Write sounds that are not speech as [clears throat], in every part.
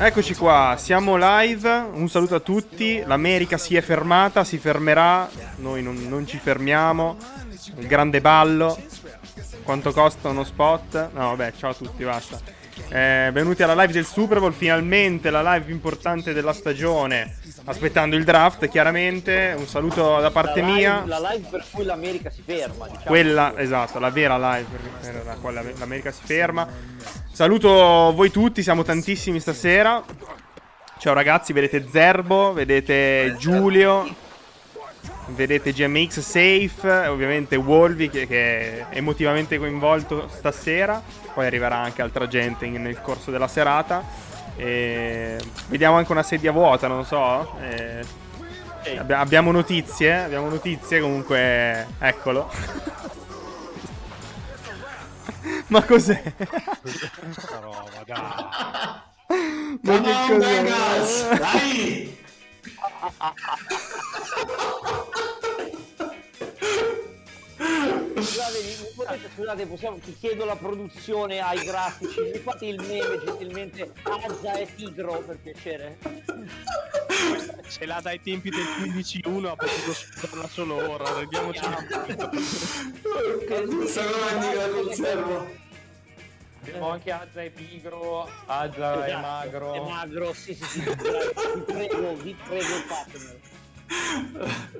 Eccoci qua, siamo live, un saluto a tutti, l'America si è fermata, si fermerà, noi non, non ci fermiamo, il grande ballo, quanto costa uno spot? No vabbè, ciao a tutti, basta. Eh, benvenuti alla live del Super Bowl, finalmente la live più importante della stagione, aspettando il draft chiaramente, un saluto da parte la live, mia. La live per cui l'America si ferma. Diciamo. Quella, esatto, la vera live per quale l'America si ferma. Saluto voi tutti, siamo tantissimi stasera. Ciao ragazzi, vedete Zerbo, vedete Giulio, vedete GMX Safe, ovviamente Wolvi che, che, è emotivamente coinvolto stasera, poi arriverà anche altra gente in, nel corso della serata. E vediamo anche una sedia vuota, non so. E abbiamo notizie, abbiamo notizie, comunque eccolo. [laughs] [laughs] Ma cos'è? Questa roba, dai. Ma che on, cos'è? Dai! [laughs] Scusate, scusate, possiamo, ti chiedo la produzione ai grafici, mi fate il meme gentilmente Azza e Tigro per piacere. Ce l'ha dai tempi del 15-1, ha potuto spararla solo ora, vediamoci un Salvani la conservo. Abbiamo anche Azza e Pigro, Azza esatto, e Magro. E Magro, sì sì sì, vi prego, vi prego fatemelo.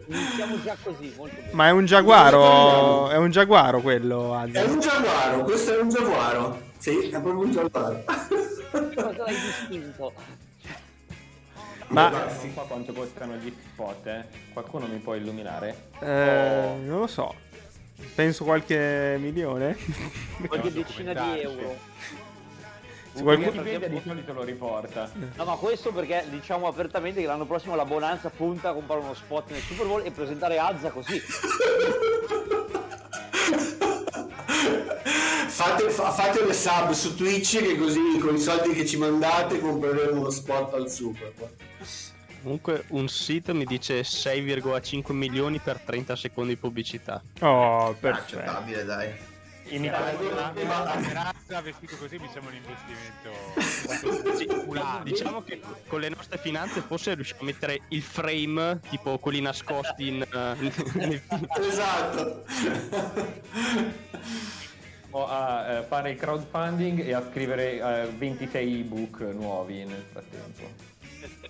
Iniziamo già così, molto bene. Ma è un giaguaro, è un giaguaro quello, Azza. È un giaguaro, questo è un giaguaro. Sì, è proprio un giaguaro. Cosa hai distinto? Ma questi qua quanto costano gli spot? Eh? Qualcuno mi può illuminare? Eh, oh. Non lo so. Penso qualche milione. Qualche decina di euro. Se qualcuno vede di solito lo riporta. No, ma questo perché diciamo apertamente che l'anno prossimo la Bonanza punta a comprare uno spot nel Super Bowl e presentare Azza così. fate, fate le sub su Twitch che così con i soldi che ci mandate compreremo uno spot al Super Bowl. Comunque un sito mi dice 6,5 milioni per 30 secondi di pubblicità. Oh, perfetto. Accettabile, dai. In Italia, Speranza vestito così mi sembra un investimento sì, diciamo che con le nostre finanze forse riusciamo a mettere il frame tipo quelli nascosti in, uh, [laughs] esatto. A uh, fare il crowdfunding e a scrivere uh, 26 ebook nuovi nel frattempo.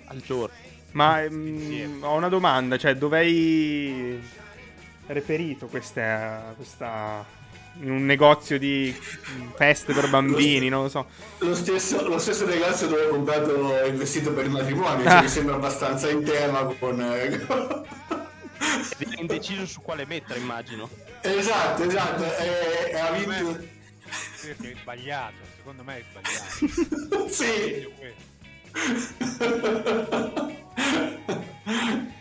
Al giorno. Ma mh, ho una domanda, cioè dove hai reperito questa, questa in un negozio di feste per bambini, non lo so. Lo stesso, lo stesso negozio dove ho comprato il vestito per il matrimonio, ah. cioè mi sembra abbastanza in tema con... È indeciso su quale mettere, immagino. Esatto, esatto, è, è vinto... Perché è sbagliato, secondo me è sbagliato. [laughs] sì. [laughs]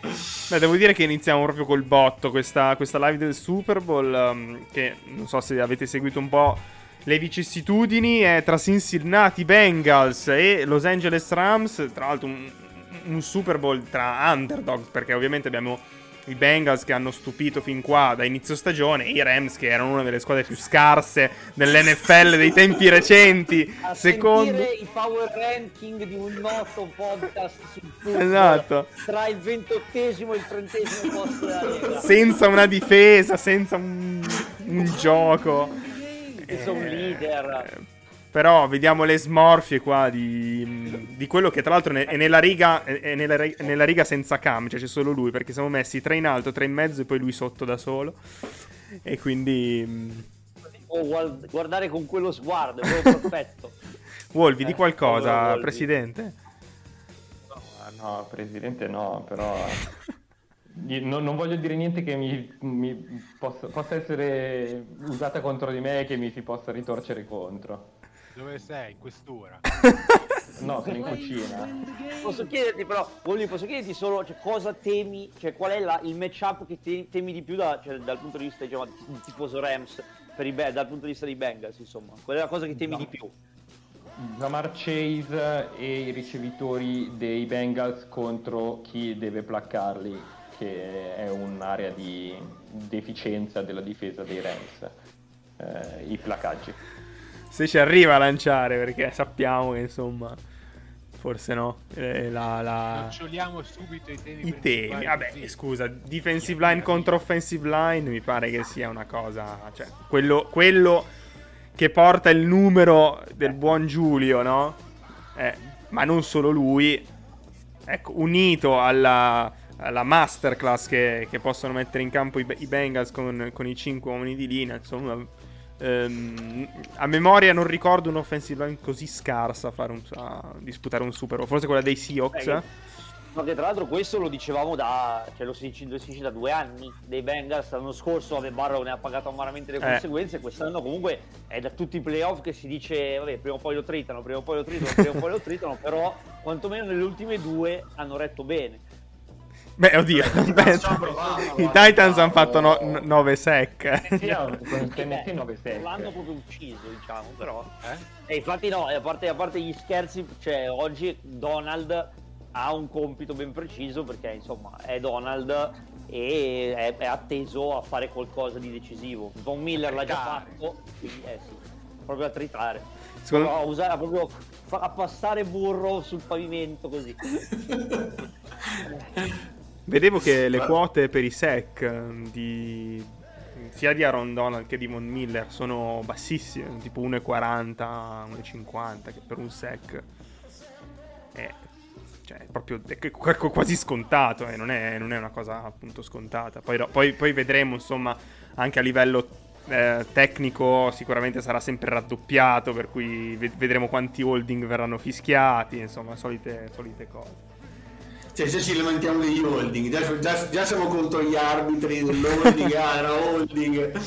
Beh, devo dire che iniziamo proprio col botto questa, questa live del Super Bowl, um, che non so se avete seguito un po' le vicissitudini, è tra Cincinnati Bengals e Los Angeles Rams, tra l'altro un, un Super Bowl tra underdogs, perché ovviamente abbiamo i Bengals che hanno stupito fin qua da inizio stagione, e i Rams che erano una delle squadre più scarse dell'NFL dei tempi [laughs] recenti. A secondo i power ranking di un noto podcast sul football esatto. tra il ventottesimo e il trentesimo posto della Lega. Senza una difesa, senza un, un gioco. Un leader. Però vediamo le smorfie qua di, di quello che tra l'altro è nella riga, è nella, ri- nella riga senza cam, cioè c'è solo lui, perché siamo messi tre in alto, tre in mezzo e poi lui sotto da solo. E quindi... mm, O guard- guardare con quello sguardo, è perfetto. [laughs] Wolvi, di Eh, qualcosa, povero Wolvi. presidente? No, no, presidente no, però Di- non, non voglio dire niente che mi, mi possa, possa essere usata contro di me e che mi si possa ritorcere contro. Dove sei? In quest'ora. [laughs] No, sono in cucina. Posso chiederti però, Wolvi, posso chiederti solo cioè, cosa temi, cioè qual è la- il matchup che te- temi di più da- cioè, dal punto di vista diciamo, di tifoso Rams, per i dal punto di vista dei Bengals, insomma. Qual è la cosa che temi No. di più? Jamar Chase e i ricevitori dei Bengals contro chi deve placcarli, che è un'area di deficienza della difesa dei Rams. Eh, I placaggi. Se ci arriva a lanciare, perché sappiamo che insomma, forse no. eh, la, la- Noccioliamo subito i temi. I temi, vabbè, così. scusa, defensive line contro offensive line mi pare che sia una cosa, cioè, quello, quello che porta il numero del buon Giulio, no? Eh, ma non solo lui, ecco, unito alla, alla masterclass che, che possono mettere in campo i, i Bengals con, con i 5 uomini di linea, insomma, ehm, a memoria non ricordo un'offensive line così scarsa a, fare un- a disputare un Super Bowl, forse quella dei Seahawks. Eh, Ma che tra l'altro questo lo dicevamo da, cioè lo si dice, lo si dice da due anni dei Bengals, l'anno scorso vabbè Barrow ne ha pagato amaramente le Eh. conseguenze, quest'anno comunque è da tutti i playoff che si dice vabbè prima o poi lo tritano, prima o poi lo tritano, prima o poi lo tritano, però quantomeno nelle ultime due hanno retto bene. Beh, oddio, provato, I Titans hanno fatto 9 sec. Sì, no, con il Tennessee Eh, 9 L'hanno proprio ucciso, diciamo, però. Eh? E infatti no, a parte, a parte gli scherzi, cioè oggi Donald ha un compito ben preciso perché insomma è Donald e è, è atteso a fare qualcosa di decisivo. Von Miller l'ha già fatto, quindi eh sì, proprio a tritare. Secondo- a, usare, a proprio a passare burro sul pavimento così. Vedevo che le quote per i sec ehm, di sia di Aaron Donald che di Von Miller sono bassissime, tipo 1,40, 1,50 che per un sec è, cioè, proprio è qu- qu- quasi scontato, eh, non, è, non è una cosa appunto scontata. Poi, poi- poi vedremo, insomma, anche a livello eh, tecnico sicuramente sarà sempre raddoppiato, per cui ve- vedremo quanti holding verranno fischiati, insomma, solite, solite cose. Cioè, già ci lamentiamo degli holding, già, già- già siamo contro gli arbitri dell'holding, ah, [laughs] era holding.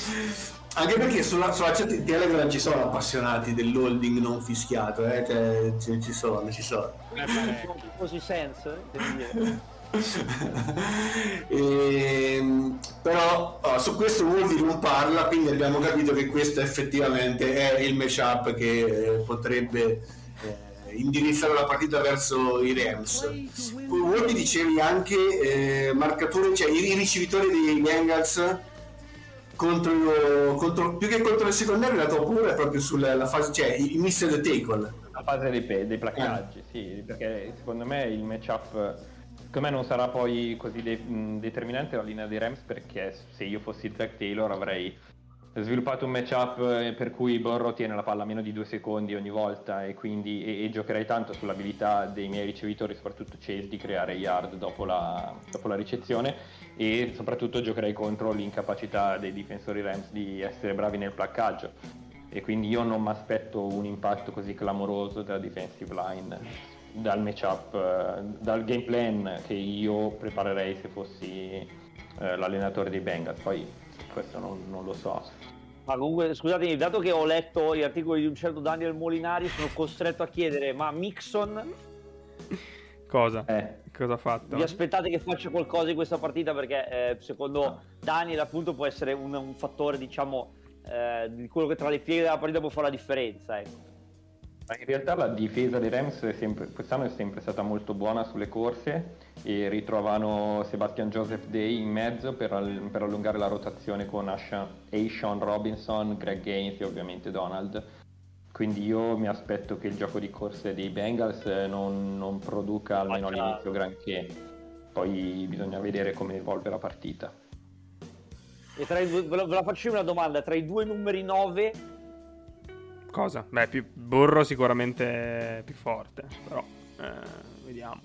Anche perché sulla, sulla chat di Telegram ci sono appassionati dell'holding non fischiato, eh? cioè, ci, ci sono, ci sono. [laughs] Così senso, eh, dire. [laughs] Ehm, però oh, su questo Wolvi non parla, quindi abbiamo capito che questo effettivamente è il matchup che eh, potrebbe eh, indirizzare la partita verso i Rams. Poi Wolvi dicevi anche eh, marcature, cioè i, i ricevitori dei Bengals contro, contro- più che contro il secondario la tua paura è proprio sulla la fase, cioè i, i missed tackle. La fase dei, dei placaggi, sì, perché secondo me il matchup secondo me non sarà poi così de- determinante la linea dei Rams perché se io fossi Zach Taylor avrei sviluppato un matchup eh, per cui Borro tiene la palla meno di due secondi ogni volta e quindi e, e giocherei tanto sull'abilità dei miei ricevitori, soprattutto Chase, di creare yard dopo la, dopo la ricezione e soprattutto giocherei contro l'incapacità dei difensori Rams di essere bravi nel placcaggio e quindi io non mi aspetto un impatto così clamoroso della defensive line dal matchup, eh, dal game plan che io preparerei se fossi eh, l'allenatore dei Bengals. Poi questo non, non lo so. Ma comunque, scusatemi, dato che ho letto gli articoli di un certo Daniel Molinari, sono costretto a chiedere, ma Mixon, Cosa? Eh, Cosa ha fatto? vi aspettate che faccia qualcosa in questa partita? Perché eh, secondo Daniel appunto può essere un, un fattore, diciamo, eh, di quello che tra le pieghe della partita può fare la differenza. Ecco. In realtà la difesa dei Rams è sempre- quest'anno è sempre stata molto buona sulle corse e ritrovano Sebastian Joseph Day in mezzo per, all- per allungare la rotazione con Asha- Robinson, Greg Gaines e ovviamente Donald. Quindi io mi aspetto che il gioco di corse dei Bengals non, non produca almeno all'inizio granché. Poi bisogna vedere come evolve la partita. E tra i due, ve la, faccio io una domanda, tra i due numeri 9, Cosa? Beh, più, Burro sicuramente più forte, però eh, vediamo.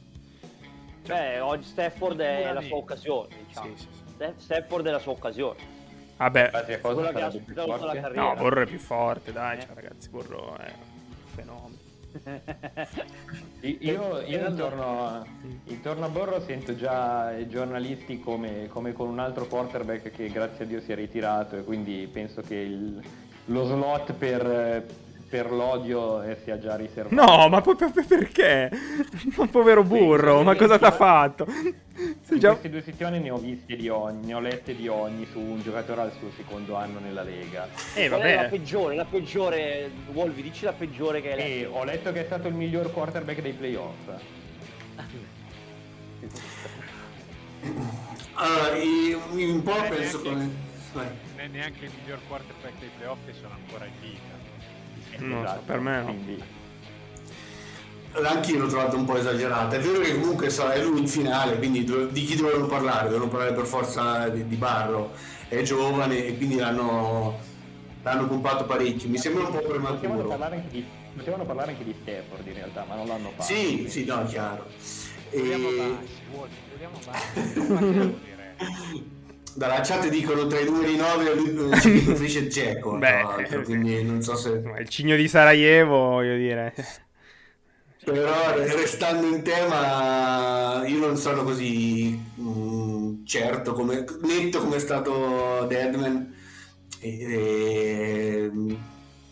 Beh, oggi Stafford è la sua occasione, diciamo. Sì, sì, sì. Sta- Stafford è la sua occasione. Vabbè, cose Quella che ha superato la carriera. no, Burro è più forte, dai, Eh. cioè, ragazzi, Burro è un fenomeno. Io, io- io intorno, a, intorno a Borro sento già i giornalisti come, come con un altro quarterback che grazie a Dio si è ritirato e quindi penso che il- lo slot per, per l'odio eh, sia già riservato. No, ma poi per- per- perché? Ma povero Burro, ma cosa t'ha fatto? Sei In già... queste due settimane ne ho viste di ogni, ne ho lette di ogni su un giocatore al suo secondo anno nella Lega. Eh, Qual è la vabbè. peggiore, la peggiore, Wolvi, dici la peggiore che hai E letto. ho letto che è stato il miglior quarterback dei playoff. Allora, i- un po' Eh, penso come... è neanche il miglior quarterback dei playoff che sono ancora in vita. So, Esatto, per me no. quindi- Anch'io l'ho trovato un po' esagerata. È vero che comunque sarà è lui in finale, quindi di chi dovevano parlare? Dovevano parlare per forza di, di Barro. È giovane e quindi l'hanno, l'hanno pompato parecchio. Mi sembra un po' Potevano prematuro. parlare anche di, potevano parlare anche di Stafford in realtà, ma non l'hanno fatto. Sì, sì, no, è chiaro. Vogliamo E... bassi, vogliamo bassi. [laughs] Dalla chat dicono tra i 9 lui [laughs] ci preferisce Dzeko, quindi non so se... Il cigno di Sarajevo, voglio dire. Però restando in tema, io non sono così mm, certo, come, netto come è stato Deadman. E- e,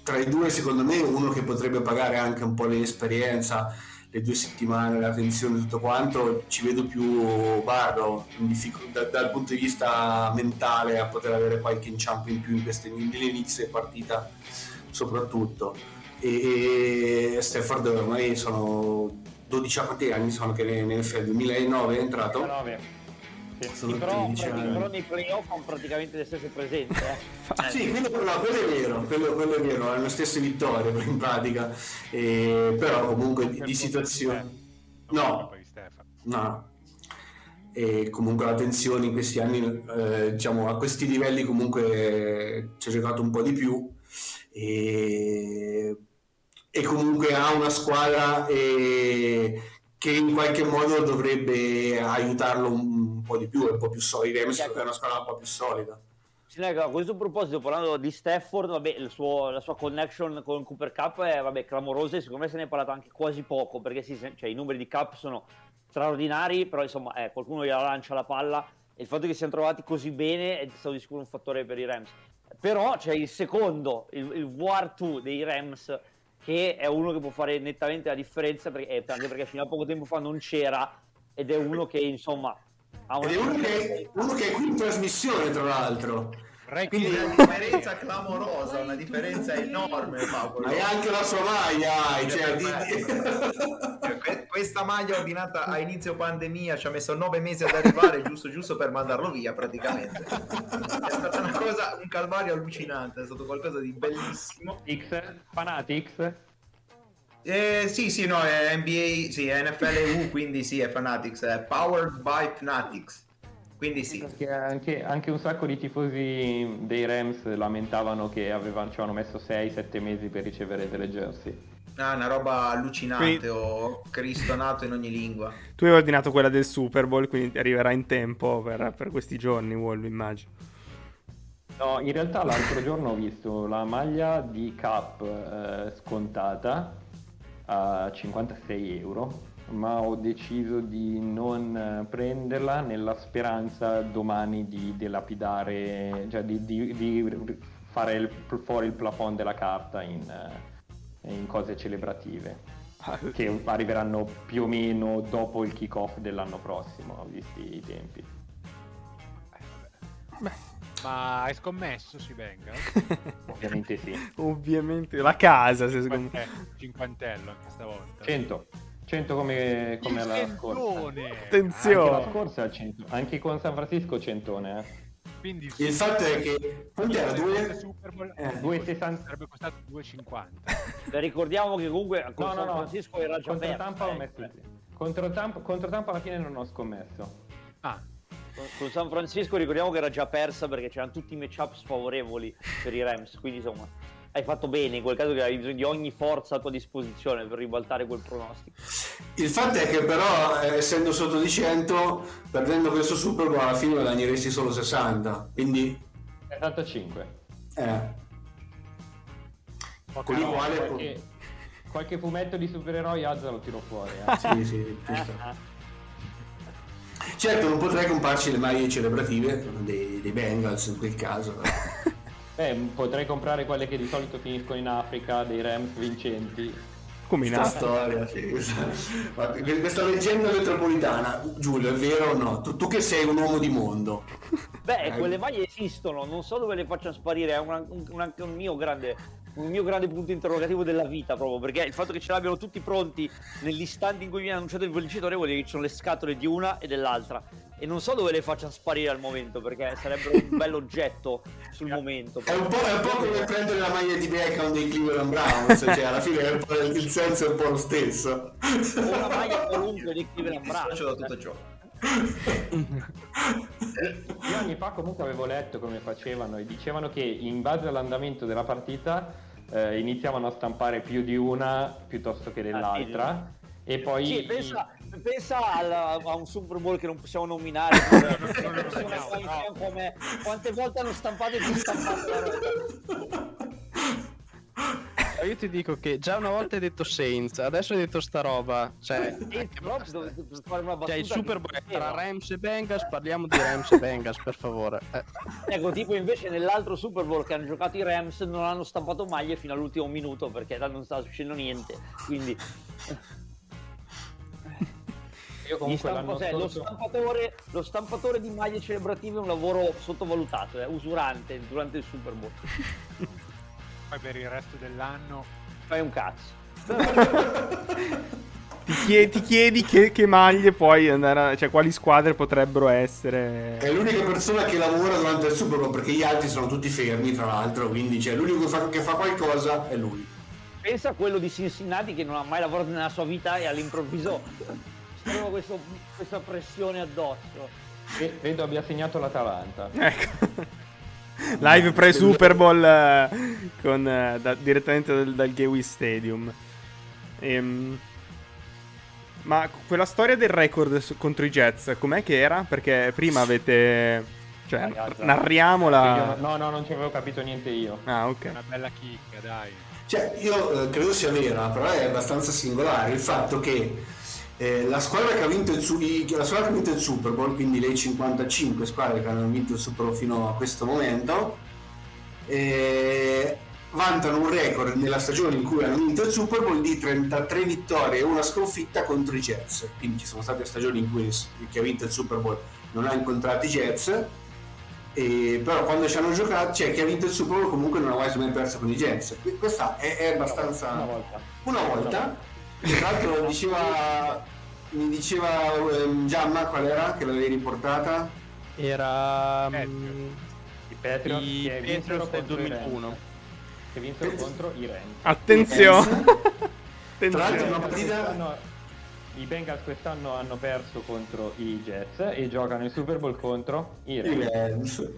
tra i due, secondo me, uno che potrebbe pagare anche un po' l'esperienza, le due settimane, la tensione, tutto quanto, ci vedo più Barro diffic- da- dal punto di vista mentale a poter avere qualche inciampo in più in queste nell'inizio di partita, soprattutto e Stafford ormai sono 12 a quanti anni sono che nel 2009 è entrato 19. Sì, però, 13 anni però nei playoff hanno praticamente le stesse presenze. eh. sì, quello, no, quello è vero, quello, quello è vero, hanno le stesse vittorie in pratica, Eh, però comunque di, di situazioni... No, no. E comunque la tensione in questi anni, eh, diciamo, a questi livelli comunque ci ha giocato un po' di più e, e comunque ha una squadra eh, che in qualche modo dovrebbe aiutarlo un po' di più, è un po' più solida, è una squadra un po' più solida. A questo proposito, parlando di Stafford, vabbè, suo- la sua connection con Cooper Cup è vabbè, clamorosa e secondo me se ne è parlato anche quasi poco, perché sì, se- cioè, i numeri di Cup sono straordinari, però insomma eh, qualcuno gliela lancia la palla e il fatto che siano trovati così bene è stato di sicuro un fattore per i Rams. Però c'è il secondo, il, il VR2 dei Rams, che è uno che può fare nettamente la differenza, perché, eh, anche perché fino a poco tempo fa non c'era, ed è uno che insomma ha una... Ed è uno che, uno che è qui in trasmissione, tra l'altro. Quindi una differenza clamorosa, una differenza enorme, Paolo. Hai anche la sua maglia, hai, cioè, di- Cioè, que- Questa maglia ordinata a inizio pandemia ci ha messo nove mesi ad arrivare, giusto giusto per mandarlo via praticamente. È stata una cosa, un calvario allucinante, è stato qualcosa di bellissimo. X, Fanatics, Eh, sì, sì, no, è NBA, sì, è NFL U, quindi sì, è Fanatics, è powered by Fanatics. Quindi sì. perché anche, anche un sacco di tifosi dei Rams lamentavano che avevano, ci avevano messo 6-7 mesi per ricevere delle jersey. Ah, una roba allucinante, Quindi- ho Cristo nato in ogni lingua. [laughs] Tu hai ordinato quella del Super Bowl, quindi arriverà in tempo per, per questi giorni, Wolf, immagino. No, in realtà l'altro giorno ho visto la maglia di Cap eh, scontata a 56 euro, ma ho deciso di non eh, prenderla nella speranza domani di dilapidare, cioè di, di- di fare il- fuori il plafond della carta in, eh, in cose celebrative, [laughs] che arriveranno più o meno dopo il kick-off dell'anno prossimo, visti i tempi. Ma hai scommesso si venga? [laughs] Ovviamente sì. Ovviamente, la casa, se Eh, cinquantello anche stavolta. 100. 100 come, come Il la scorsa. centone! Anche Attenzione. la scorsa al 100. Anche con San Francisco centone. Eh. Quindi Il fatto è che il Due? Super Bowl Eh, 2,60. sarebbe costato 2,50. [laughs] Beh, ricordiamo che comunque con No, no, San no. Francisco era già Contro Tampa ho eh. messo contro Tampa, contro Tampa alla fine non ho scommesso. Ah, Con- Con San Francisco ricordiamo che era già persa perché c'erano tutti i matchup sfavorevoli per i Rams, quindi insomma hai fatto bene in quel caso che avevi bisogno di ogni forza a tua disposizione per ribaltare quel pronostico. Il fatto è che però, eh, essendo sotto di 100, perdendo questo Super Bowl alla fine guadagneresti solo 60. Quindi, 65. eh, con i No, quali... qualche, qualche fumetto di supereroi Azza lo tiro fuori. eh. Sì, sì. Certo, non potrei comparci le maglie celebrative dei, dei Bengals in quel caso. però. [laughs] Beh, potrei comprare quelle che di solito finiscono in Africa, dei Rams vincenti. Come in Questa Africa. storia, sì, questa, questa leggenda metropolitana, Giulio, è vero o no? Tu, tu che sei un uomo di mondo. Beh, Eh. quelle maglie esistono, non so dove le facciano sparire, è un, un- anche un mio grande un mio grande punto interrogativo della vita proprio perché il fatto che ce l'abbiano tutti pronti nell'istante in cui viene annunciato il vincitore vuol dire che ci sono le scatole di una e dell'altra e non so dove le facciano sparire al momento perché sarebbero un [laughs] bel oggetto sul momento È un po', è un po' come prendere la maglia di Beckham dei Cleveland Browns, cioè [laughs] alla fine il senso è un po' lo stesso. o una maglia qualunque di Cleveland Browns tutto ciò. Io anni fa comunque avevo letto come facevano e dicevano che in base all'andamento della partita eh, iniziavano a stampare più di una piuttosto che dell'altra e poi Sì, pensa, pensa al- a un Super Bowl che non possiamo nominare [laughs] quante volte hanno stampato e distampato la roba Io ti dico che già una volta hai detto Saints, adesso hai detto sta roba. Cioè, proprio dovete fare una battuta cioè il Super Bowl è tra. Rams e Bengals, parliamo di Rams e Bengals, per favore. Eh. Ecco, tipo invece nell'altro Super Bowl che hanno giocato i Rams non hanno stampato maglie fino all'ultimo minuto perché tanto non stava succedendo niente. Quindi [laughs] io comunque l'anno cioè, lo, stampatore, lo stampatore di maglie celebrative è un lavoro sottovalutato, è usurante durante il Super Bowl. [laughs] Poi per il resto dell'anno Fai un cazzo. [laughs] Ti chiedi, ti chiedi che, che maglie puoi andare a... Cioè, quali squadre potrebbero essere... È l'unica persona che lavora durante il Super Bowl perché gli altri sono tutti fermi, tra l'altro, quindi cioè, l'unico che fa, che fa qualcosa è lui. Pensa a quello di Cincinnati che non ha mai lavorato nella sua vita e all'improvviso aveva questo- questa pressione addosso. vedo abbia segnato l'Atalanta. Ecco. [laughs] Live pre-Super Bowl eh, con, eh, da- direttamente dal, dal Gateway Stadium. Ehm, ma quella storia del record su- contro i Jets, com'è che era? Perché prima avete... Cioè, Ragazza. narriamola... Io- no, no, non ci avevo capito niente io. Ah, è ok. una bella chicca, dai. Cioè, io eh, credo sia vera, però è abbastanza singolare il fatto che eh, la squadra che ha vinto il, la squadra che ha vinto il Super Bowl, quindi le 55 squadre che hanno vinto il Super Bowl fino a questo momento, eh, vantano un record nella stagione in cui hanno vinto il Super Bowl di 33 vittorie e una sconfitta contro i Jets. Quindi ci sono state stagioni in cui chi ha vinto il Super Bowl non ha incontrato i Jets. E però quando ci hanno giocato, cioè chi ha vinto il Super Bowl comunque non ha mai mai perso con i Jets. Questa è, è abbastanza Una volta. una volta, tra l'altro diceva, mi diceva ehm, Giamma qual era che l'avevi riportata? Era... Mm, I Patriots I che vinsero Patriots del contro i 2001. Rams. Che vinsero contro i Rams. Attenzione! Tra l'altro una Attenzione. partita I Bengals quest'anno hanno perso contro i Jets e giocano il Super Bowl contro i i Rams.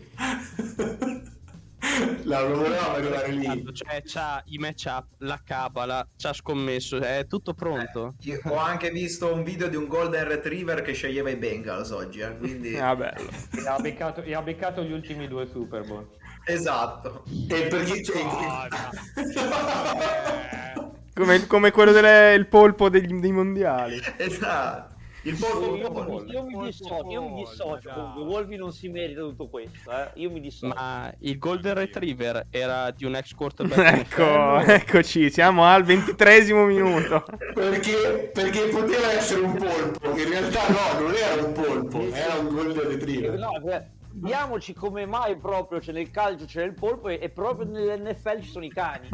[laughs] La non volevamo arrivare lì. Cioè, c'ha i matchup, la cabala, c'ha scommesso, è tutto pronto. Io ho anche visto un video di un Golden Retriever che sceglieva i Bengals oggi, eh, quindi... Ah, bello. [laughs] E ha, beccato, e ha beccato gli ultimi due Super Bowl. Esatto. E perché cioè, [laughs] Come, come quello del polpo degli, dei mondiali. Esatto. Il polpo Io, polpo. io mi dissocio, io mi dissocio, comunque Wolvi non si merita tutto questo, eh. io mi dissocio. Ma il Golden Retriever era di un ex quarterback. [laughs] Ecco, eccoci, siamo al ventitresimo minuto. perché, perché poteva essere un polpo, in realtà no, non era un polpo, era un golden retriever. No, cioè, diamoci come mai proprio c'è nel calcio c'è il polpo e, e proprio nell'NFL ci sono i cani.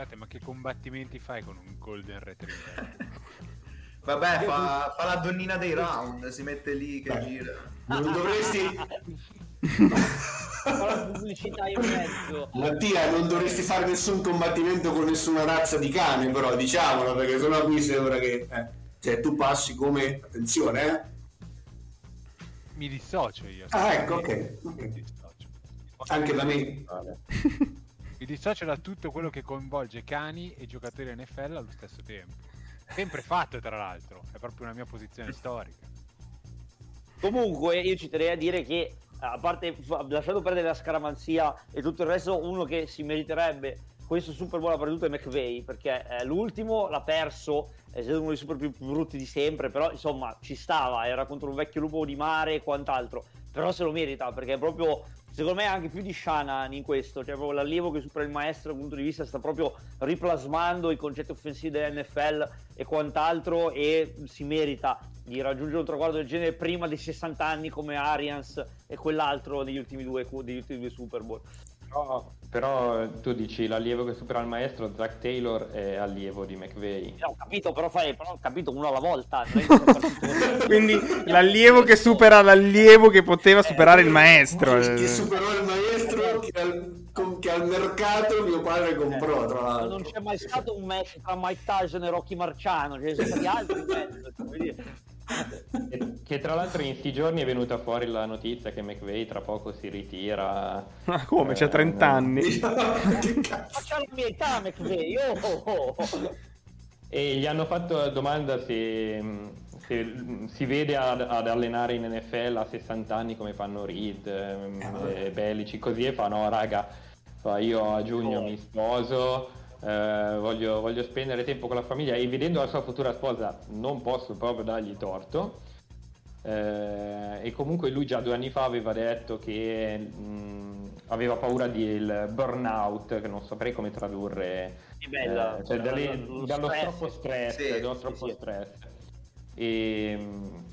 Scusate, ma che combattimenti fai con un Golden Retriever? [laughs] Vabbè, fa, fa la donnina dei round, si mette lì che gira. Non dovresti, pubblicità in mezzo. Mattia, non dovresti fare nessun combattimento con nessuna razza di cane, però diciamolo, perché sennò qui sembra che... eh, cioè, tu passi come... Attenzione, eh? Mi dissocio io. Ah, ecco, ok. Mi dissocio. Anche da me. Mi dissocio da tutto quello che coinvolge cani e giocatori NFL allo stesso tempo. Sempre fatto, tra l'altro, è proprio una mia posizione storica. Comunque, io ci terrei a dire che, a parte lasciando perdere la scaramanzia e tutto il resto, uno che si meriterebbe questo Super Bowl soprattutto è McVay, perché eh, l'ultimo l'ha perso, è stato uno dei super più brutti di sempre, però insomma ci stava, era contro un vecchio lupo di mare e quant'altro, però se lo merita, perché è proprio, secondo me anche più di Shanahan in questo, cioè proprio l'allievo che supera il maestro dal punto di vista sta proprio riplasmando i concetti offensivi dell'NFL e quant'altro e si merita di raggiungere un traguardo del genere prima dei 60 anni come Arians e quell'altro degli ultimi due, degli ultimi due Super Bowl. Però, però tu dici l'allievo che supera il maestro, Zach Taylor è allievo di McVay. Eh, Ho capito, però fai, però ho capito uno alla volta. [laughs] Quindi l'allievo che supera l'allievo che poteva superare il maestro. Che, Eh, superò il maestro che al, che al mercato mio padre comprò, tra Ma l'altro. non c'è mai stato un match tra Mike Tyson e Rocky Marciano, ce ne sono stati altri Che, che tra l'altro in sti giorni è venuta fuori la notizia che McVay tra poco si ritira. Ma come? C'ha Eh, 30 anni. che cazzo? Ma c'ha la mia età, McVay, oh, oh, oh. E gli hanno fatto la domanda se, se si vede ad, ad allenare in NFL a 60 anni come fanno Reed, ehm, e Belici, così e fa no raga, fa, io a giugno mi sposo, eh, voglio, voglio spendere tempo con la famiglia e vedendo la sua futura sposa non posso proprio dargli torto. Eh, e comunque lui già due anni fa aveva detto che mh, aveva paura del burnout, che non saprei come tradurre bella. eh, cioè dalle- Lo dallo stress. troppo stress, Sì, dallo sì, troppo sì. stress. E,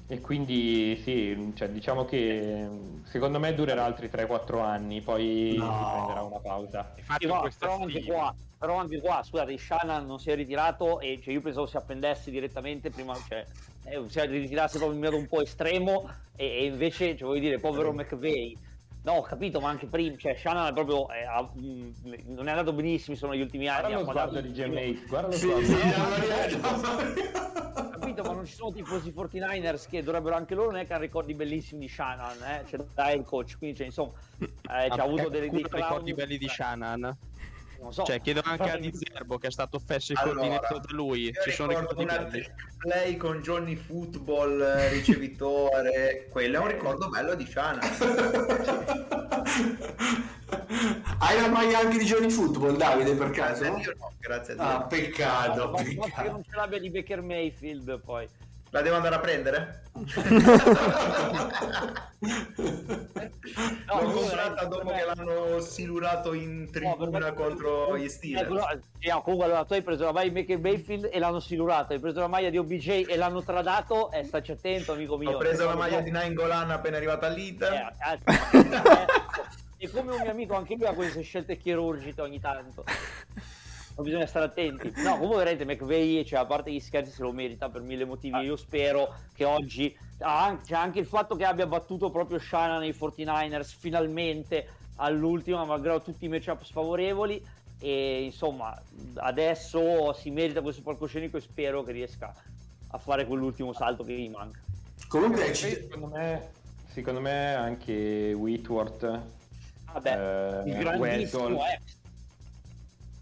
e quindi sì, cioè, diciamo che secondo me durerà altri 3-4 anni, poi No. si prenderà una pausa. Infatti, no, questa stima- qua, però anche qua, scusate, Shannon non si è ritirato e cioè, io pensavo si appendesse direttamente prima, cioè, eh, si ritirasse proprio in modo un po' estremo e, e invece, cioè, voglio dire, povero McVeigh. No, ho capito, ma anche prima, cioè, Shannon è proprio, eh, ha- mh, non è andato benissimo, sono gli ultimi anni. Guarda lo ha sguardo di Jim guarda lo Sì, sguardo. sì. Ho capito, ma non ci sono tifosi 49ers che dovrebbero anche loro non è che hanno ricordi bellissimi di Shannon, eh? C'è da il coach, quindi cioè, insomma, eh, c'ha avuto delle, dei ricordi belli di Shannon. Non so. Cioè, chiedo anche a Di Zerbo che è stato fesso il Allora, coordinatore da lui. Ci sono ricordo ricordi una belli. play con Johnny Football eh, [laughs] ricevitore quello è un ricordo bello di Shana Hai la maglia anche di Johnny Football, Davide, per caso? io no grazie a Dio Ah, peccato, Ma- ma- ma che peccato. non ce l'abbia di Baker Mayfield poi. La devo andare a prendere? [laughs] No, l'ho comprata per dopo me- che l'hanno silurato in No, per tribuna me- contro gli Steelers no, sì, no, comunque allora tu hai preso la maglia di Baker Mayfield e l'hanno silurato, hai preso la maglia di OBJ e l'hanno tradato, e staci attento amico mio. ho preso la maglia no- di Nainggolan appena arrivata Eh, cazzo, [laughs] eh, E come un mio amico anche lui ha queste scelte chirurgiche ogni tanto. Ma bisogna stare attenti. No, comunque veramente McVeigh, cioè, a parte gli scherzi, se lo merita per mille motivi. Io spero che oggi ah, an- c'è anche il fatto che abbia battuto proprio Shana nei 49ers finalmente all'ultima, malgrado tutti i matchup sfavorevoli. E insomma, adesso si merita questo palcoscenico e spero che riesca a fare quell'ultimo salto che gli manca. Comunque, ci- secondo me, secondo me anche Whitworth Vabbè, Eh, il grandissimo Weddle. ex.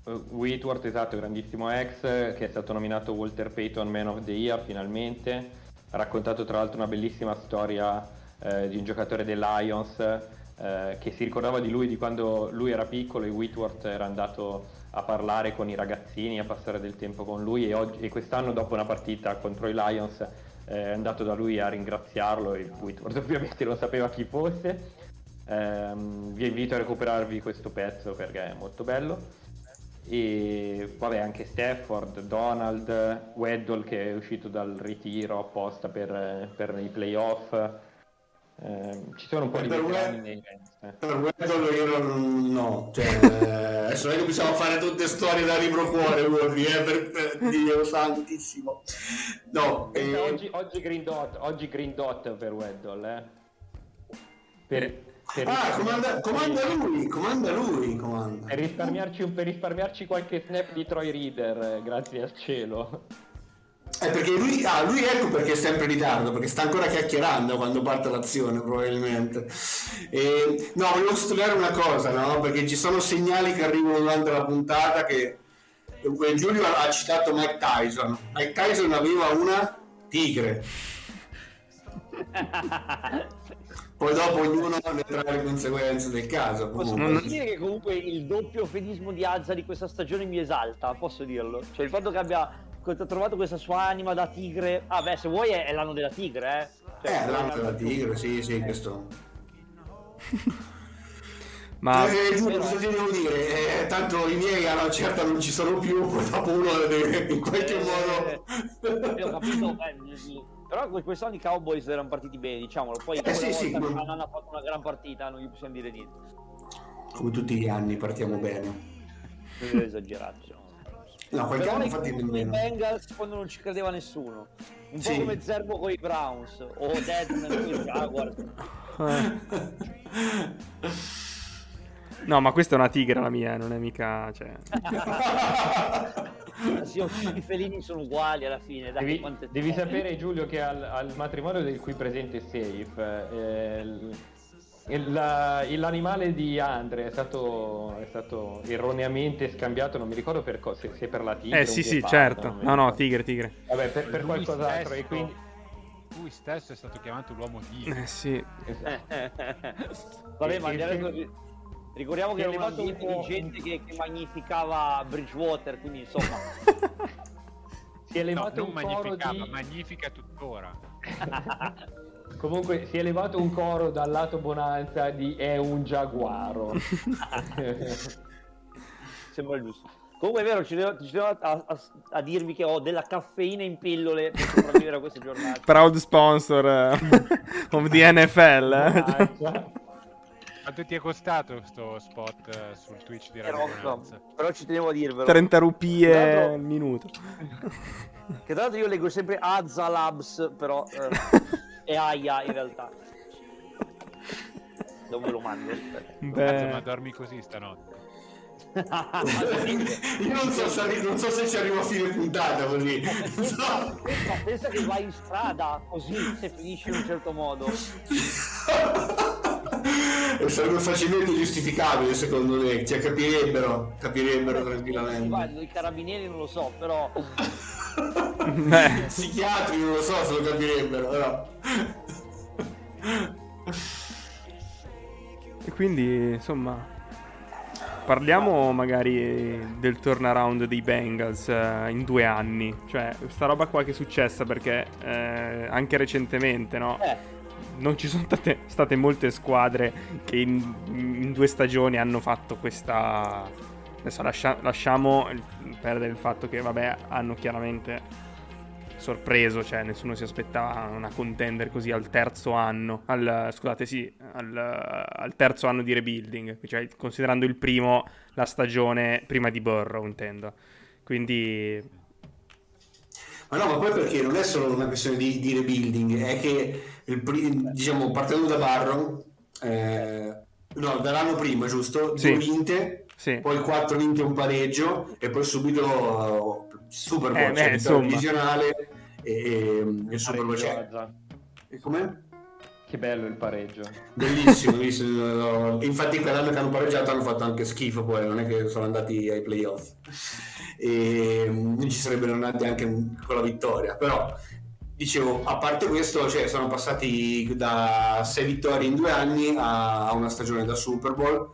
Uh, Whitworth, esatto, grandissimo ex, che è stato nominato Walter Payton Man of the Year finalmente. Ha raccontato tra l'altro una bellissima storia eh, di un giocatore dei Lions eh, che si ricordava di lui di quando lui era piccolo e Whitworth era andato a parlare con i ragazzini, a passare del tempo con lui e, oggi- e quest'anno dopo una partita contro i Lions eh, è andato da lui a ringraziarlo e Whitworth [laughs] ovviamente non sapeva chi fosse. Ehm, vi invito a recuperarvi questo pezzo perché è molto bello e vabbè anche Stafford, Donald, Weddle che è uscito dal ritiro apposta per, per i playoff Ehm, ci sono un po' di Per veterani nei Rams eh. per quello io non... no, cioè, eh, adesso non è che possiamo fare tutte storie da libro cuore, Wolvi, eh, per, per Dio santissimo. No, eh, oggi, oggi Green Dot oggi Green Dot per Weddle eh. per, per Ah, comanda, comanda lui, comanda lui, comanda. per risparmiarci, un- per risparmiarci qualche snap di Troy Reader eh, grazie al cielo Eh, perché lui, ah, lui ecco perché è sempre in ritardo, perché sta ancora chiacchierando quando parte l'azione, probabilmente. E, no, volevo sottolineare una cosa, no? Perché ci sono segnali che arrivano durante la puntata che Giulio ha citato Mike Tyson. Mike Tyson aveva una tigre. [laughs] Poi dopo ognuno ne trae le conseguenze del caso. Posso, posso dire che comunque il doppio fedismo di Azza di questa stagione mi esalta, posso dirlo. Cioè il fatto che abbia trovato questa sua anima da tigre. Ah beh, se vuoi è, l'anno della tigre, eh. Cioè, Eh, l'anno della tigre, sì, sì, questo. [laughs] Ma Eh, Giulio, cosa ti devo dire? Eh, tanto i miei alla certa non ci sono più, poi dopo uno deve in qualche Eh, modo... io ho capito, eh, però que- quest'anno i Cowboys erano partiti bene, diciamolo. Poi Eh, sì, sì, come- Shannon ha fatto una gran partita, non gli possiamo dire niente. Come tutti gli anni partiamo bene. Non è esagerato. insomma. No, qualche Però anno i infatti con i nemmeno. Bengals quando non ci credeva nessuno. Un po' Sì. come Zerbo con i Browns o Deadman con i [laughs] Jaguars. no, ma questa è una tigre la mia, non è mica. Cioè... [laughs] [laughs] Sì, i felini sono uguali alla fine. Dai, Devi, quante- devi sapere Giulio che al, al matrimonio del cui presente safe eh, il- il- la- l'animale di Andre è stato, è stato erroneamente scambiato, non mi ricordo per co- se, se per la tigre. Eh sì, sì, ghepardo, certo. No, no, tigre, tigre. Vabbè, per, per qualcos'altro stesso- e quindi... Lui stesso è stato chiamato l'uomo tigre. Eh sì. [laughs] Vabbè, ma e- così. Ricordiamo che era un ambiente po' di gente che, che magnificava Bridgewater, quindi insomma. [laughs] Si è No, levato non un coro magnificava, di... magnifica tuttora. [laughs] Comunque si è levato un coro dal lato bonanza di è un giaguaro. [laughs] Sembra giusto. Comunque è vero, ci tenevo, ci tenevo a, a- a dirvi che ho della caffeina in pillole per sopravvivere a queste giornate. Proud sponsor eh, of the NFL. Quanto ti è costato sto spot eh, sul Twitch di Radio? Però ci tenevo a dirvelo. 30 rupie al minuto. Che tra l'altro io leggo sempre Azza Labs, però eh, è Aya in realtà. Dove lo mando? aspetta. Cazzo, ma Beh, dormi così stanotte. Io non so, se non so se ci arrivo a fine puntata così. No. Pensa, pensa che vai in strada così se finisci in un certo modo. [laughs] Sarebbe facilmente giustificabile secondo me, cioè capirebbero, capirebbero tranquillamente. I carabinieri non lo so, però beh. Psichiatri non lo so se lo capirebbero, però. E quindi, insomma, parliamo magari del turnaround dei Bengals eh, in due anni. Cioè, questa roba qua che è successa perché eh, anche recentemente, no? eh, Non ci sono state, state molte squadre che in, in due stagioni hanno fatto questa... Adesso lascia- lasciamo perdere il fatto che, vabbè, hanno chiaramente sorpreso, cioè nessuno si aspettava una contender così al terzo anno, al, scusate sì, al, al terzo anno di rebuilding, cioè considerando il primo, la stagione prima di Burrow intendo. Quindi Ma no, ma poi perché non è solo una questione di, di rebuilding, è che il diciamo partendo da Barron, eh, no, dall'anno prima, giusto? Sì. Due vinte, sì, poi quattro vinte e un pareggio, e poi subito Super Bowl, Eh, cioè beh, divisionale e, e il Super Bowl. Cioè, e com'è? Che bello il pareggio. Bellissimo, [laughs] infatti quell'anno che hanno pareggiato hanno fatto anche schifo poi, non è che sono andati ai playoff. E ci sarebbero andati anche con la vittoria, però dicevo, a parte questo, cioè, sono passati da 6 vittorie in due anni a una stagione da Super Bowl.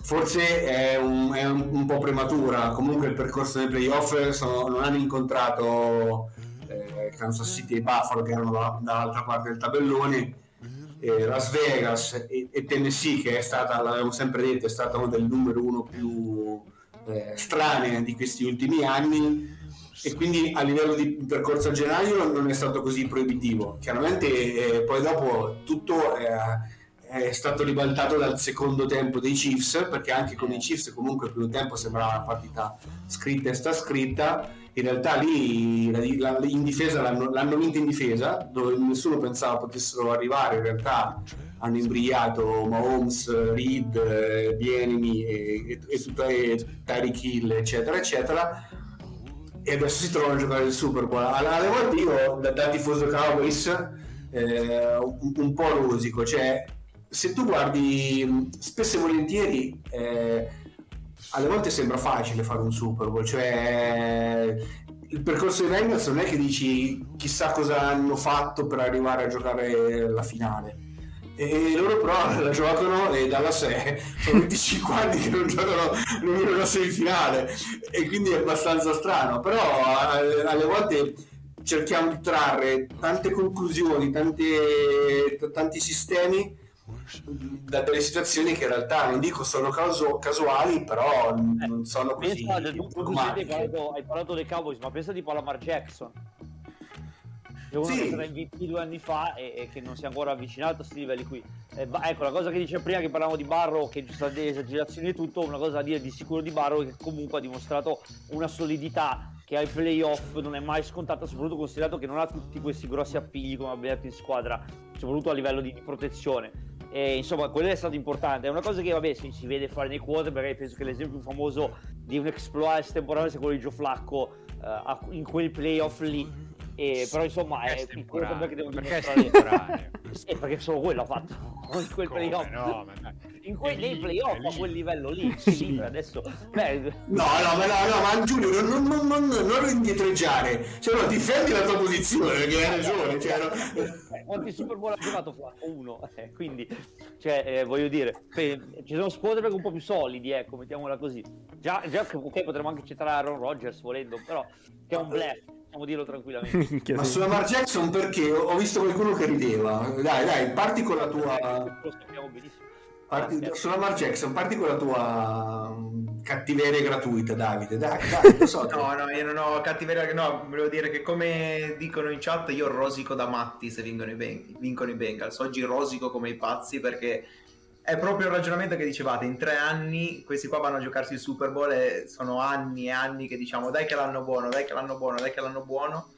Forse è un, è un- po' prematura, comunque il percorso nei playoff sono- non hanno incontrato eh, Kansas City e Buffalo che erano da- dall'altra parte del tabellone eh, Las Vegas e, e Tennessee che è stata, l'abbiamo sempre detto, è stata una delle numero uno più eh, strane di questi ultimi anni e quindi a livello di percorso a gennaio non è stato così proibitivo. Chiaramente eh, poi dopo tutto eh, è stato ribaltato dal secondo tempo dei Chiefs perché anche con i Chiefs comunque il primo tempo sembrava una partita scritta e sta scritta in realtà lì in difesa l'hanno, l'hanno vinta in difesa dove nessuno pensava potessero arrivare in realtà hanno imbrigliato Mahomes, Reed, eh, Bienemi e, e, e Tyreek Hill eccetera eccetera e adesso si trovano a giocare il Super Bowl. Alle volte io, da, da tifoso Cowboys, eh, un, un po' rosico, cioè se tu guardi spesso e volentieri, eh, alle volte sembra facile fare un Super Bowl, cioè il percorso dei Bengals non è che dici chissà cosa hanno fatto per arrivare a giocare la finale. E loro però [laughs] la giocano e dalla 6 sono 25 [laughs] anni che non giocano nemmeno una semifinale e quindi è abbastanza strano però alle, alle volte cerchiamo di trarre tante conclusioni tante, t- tanti sistemi da delle situazioni che in realtà non dico sono caso- casuali però non sono così Pensa, tu, tu, hai, parlato, hai parlato dei Cowboys, ma pensa tipo a Lamar Jackson. È uno Sì. che era MVP due anni fa e, e che non si è ancora avvicinato a questi livelli qui. Eh, ecco, la cosa che dice prima che parlavamo di Barrow, che ci sono delle esagerazioni e tutto, una cosa da dire di sicuro di Barrow che comunque ha dimostrato una solidità che ai playoff non è mai scontata, soprattutto considerato che non ha tutti questi grossi appigli come abbiamo detto in squadra, soprattutto a livello di, di protezione. E insomma, quello è stato importante. È una cosa che, vabbè, si, si vede fare nei quarterback. Penso che l'esempio più famoso di un exploit estemporaneo sia quello di Joe Flacco eh, a- in quei playoff lì. E, però, insomma, è i quarterback devono Perché è dimostrare. estemporaneo? Sì, [laughs] perché solo quello ha fatto [laughs] in quel Come playoff. no, ma dai. In quei, È nei playoff a quel livello lì. [laughs] Sì, lì, adesso, beh, No, no, ma no, no, ma Giulio, non, non, non, non, non indietreggiare, cioè no, difendi la tua posizione perché hai ragione, cioè, no. Eh, quanti Super Bowl ha giocato Flacco? Uno, eh, quindi cioè, eh, voglio dire, pe- ci sono quarterback un po' più solidi, ecco, mettiamola così. Già, già ok, potremmo anche citare Aaron Rodgers volendo, però che è un blef, possiamo dirlo tranquillamente. [laughs] Ma sì. su Lamar Jackson perché ho ho visto qualcuno che rideva. Dai, dai, parti con la tua. Lo sappiamo benissimo. Parti, Ah, su Lamar Jackson, parti con la tua mm, cattiveria gratuita, Davide. Dai, dai, [laughs] lo so. No, no, io non ho cattiveria. No, volevo dire che come dicono in chat, io rosico da matti se vincono i, Ben- vincono i Bengals. Oggi rosico come i pazzi perché è proprio il ragionamento che dicevate. In tre anni questi qua vanno a giocarsi il Super Bowl e sono anni e anni che diciamo dai che l'hanno buono, dai che l'hanno buono, dai che l'hanno buono.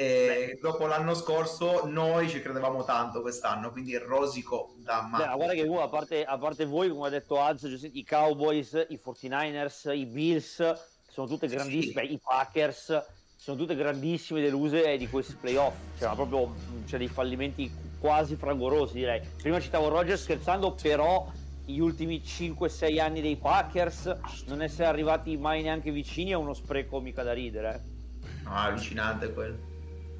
E dopo l'anno scorso noi ci credevamo tanto quest'anno, quindi rosico da Beh, matti. ma guarda che comunque, a parte, a parte voi, come ha detto Az, i Cowboys, i 49ers, i Bills, sono tutte grandissime, sì. i Packers, sono tutte grandissime deluse di questi playoff. Cioè, ma proprio c'è dei fallimenti quasi fragorosi, direi. Prima citavo Rogers scherzando, però gli ultimi 5-6 anni dei Packers non essere arrivati mai neanche vicini è uno spreco mica da ridere. eh. Ah, allucinante quello.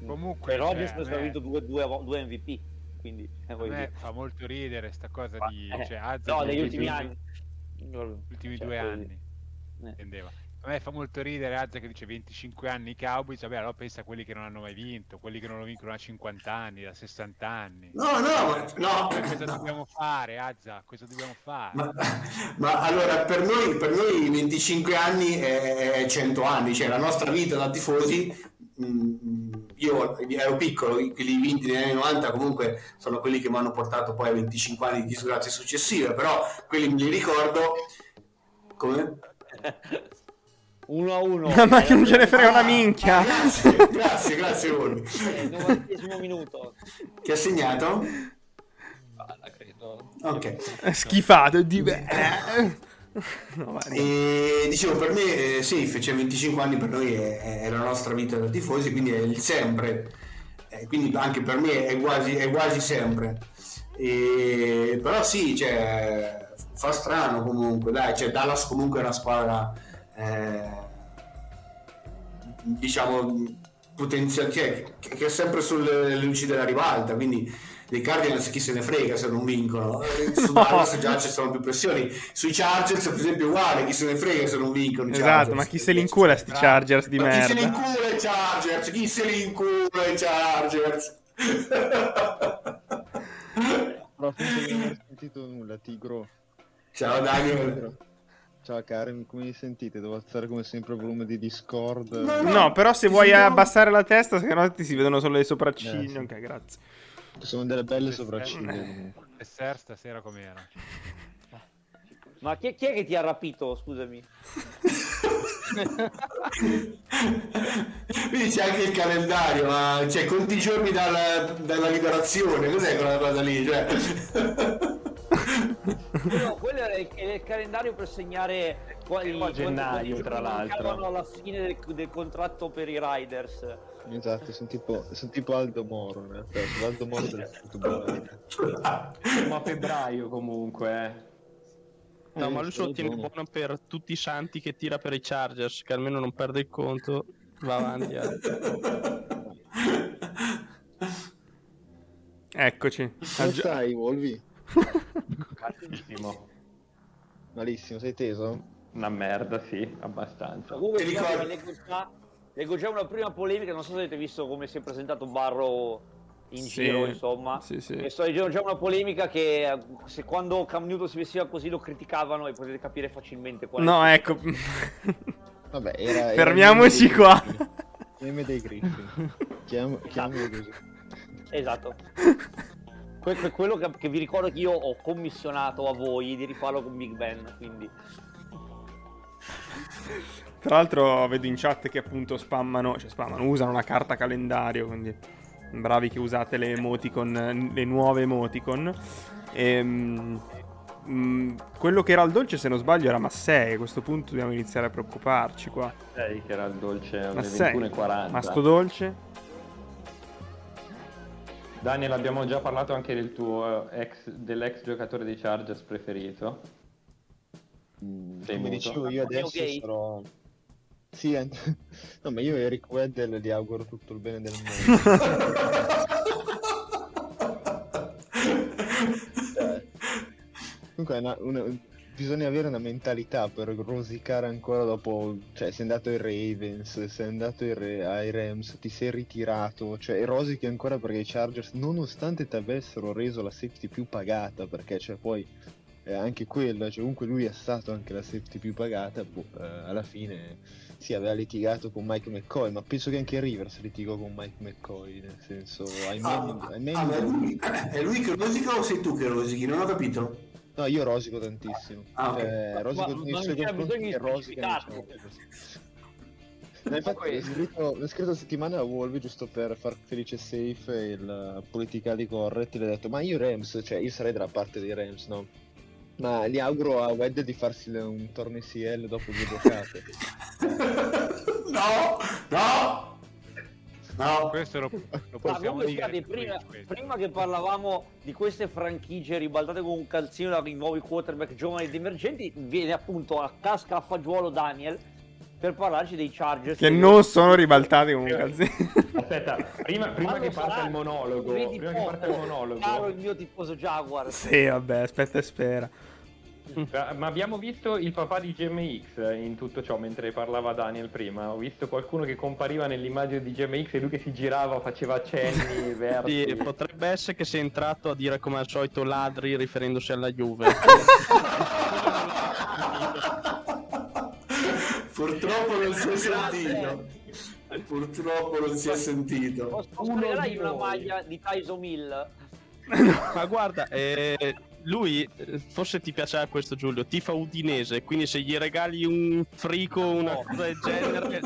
Comunque, Per Rogers cioè, ha me- vinto due, due, due MVP, quindi eh, me fa molto ridere sta cosa Ma- di... eh, Cioè, Azza no, negli ultimi anni. Gli ultimi Cioè, due anni. Eh. Intendeva. A me fa molto ridere Azza che dice 25 anni i Cowboys, vabbè allora pensa a quelli che non hanno mai vinto, quelli che non lo vincono da 50 anni, da 60 anni. No, no, ma, no, Cosa no. dobbiamo fare, Azza? Cosa dobbiamo fare? Ma, ma allora per noi, per noi 25 anni è, è 100 anni, cioè la nostra vita da tifosi, io ero piccolo, quelli vinti negli anni 90 comunque sono quelli che mi hanno portato poi a 25 anni di disgrazie successive, però quelli me li ricordo come... [laughs] Uno a uno. [laughs] Ma che non ce ne frega una minchia. Ah, grazie, grazie, grazie Olmi. Eh, 90 minuto. Chi ha segnato? Credo. Ok. Schifato. Di... No, E dicevo, per me eh, safe, cioè 25 anni per noi è, è la nostra vita da tifosi, quindi è il sempre. Eh, quindi anche per me è quasi, è quasi sempre. E- però sì, cioè, fa strano comunque, dai, cioè, Dallas comunque è una squadra, eh, diciamo, potenziale, cioè, che, che è sempre sulle luci della ribalta, quindi dei Cardinals chi se ne frega se non vincono [laughs] Eh, su No. Dallas già ci sono più pressioni sui Chargers per esempio è uguale chi se ne frega se non vincono Esatto, Chargers. ma chi se li incula sti Chargers di Ma chi se li merda? incula i Chargers chi se li incula i Chargers Però finché non ho sentito nulla, Tigro. ciao Daniel Ciao cari, come mi sentite? Devo alzare come sempre il volume di Discord. No, No, però se vuoi abbassare la testa, se no ti si vedono solo le sopracciglia. Eh, sì. Ok, grazie. Sono delle belle sopracciglia. [laughs] E Ser stasera com'era? Ma chi, chi è che ti ha rapito, scusami? [laughs] Quindi c'è anche il calendario, ma cioè, conti i giorni dalla, dalla liberazione, cos'è quella cosa lì? Cioè... quello, quello è, il, il calendario per segnare quali Fino a gennaio, tra l'altro. alla fine del, del contratto per i Riders. Esatto, sono tipo, sono tipo Aldo Moro, in realtà, sono Aldo Moro del football. Siamo a febbraio comunque. eh. No, ma lui se lo tiene buono. buono per tutti i santi che tira per i Chargers, che almeno non perde il conto. Va avanti. eh. [laughs] Eccoci. Come stai, Volvi? Cazzo, Malissimo, sei teso? Una merda, sì, abbastanza. Comunque, che leggo già, una prima polemica, non so se avete visto come si è presentato Barro in Sì, giro, insomma. sì, sì. E sto leggendo già una polemica che eh, se quando Cam Newton si vestiva così lo criticavano e potete capire facilmente qual è No, il ecco. [laughs] Vabbè, era... era Fermiamoci dei qua. Meme dei Griffin. Chiam- chiamalo così. Esatto. Que- que- quello che, che vi ricordo che io ho commissionato a voi di rifarlo con Big Ben, quindi... Tra l'altro vedo in chat che appunto spammano, cioè spammano, usano la carta calendario, quindi bravi che usate le emoticon, le nuove emoticon. Ehm, mm, quello che era il dolce, se non sbaglio, era Massei. A questo punto dobbiamo iniziare a preoccuparci qua. Sei che era il dolce alle Massei, 21.40. ma sto dolce? Daniel, abbiamo già parlato anche del tuo ex, dell'ex giocatore dei Chargers preferito. Mm, Come muto. dicevo io adesso gay? sarò... Sì, ant- [laughs] no, ma io a Eric Weddle gli auguro tutto il bene del mondo. Cioè, [laughs] Comunque una- una- bisogna avere una mentalità per rosicare ancora dopo, cioè sei andato ai Ravens, sei andato ai, Re- ai Rams, ti sei ritirato, cioè rosichi ancora perché i Chargers, nonostante ti avessero reso la safety più pagata, perché cioè poi eh, anche quello, cioè comunque lui è stato anche la safety più pagata, boh, eh, alla fine sì aveva litigato con Mike McCoy, ma penso che anche Rivers litigò con Mike McCoy, nel senso Ah, memi, ai memi ah, ma è lui, [clears throat] è lui che rosica o sei tu che rosichi? Non ho capito. No, io rosico tantissimo. Ah, ok. Cioè, rosico Ma- nei non suoi c'è confronti bisogno di che rosica infatti ho scritto, ho scritto settimana a Wolvi giusto per far felice safe e il politically correct le ho detto ma io Rams, cioè io sarei dalla parte dei Rams, no? Ma gli auguro a Wed di farsi un torno ICL dopo due giocate. [laughs] No, no, no. Questo lo, lo possiamo dire. scusate, prima, prima che parlavamo di queste franchigie ribaltate con un calzino dai nuovi quarterback giovani ed emergenti, viene appunto a casca a fagiolo Daniel per parlarci dei Chargers. Che non sono ribaltati con un calzino. Aspetta, prima, [laughs] prima che parta sarà- il monologo, prima che parta il monologo, Caro il mio tifoso Jaguar. sì, vabbè, aspetta e spera. Eh, Ma abbiamo visto il papà di GMX in tutto ciò mentre parlava Daniel prima. Ho visto qualcuno che compariva nell'immagine di GMX e lui che si girava, faceva accenni [laughs] versi. Sì, potrebbe essere che sia entrato a dire come al solito ladri riferendosi alla Juve. [laughs] Purtroppo non si è sentito. Purtroppo non si è sentito. Posso una maglia di Tyson Hill? [laughs] Ma guarda, eh, lui, eh, forse ti piacerà questo Giulio, tifa udinese, quindi se gli regali un frico o una cosa del genere...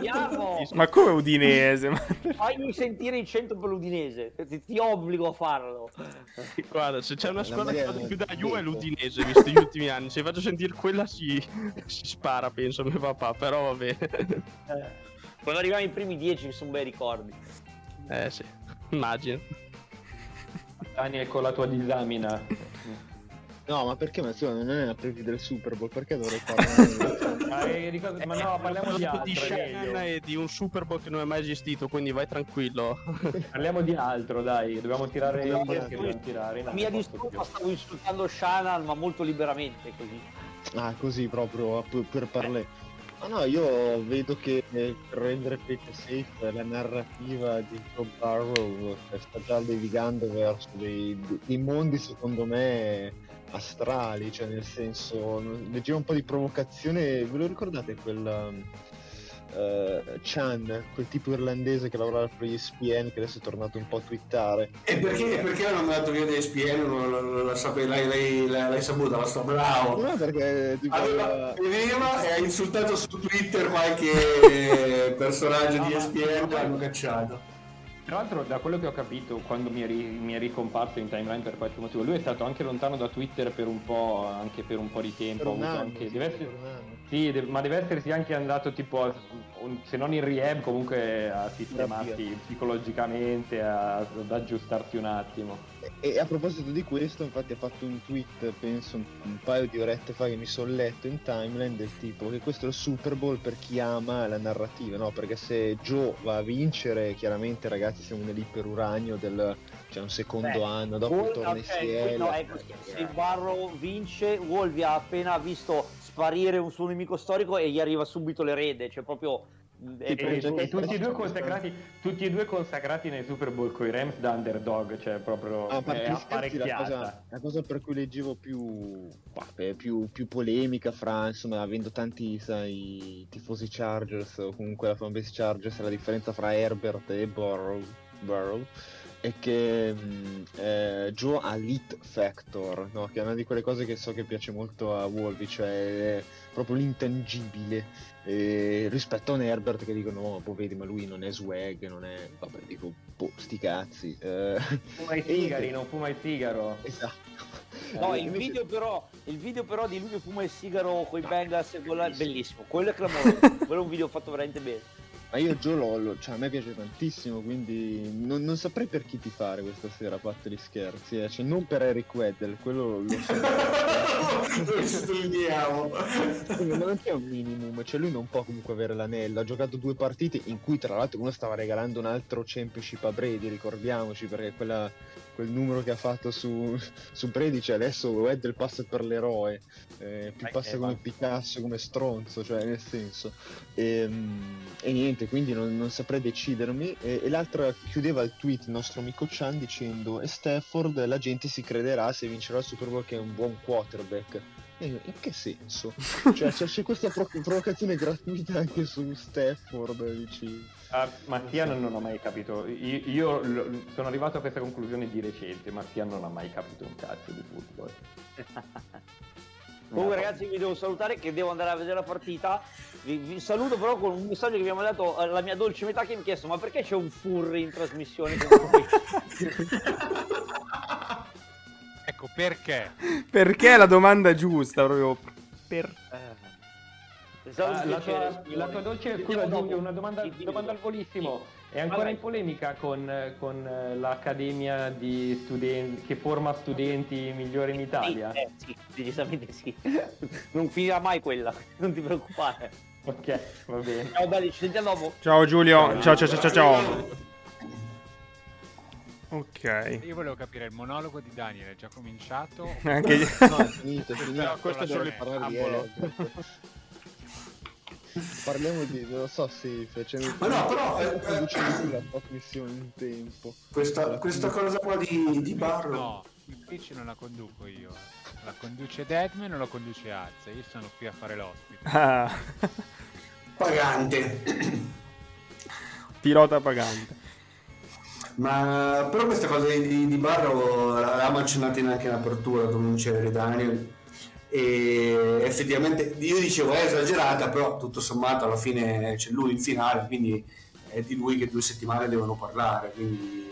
Ma come udinese? [laughs] Fagli sentire il centro per l'Udinese, ti, ti obbligo a farlo. Guarda, se c'è una squadra che Maria fa di non più ha Juve è l'Udinese, visto gli ultimi anni. Se faccio sentire quella si, si spara, penso, mio papà, però va bene. Quando arriviamo ai primi dieci sono bei ricordi. Eh sì, immagino. Daniel con la tua disamina. No, ma perché? Ma scusa, non è la preview del Super Bowl, perché dovrei [laughs] parlare? Ma, eh, ricordo- ma no, parliamo di altro. di Shannon meglio. e di un Super Bowl che non è mai esistito, quindi vai tranquillo. [laughs] Parliamo di altro, dai. Dobbiamo tirare i di che dobbiamo tirare. No, mia discolpa stavo insultando Shannon, ma molto liberamente così. Ah, così proprio per, per parlare. Ma no, io vedo che eh, per rendere Fate Safe la narrativa di Joe Barrow eh, sta già devigando verso dei, dei mondi secondo me astrali, cioè nel senso, leggevo un po' di provocazione, ve lo ricordate quel eh, Chan, quel tipo irlandese che lavorava per gli SPN che adesso è tornato un po' a twittare. E perché, perché l'hanno mandato via da ESPN? Non la, la, la sape- l'hai, saputa, la sto bravo. No, perché tipo, Allora, vedeva e ha insultato su Twitter qualche [laughs] personaggio di ESPN e l'hanno cacciato. Tra l'altro, da quello che ho capito, quando mi è, ri- mi è ricomparso in timeline per qualche motivo, lui è stato anche lontano da Twitter per un po', anche per un po' di tempo. Per ha un anno, anche- sì, deve essere-. Sì, de- ma deve essersi anche andato tipo, a- se non in rehab, comunque a sistemarsi psicologicamente, a- ad aggiustarsi un attimo. E a proposito di questo, infatti ha fatto un tweet, penso un, paio di orette fa che mi sono letto in timeline del tipo che questo è il Super Bowl per chi ama la narrativa, no? Perché se Joe va a vincere, chiaramente ragazzi siamo nell'iperuranio del cioè un secondo Beh, anno, dopo Wol- torna in ok, CL. no, ecco, se Barrow vince, Wolvi ha appena visto sparire un suo nemico storico e gli arriva subito l'erede, cioè proprio... E, e- e tutti, e due consacrati, tutti e due consacrati nei Super Bowl con i Rams da underdog, cioè proprio Ah, è gli scherzi, la apparecchiata. cosa, la cosa per cui leggevo più, vabbè, più, più polemica fra, insomma, avendo tanti sai, tifosi Chargers o comunque la fanbase Chargers, la differenza fra Herbert e Burrow, Burrow è che mh, eh, Joe ha l'hit factor, no? che è una di quelle cose che so che piace molto a Wolvi, cioè è proprio l'intangibile eh, rispetto a un Herbert che dicono no, boh, vedi ma lui non è swag, non è... vabbè dico, boh, sti cazzi. eh. Fuma i [laughs] sigari, non fuma il sigaro. Esatto. No, Eh, il invece- video, però, il video però di lui che fuma il sigaro con i Bengals e bellissimo. Quello è clamoroso. [laughs] quello è un video fatto veramente bene. Ma io Joe lo, lo- cioè a me piace tantissimo, quindi non, non saprei per chi ti fare questa sera, a parte gli scherzi. eh. Cioè, non per Eric Weddle, quello lo so. Lo studiamo. Non c'è un minimum, cioè lui non può comunque avere l'anello. Ha giocato due partite in cui, tra l'altro, uno stava regalando un altro championship a Brady, ricordiamoci, perché quella- quel numero che ha fatto su, su Brady, cioè adesso Weddle passa per l'eroe, eh, più passa come Picasso, come stronzo, cioè nel senso. E, e niente, quindi non, non saprei decidermi. E, e l'altra chiudeva il tweet il nostro amico Chan dicendo: E Stafford la gente si crederà se vincerà il Super Bowl che è un buon quarterback. In che senso? [laughs] cioè, c'è, questa pro- provocazione gratuita anche su Stafford, dici. Ah, Mattia non, non ho mai capito. Io, io sono arrivato a questa conclusione di recente. Mattia non ha mai capito un cazzo di football. Comunque ragazzi vi devo salutare che devo andare a vedere la partita. Vi, vi saluto però con un messaggio che mi ha mandato la mia dolce metà che mi ha chiesto ma perché c'è un furry in trasmissione? [laughs] Ecco perché. Perché è la domanda giusta, proprio. Per... Pensavo Ah, la, tua, la tua dolce vediamo Giulio, una domanda, domanda al volissimo. È ancora in polemica con, con, eh, l'accademia di studenti che forma studenti migliori in Italia? Sì, eh, sì, decisamente sì. [laughs] Non finirà mai quella, non ti preoccupare. Ok, va bene. Ciao belli, ci sentiamo dopo. Ciao Giulio, ciao ciao ciao ciao ciao. Ok. Io volevo capire, il monologo di Daniel è già cominciato? Anche io. No, è finito, è finito. No, questo è solo il Parlare di preambolo. Herbert. Parliamo di, non lo so se facendo Ma no, però, eh, conducendo la trasmissione in tempo. Questa, questa cosa qua di, di Barro. No, il pitch non la conduco io. La conduce Deadman o la conduce Alza? Io sono qui a fare l'ospite. Ah, Pagante. pilota pagante. Ma però questa cosa di, di, Barro l'avevamo accennata in- anche in apertura, come diceva Daniel. E effettivamente io dicevo è esagerata, però tutto sommato alla fine c'è lui in finale, quindi è di lui che due settimane devono parlare, quindi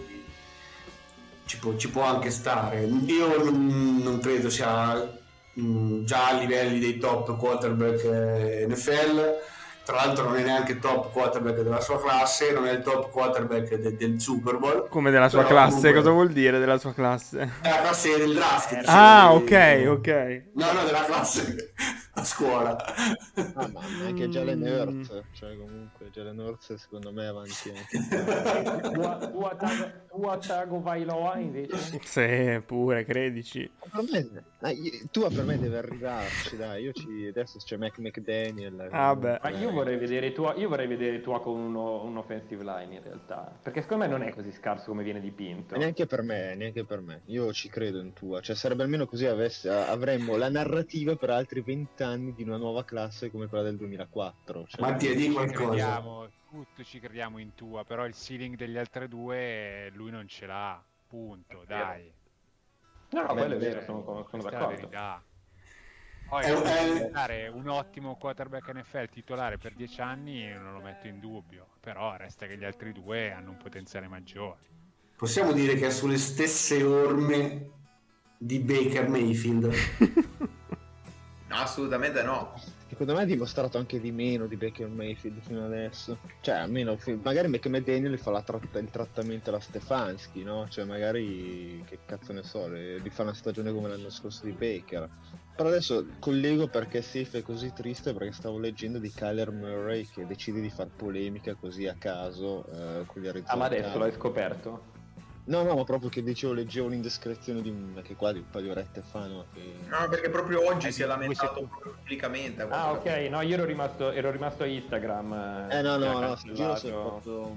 ci può, ci può anche stare. Io non, non credo sia mh, già a livelli dei top quarterback eh, NFL. Tra l'altro non è neanche top quarterback della sua classe, non è il top quarterback de- del Super Bowl. Come della sua classe, comunque- cosa vuol dire della sua classe? È la classe del draft. dicevo, Ah, di- ok, ok. No, no, della classe a scuola. Ah, ma anche Jalen Mm. Hurts, cioè comunque Jalen Hurts secondo me è avanti anche. Tu a- tu a Tago- tu a Tago Vailoa invece? Sì, pure, credici. Per me, io- Tua per me deve arrivarci, dai, io ci, adesso c'è Mac McDaniel. Ah, beh. Ma io vorrei vedere tua, io vorrei vedere tua con uno, un offensive line in realtà. Perché secondo me non è così scarso come viene dipinto. Neanche per me, neanche per me. Io ci credo in tua. Cioè, sarebbe almeno così avesse, avremmo la narrativa per altri vent'anni di una nuova classe come quella del 2004. Cioè, Mattia, di Ci qualcosa. crediamo, tutto ci crediamo in tua, però il ceiling degli altri due lui non ce l'ha. Punto, dai. No, no, Beh, quello è beh, vero, sono, sono la d'accordo. verità. Poi diventare un ottimo quarterback NFL titolare per 10 anni non lo metto in dubbio, però resta che gli altri due hanno un potenziale maggiore. Possiamo dire che è sulle stesse orme di Baker Mayfield. [laughs] Assolutamente no. Secondo me ha dimostrato anche di meno di Baker Mayfield fino adesso. Cioè, almeno magari Baker McDaniel fa la tratta- il trattamento alla Stefanski, no? Cioè, magari che cazzo ne so, li fa una stagione come l'anno scorso di Baker. Però adesso collego perché Safe è così triste perché stavo leggendo di Kyler Murray che decide di far polemica così a caso eh, con gli Arizona Ah, ma adesso l'hai scoperto? No, no, ma proprio che dicevo, leggevo l'indiscrezione di un... che qua di un paio di orette fa, no? Che... No, perché proprio oggi Eh, si è lamentato proprio pubblicamente. Ah, ok, no, io ero rimasto, ero rimasto a Instagram. Eh no, no, no, sul giro cancellato. sono proprio...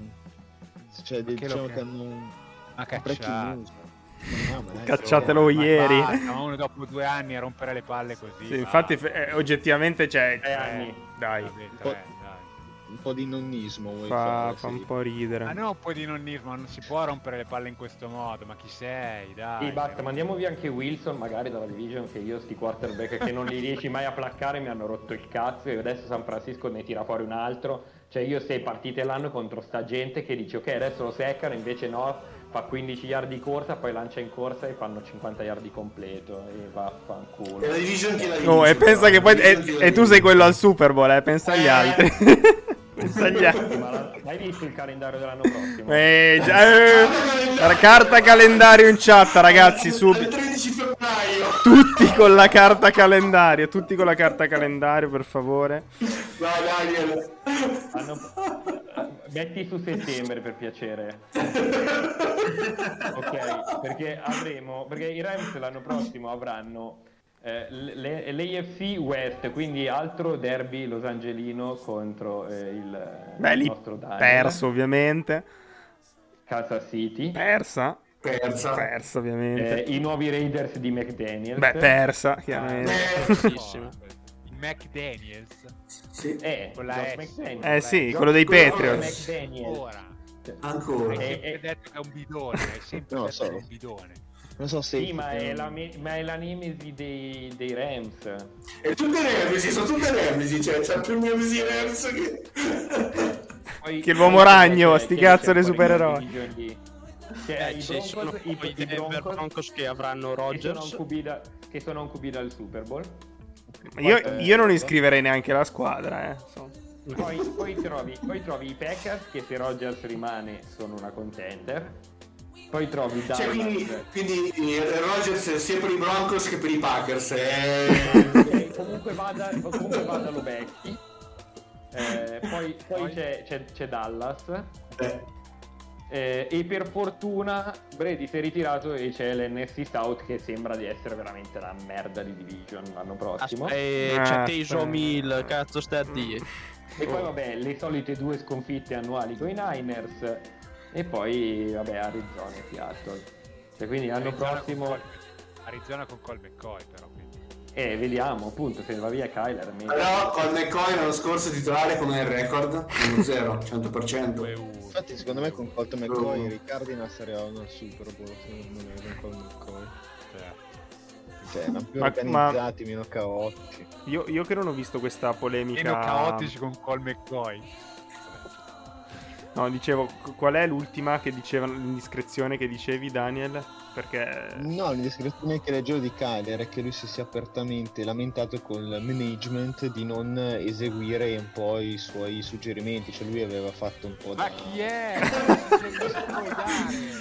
Cioè, Anche diciamo che che- hanno Ma cacciato. No, ma dai, Cacciatelo Ma ieri. basta, ma uno dopo due anni a rompere le palle così. Sì, infatti, eh, oggettivamente, cioè, Tre anni. dai, Vabbè, tre, dai. Un po' di nonnismo vuoi fa, fare, fa sì. un po' ridere. Ma no, un po' di nonnismo, non si può rompere le palle in questo modo, ma chi sei? Dai. Sì, basta, mandiamo via anche Wilson magari dalla division che io sti quarterback che non li riesci mai a placcare mi hanno rotto il cazzo e adesso San Francisco ne tira fuori un altro. Cioè io sei partite l'anno contro sta gente che dice ok adesso lo seccano, invece no, fa 15 yard di corsa, poi lancia in corsa e fanno 50 yard di completo e vaffanculo. E la division chi la vince? Oh, e pensa che poi. E, division e tu sei quello al Super Bowl, eh? Pensa agli Eh. altri. [laughs] ma hai visto il calendario dell'anno prossimo? Eh, già, eh, la carta calendario in chat, ragazzi, subito. 13 febbraio. Tutti con la carta calendario, tutti con la carta calendario, per favore. Vai Daniel. Hanno- Metti su settembre per piacere. ok, perché avremo. Perché i Rams l'anno prossimo avranno eh, le- l'AFC West, quindi altro derby Los Angelino contro eh, il, Beh, il nostro Daniel. perso, ovviamente. Kansas City. Persa. Persa. Persa, Eh, ovviamente. I nuovi Raiders di McDaniel. Beh, persa, chiaramente. Eh, Bellissimo. [laughs] Il McDaniels. sì, Eh. McDaniels. Eh sì, quello dei Patriots. McDaniels. Ora. ancora. Hai Eh, sempre eh. detto che è un bidone, hai sempre No, detto so. è un bidone. Non so se... Sì, ma è la, ma è la nemesi dei, dei Rams. E tutte nemesi, sono tutte nemesi, cioè c'è più nemesi Rams che... Poi- Che l'uomo ragno, c'è- sti che cazzo c'è dei supereroi. Cioè, Eh, i Broncos, sono i, i i Denver Broncos Broncos che avranno che sono, un Rodgers. QB da, che sono un QB dal Super Bowl. Io, Eh, io non iscriverei neanche la squadra, eh. Poi, poi trovi, poi trovi i Packers che se Rodgers rimane sono una contender. Poi trovi Dallas. Cioè, quindi, quindi eh, Rodgers è sia per i Broncos che per i Packers. eh. Ok, comunque vada, comunque vada lo vecchi. Eh, poi poi c'è, c'è- c'è Dallas. Eh, Eh, e per fortuna Brady si è ritirato e c'è l'NSC South che sembra di essere veramente la merda di division l'anno prossimo. Aspe- eh, c'è aspetta. Taysom Hill, cazzo stai a dire. E poi vabbè, le solite due sconfitte annuali con i Niners e poi vabbè Arizona e Seattle. Cioè, quindi l'anno Arizona prossimo con Col- Arizona con Col McCoy però. Quindi. eh, vediamo appunto se va via Kyler. meglio. Però con McCoy l'anno scorso titolare come il record? 1-0, 100%. 2-1. Infatti, secondo me con Colt McCoy i Cardinals arrivavano al Super Bowl, secondo me, con Colt McCoy. Cioè, Cioè, erano più Ma- organizzati, meno caotici. Io, io che non ho visto questa polemica. Meno caotici con Col McCoy. No, dicevo, qu- qual è l'ultima che diceva l'indiscrezione che dicevi, Daniel? Perché. No, l'indiscrezione che leggevo di Kyler è che lui si sia apertamente lamentato con il management di non eseguire un po' i suoi suggerimenti, cioè lui aveva fatto un po' Ma da... chi è?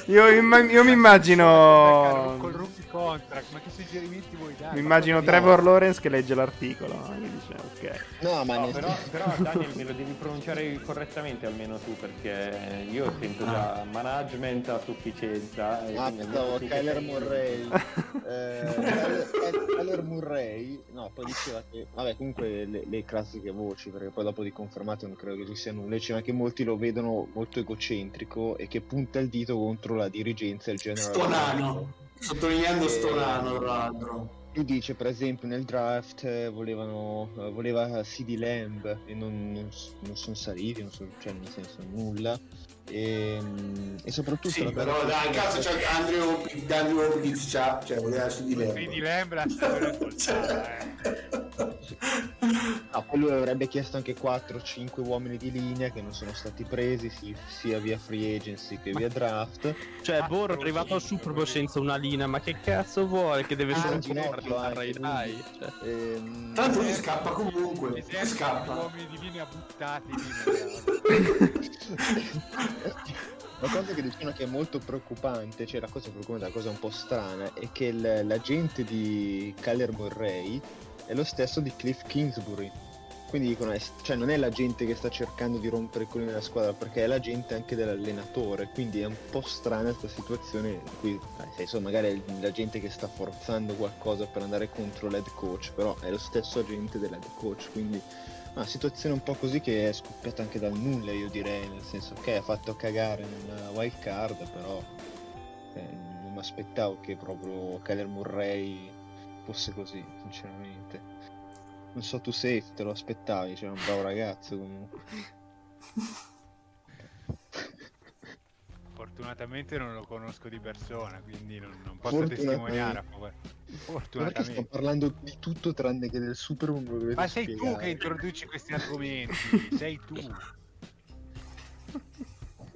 Io, imma- io mi Col immagino. rookie contract, ma che suggerimenti vuoi dare? Mi immagino Ma Trevor Lawrence che legge l'articolo. no? Che dice, ok. No, ma No, nel- però, però Daniel me lo devi pronunciare correttamente almeno tu perché io sento già management a sufficienza. e Ah, quindi Kyler Murray. [laughs] Eh, Kyler- Kyler Murray. No, poi diceva che. Vabbè, comunque le, le classiche voci, perché poi dopo di confermato non credo che ci sia nulla. Diceva che molti lo vedono molto egocentrico e che punta il dito contro la dirigenza e il general. Stonano. Sottolineando Eh, Stonano, tra l'altro. Lui dice, per esempio, nel draft eh, volevano, eh, voleva CD Lamb e non, non, non sono saliti, non so- cioè nel senso nulla. E, mm, e soprattutto Sì, la però dai, cazzo, c'è Andrew Hopkins, Andrew Hopkins c'ha, cioè, voleva su di Quindi Lembra stagione voltata, eh. Ah, poi lui avrebbe chiesto anche 4-5 uomini di linea che non sono stati presi sì- sia via free agency che via draft. Cioè, Ah, Borro è arrivato al Super Bowl senza una linea, ma che cazzo vuole? Che deve Ah, solo ginocchio correre anche, dai. Cioè. Ehm, Tanto lui scappa comunque, di scappa. uomini di linea buttati lì [laughs] [laughs] [laughs] La cosa che dicevano che è molto preoccupante, cioè la cosa preoccupante, la cosa un po' strana, è che il- l'agente di Kyler Murray è lo stesso di Cliff Kingsbury. Quindi dicono, è- cioè non è l'agente che sta cercando di rompere i coglioni della squadra, perché è l'agente anche dell'allenatore. Quindi è un po' strana questa situazione in cui, senso, magari è l'agente che sta forzando qualcosa per andare contro l'head coach, però è lo stesso agente dell'head coach. Quindi una situazione un po' così che è scoppiata anche dal nulla, io direi, nel senso che ha fatto cagare nella wild card, però eh, non mi aspettavo che proprio Kyler Murray fosse così, sinceramente. Non so tu safe, te lo aspettavi, cioè è un bravo ragazzo comunque. Fortunatamente non lo conosco di persona, quindi non, non posso testimoniare a favore. Ma perché stiamo Fortunatamente. parlando di tutto tranne che del Super Ma sei tu spiegare. che introduci questi argomenti, [laughs] sei tu.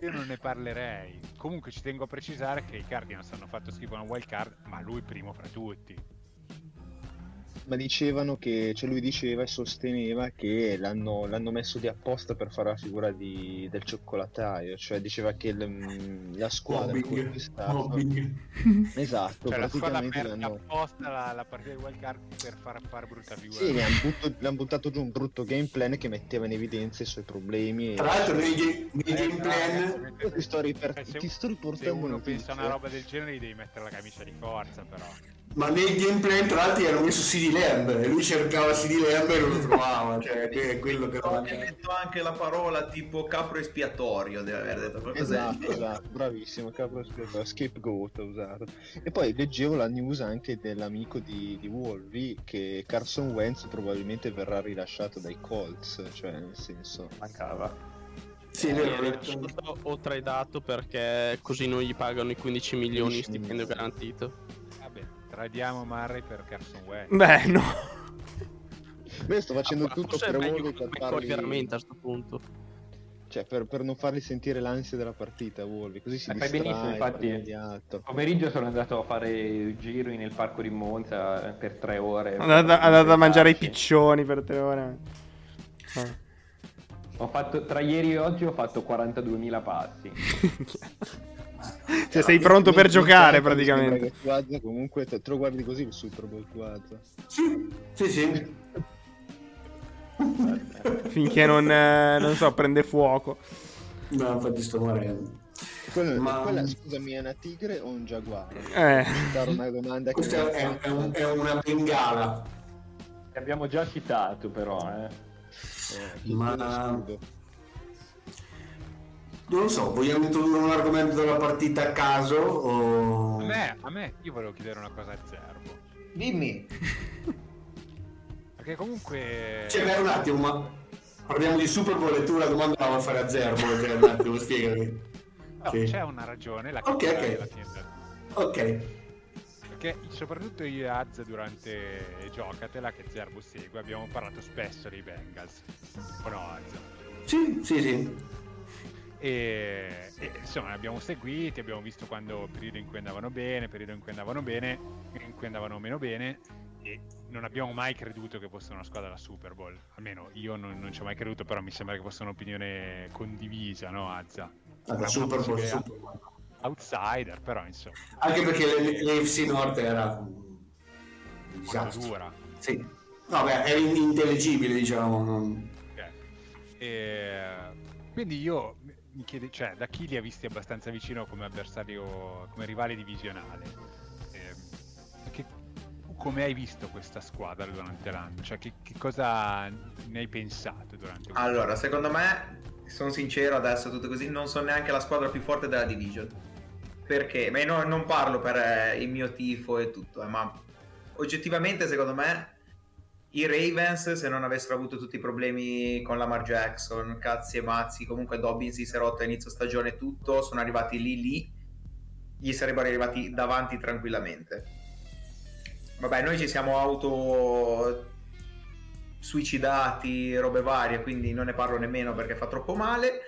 Io non ne parlerei. Comunque ci tengo a precisare che i Cardinals hanno fatto schifo una wild card, ma lui primo fra tutti. Ma dicevano che, cioè lui diceva e sosteneva che l'hanno, l'hanno messo di apposta per fare la figura di- del cioccolattaio, cioè diceva che mm, la squadra in cui Mobbing, è stato... mobbing. Esatto, Cioè la squadra praticamente perde l'hanno... apposta la, la partita di wild card per far fare brutta figura. Sì, le hanno, butto- le han buttato giù un brutto game plan che metteva in evidenza i suoi problemi. E... Tra l'altro nei, nei Eh, game no, plan... Io ti sto, riper- eh, se- ti sto Se riportando uno notizie. pensa a una roba del genere gli devi mettere la camicia di forza però. Ma nei game plan tra l'altro hanno messo CD Lamb e lui cercava CD Lamb e non lo trovava, cioè che è quello che non Ha detto anche la parola tipo capro espiatorio, deve aver detto qualcosa Esatto, esatto, bravissimo, capro scapegoat, scapegoat ha usato. E poi leggevo la news anche dell'amico di, di Wolvi che Carson Wentz probabilmente verrà rilasciato dai Colts, cioè nel senso... Mancava. Sì, rilasciato o tradato perché così non gli pagano i 15 milioni di 15 stipendio garantito. Tradiamo Murray per Carson Wentz. Beh, no. Beh, sto facendo Ah, tutto per con per farli... veramente a sto punto. Cioè, per, per non farli sentire l'ansia della partita, Wolvi, così si Eh, distrae, benissimo, infatti. Pomeriggio sono andato a fare giri nel parco di Monza per tre ore. È andata a mangiare i piccioni per te ore. Ah. Ho fatto, tra ieri e oggi ho fatto 42.000 passi. [laughs] Cioè, sei pronto per giocare praticamente. comunque te, lo guardi così il Super Bowl tu, Azza. Sì, sì, sì. Finché non, eh, non so, prende fuoco. No, infatti sto morendo. Quello- Ma- Quella, scusami, è una tigre o un giaguaro? Eh. Dare una domanda che Questa è, è un- è una bengala. Abbiamo già citato però, eh. Eh, Ma-. Non lo so, vogliamo introdurre un argomento della partita a caso o... A me, a me, io volevo chiedere una cosa a Zerbo. Dimmi. Perché comunque... Cioè, beh, un attimo, ma parliamo di Super Bowl e tu la domanda la vuoi fare a Zerbo, cioè, un attimo, [laughs] spiegami. No, Sì. c'è una ragione, la Ok, chiusura ok. della tienda. Ok, Perché soprattutto io e Az durante Giocatela che Zerbo segue abbiamo parlato spesso dei Bengals. O no Az? sì, sì, sì. E, e, insomma abbiamo seguiti, abbiamo visto quando periodo in cui andavano bene, periodo in cui andavano bene, in cui andavano meno bene e non abbiamo mai creduto che fosse una squadra da Super Bowl. Almeno io non, non ci ho mai creduto, però mi sembra che fosse un'opinione condivisa, no Azza? Alla Una Super Bowl. Super Bowl. Outsider, però insomma, Anche perché l'AFC North era disastro. dura. Sì. No, beh, è intellegibile, diciamo. non- Ok. E, quindi io mi chiedo, cioè, da chi li ha visti abbastanza vicino come avversario, come rivale divisionale? Che- tu come hai visto questa squadra durante l'anno? Cioè, che, che cosa ne hai pensato durante questo Allora, secondo me, sono sincero adesso, tutto così, non sono neanche la squadra più forte della division. Perché? Beh, no- non parlo per eh, il mio tifo e tutto, eh, ma oggettivamente secondo me i Ravens se non avessero avuto tutti i problemi con Lamar Jackson, cazzi e mazzi, comunque Dobbins si è rotto a inizio stagione tutto, sono arrivati lì lì, gli sarebbero arrivati davanti tranquillamente. Vabbè, noi ci siamo auto suicidati, robe varie, quindi non ne parlo nemmeno perché fa troppo male.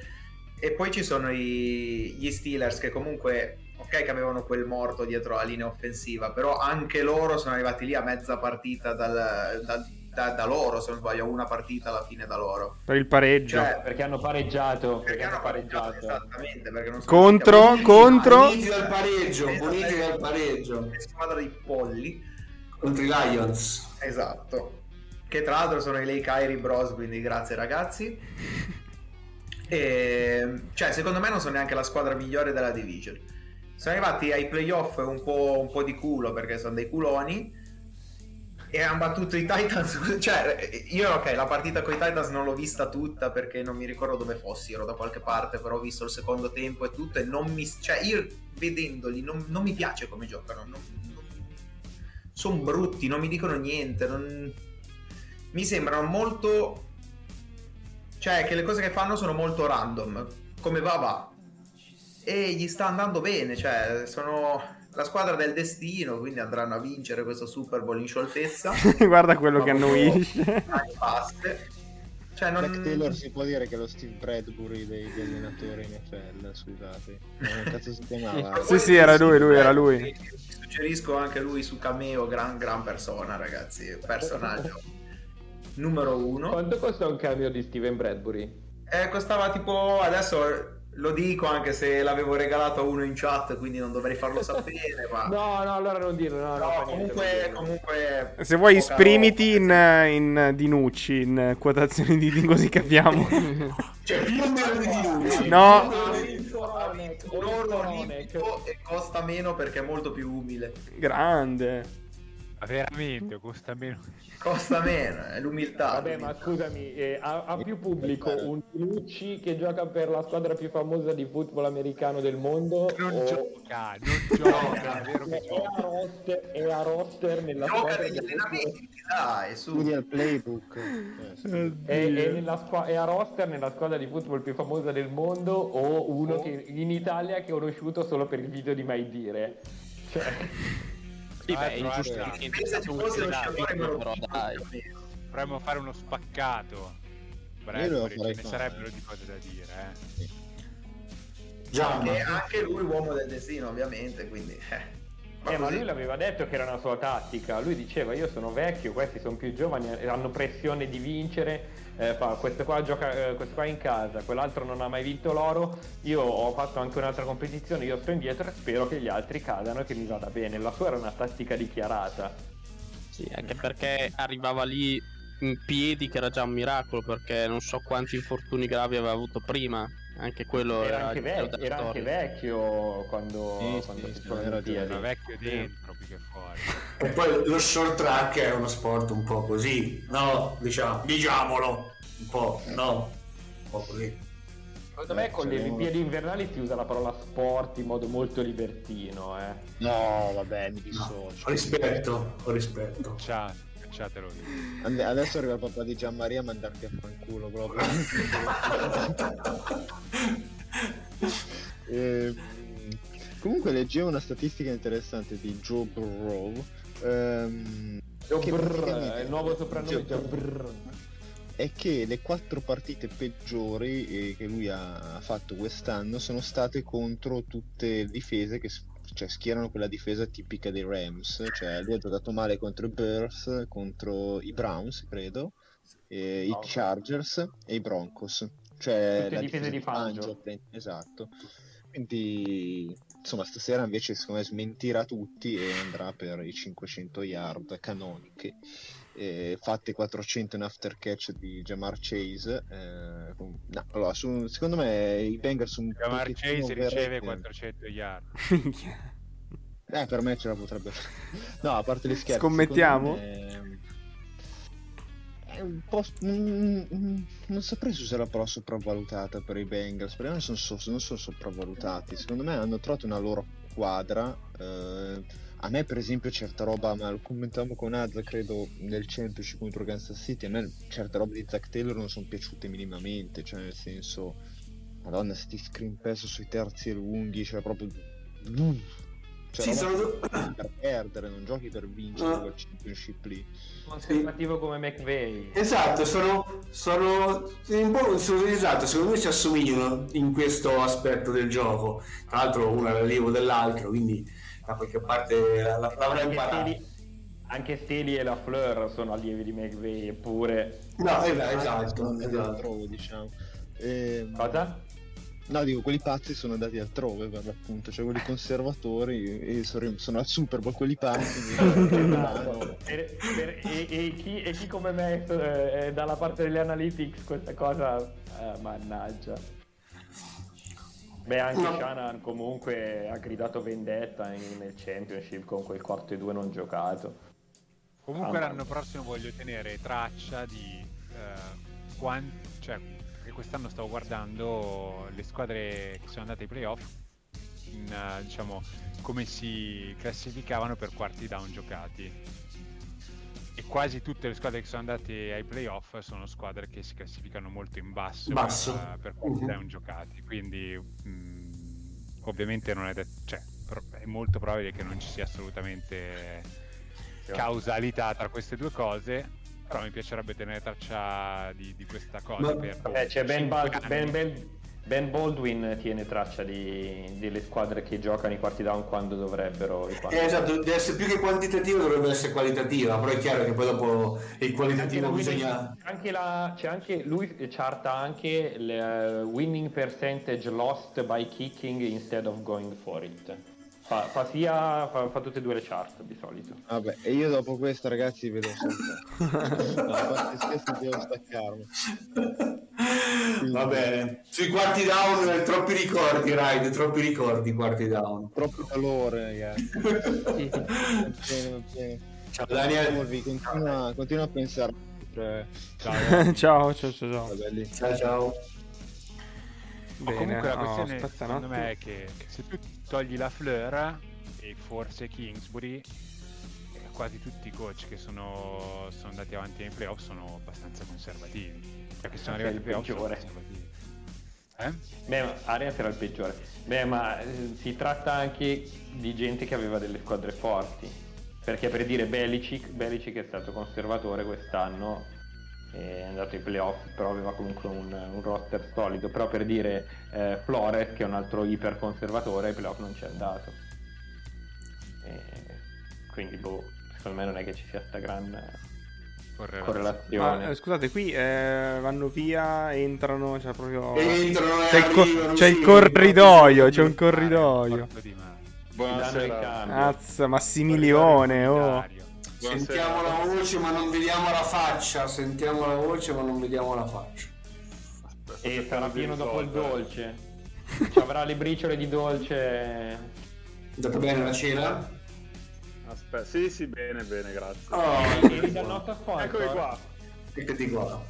E poi ci sono i, gli Steelers che comunque, ok che avevano quel morto dietro la linea offensiva, però anche loro sono arrivati lì a mezza partita dal, dal, da, da loro, se non sbaglio, una partita alla fine da loro. Per il pareggio. Cioè, Perché hanno pareggiato. perché hanno pareggiato esattamente perché non Contro, contro. Uniti dal pareggio, uniti dal pareggio. squadra dei polli Contro i Lions. Esatto. Che tra l'altro sono i Lake Kyrie Bros, quindi grazie ragazzi. [laughs] E, cioè, secondo me non sono neanche la squadra migliore della division. Sono arrivati ai playoff un po', un po' di culo perché sono dei culoni. E hanno battuto i Titans. [laughs] Cioè, io ok, la partita con i Titans non l'ho vista tutta perché non mi ricordo dove fossi, ero da qualche parte, però ho visto il secondo tempo e tutto. E non mi. Cioè, io vedendoli non, non mi piace come giocano. sono brutti, non mi dicono niente. Non... Mi sembrano molto. Cioè, che le cose che fanno sono molto random. Come va, va. E gli sta andando bene. Cioè, sono la squadra del destino, quindi andranno a vincere questo Super Bowl in scioltezza. [laughs] Guarda quello che annuisce. Cioè, non... Black Taylor si può dire che è lo Steve Bradbury degli allenatori NFL, scusate. Come cazzo si chiamava? [laughs] Sì, sì, era lui, lui, era lui. Suggerisco anche lui su Cameo, gran, gran persona, ragazzi. Personaggio numero uno. Quanto costa un cambio di Steven Bradbury? Eh, costava tipo adesso lo dico anche se l'avevo regalato a uno in chat, quindi non dovrei farlo sapere. Ma [laughs] No, no, allora non dirlo, no, no, No, fa niente, comunque, comunque Se vuoi esprimiti roba. in, in Dinucci, in quotazioni di, di così capiamo. [laughs] Cioè, più o meno di [laughs] Dinucci. No. Orlo olimpico e costa meno perché è molto più umile. Grande. Ma veramente, costa meno. Costa meno, è l'umiltà. Vabbè, ma scusami, eh, ha, ha più pubblico un Lucci che gioca per la squadra più famosa di football americano del mondo Non o gioca, non gioca, è vero che è a gioca. roster, è a roster nella Gioca squadra negli di allenamenti, dai, su. Studi al playbook. Eh, sì. È, è nella squa- è a roster nella squadra di football più famosa del mondo o uno che in Italia che ho conosciuto solo per il video di Mai Dire. Cioè, Sì, beh, è sciatore me lo però dai. Dovremmo fare uno spaccato. Bradbury, ce ne sarebbero di cose da dire, eh. Già, Anche, ma- anche lui uomo del destino, ovviamente, quindi... Eh. Ma eh, ma così. lui l'aveva detto che era una sua tattica. Lui diceva: Io sono vecchio, questi sono più giovani, eh, hanno pressione di vincere. Eh, fa, questo, qua gioca, eh, questo qua è in casa, quell'altro non ha mai vinto l'oro. Io ho fatto anche un'altra competizione, io sto indietro e spero che gli altri cadano e che mi vada bene. La sua era una tattica dichiarata. Sì, anche perché arrivava lì in piedi che era già un miracolo perché non so quanti infortuni gravi aveva avuto prima. Anche quello Era era, anche, era vec- era anche vecchio quando, Sì, quando sì, si sì, ragione. piedi. Era vecchio dentro più che fuori. E poi lo short track è uno sport un po' così, no? Diciamo, diciamolo, un po', no? Un po' così. Secondo me con le Olimpiadi invernali si usa la parola sport in modo molto libertino. Eh. No, vabbè, mi No, dissocio. rispetto, ho rispetto. Cacciate, cacciatelo. Ande- Adesso arriva il papà di Gianmaria a mandarti a fanculo proprio. [laughs] Ehm, comunque leggevo una statistica interessante di Joe Burrow. ehm, Joe praticamente- è il nuovo soprannome Joe. Brr. È che le quattro partite peggiori eh, che lui ha fatto quest'anno sono state contro tutte le difese che cioè, schierano quella difesa tipica dei Rams. Cioè, lui ha giocato male contro i Bears, contro i Browns, credo, e i Ok. Chargers e i Broncos. Cioè, Tutte la difese di Fangio. Esatto. Quindi, insomma, stasera invece secondo me smentirà tutti e andrà per i 500 yard canoniche eh, fatte 400 in after catch di Jamar Chase. eh, com- no, allora, su- secondo me i Bengals un Jamar Chase riceve overrated. 400 yard. [laughs] Eh, per me ce la potrebbe fare. No, a parte gli scherzi. Scommettiamo? me- è un po'. mm, mm, non saprei se sarà però sopravvalutata per i Bengals, perché non sono, so- non sono sopravvalutati. Secondo me hanno trovato una loro quadra. eh, a me, per esempio, certa roba, ma lo commentavamo con Azza, credo, nel Championship contro Kansas City. A me certe robe di Zach Taylor non sono piaciute minimamente. Cioè, nel senso, madonna, sti screen pass sui terzi e lunghi, cioè proprio. Cioè, Sì, sono- [coughs] per perdere, non giochi per vincere Ah. quel championship lì. Conservativo come McVeigh. Esatto, sono, sono un po' sono- esatto, secondo me ci assomigliano in questo aspetto del gioco. Tra l'altro uno è l'allievo dell'altro, quindi da qualche parte la- la- l'avrà Anche imparato. Steli, anche Steli e la Fleur sono allievi di McVeigh, eppure... No, eh, esatto, Sono andati esatto. altrove, diciamo. Ehm, Cosa? No, dico, quelli pazzi sono andati altrove per l'appunto, cioè quelli conservatori e sono, sono al Super Bowl, quelli pazzi. [laughs] Esatto. E, per- e- e chi, e chi come me eh, è dalla parte delle analytics questa cosa, eh, mannaggia. Beh, anche No. Shannon comunque ha gridato vendetta in- nel championship con quel quarto e due non giocato. Comunque Ah, l'anno prossimo voglio tenere traccia di eh, quan- cioè, perché quest'anno stavo guardando le squadre che sono andate ai playoff, in, eh, diciamo, come si classificavano per quarti down giocati. E quasi tutte le squadre che sono andate ai playoff sono squadre che si classificano molto in basso, Basso. Per, per Mhm. down giocati. Quindi mm, ovviamente non è detto, cioè, è molto probabile che non ci sia assolutamente causalità tra queste due cose, però mi piacerebbe tenere traccia di, di questa cosa. Ma- per Eh, c'è Ben. Ben- Ben- Ben Baldwin tiene traccia di- delle squadre che giocano i quarti down quando dovrebbero i quarti Eh, esatto, deve essere più che quantitativa, dovrebbe essere qualitativa, però è chiaro che poi dopo il Anche qualitativo winning- bisogna... c'è anche la- c'è anche lui charta anche il eh, winning percentage lost by kicking instead of going for it. Fa, fa sia fa, fa tutte e due le chart di solito. Vabbè, e io dopo questo ragazzi vedo. No, a parte scherzi devo staccarmi. Va bene. Sui quarti down, troppi ricordi, Raid, troppi ricordi, quarti down. Troppo calore, ragazzi. Bene, va bene. Ciao Daniel. Continua, continua a pensare. Cioè, ciao, [laughs] ciao, ciao, ciao. Ciao ciao. Ma Bene, comunque la oh, questione un secondo me è che se tu togli la Fleur e forse Kingsbury, quasi tutti i coach che sono, sono andati avanti nei playoff sono abbastanza conservativi. Perché sono arrivati ai il playoff sono peggiore. conservativi. Eh? Beh, ma Arias era il peggiore. Beh, ma eh, si tratta anche di gente che aveva delle squadre forti. Perché per dire Belicic, Belicic è stato conservatore quest'anno, è andato ai playoff, però aveva comunque un, un roster solido. Però per dire eh, Flores, che è un altro iper conservatore, ai playoff non c'è andato. E quindi, boh, secondo me non è che ci sia sta gran Correlazione. correlazione. Ma, eh, scusate, qui eh, vanno via, entrano, c'è proprio... Entrano C'è il, co- arrivano, c'è il corridoio, c'è un corridoio. Buonasera. Cazzo, Massimilione, oh. Solitario. Sentiamo la voce ma non vediamo la faccia, sentiamo la voce ma non vediamo la faccia. E sarà pieno dopo il risolvere. dolce. Ci avrà le briciole di dolce. È andata bene la cena? Aspetta, sì, sì, bene, bene, grazie. Oh, Eri dal nostro sponsor. Eccomi qua. Eccoti qua.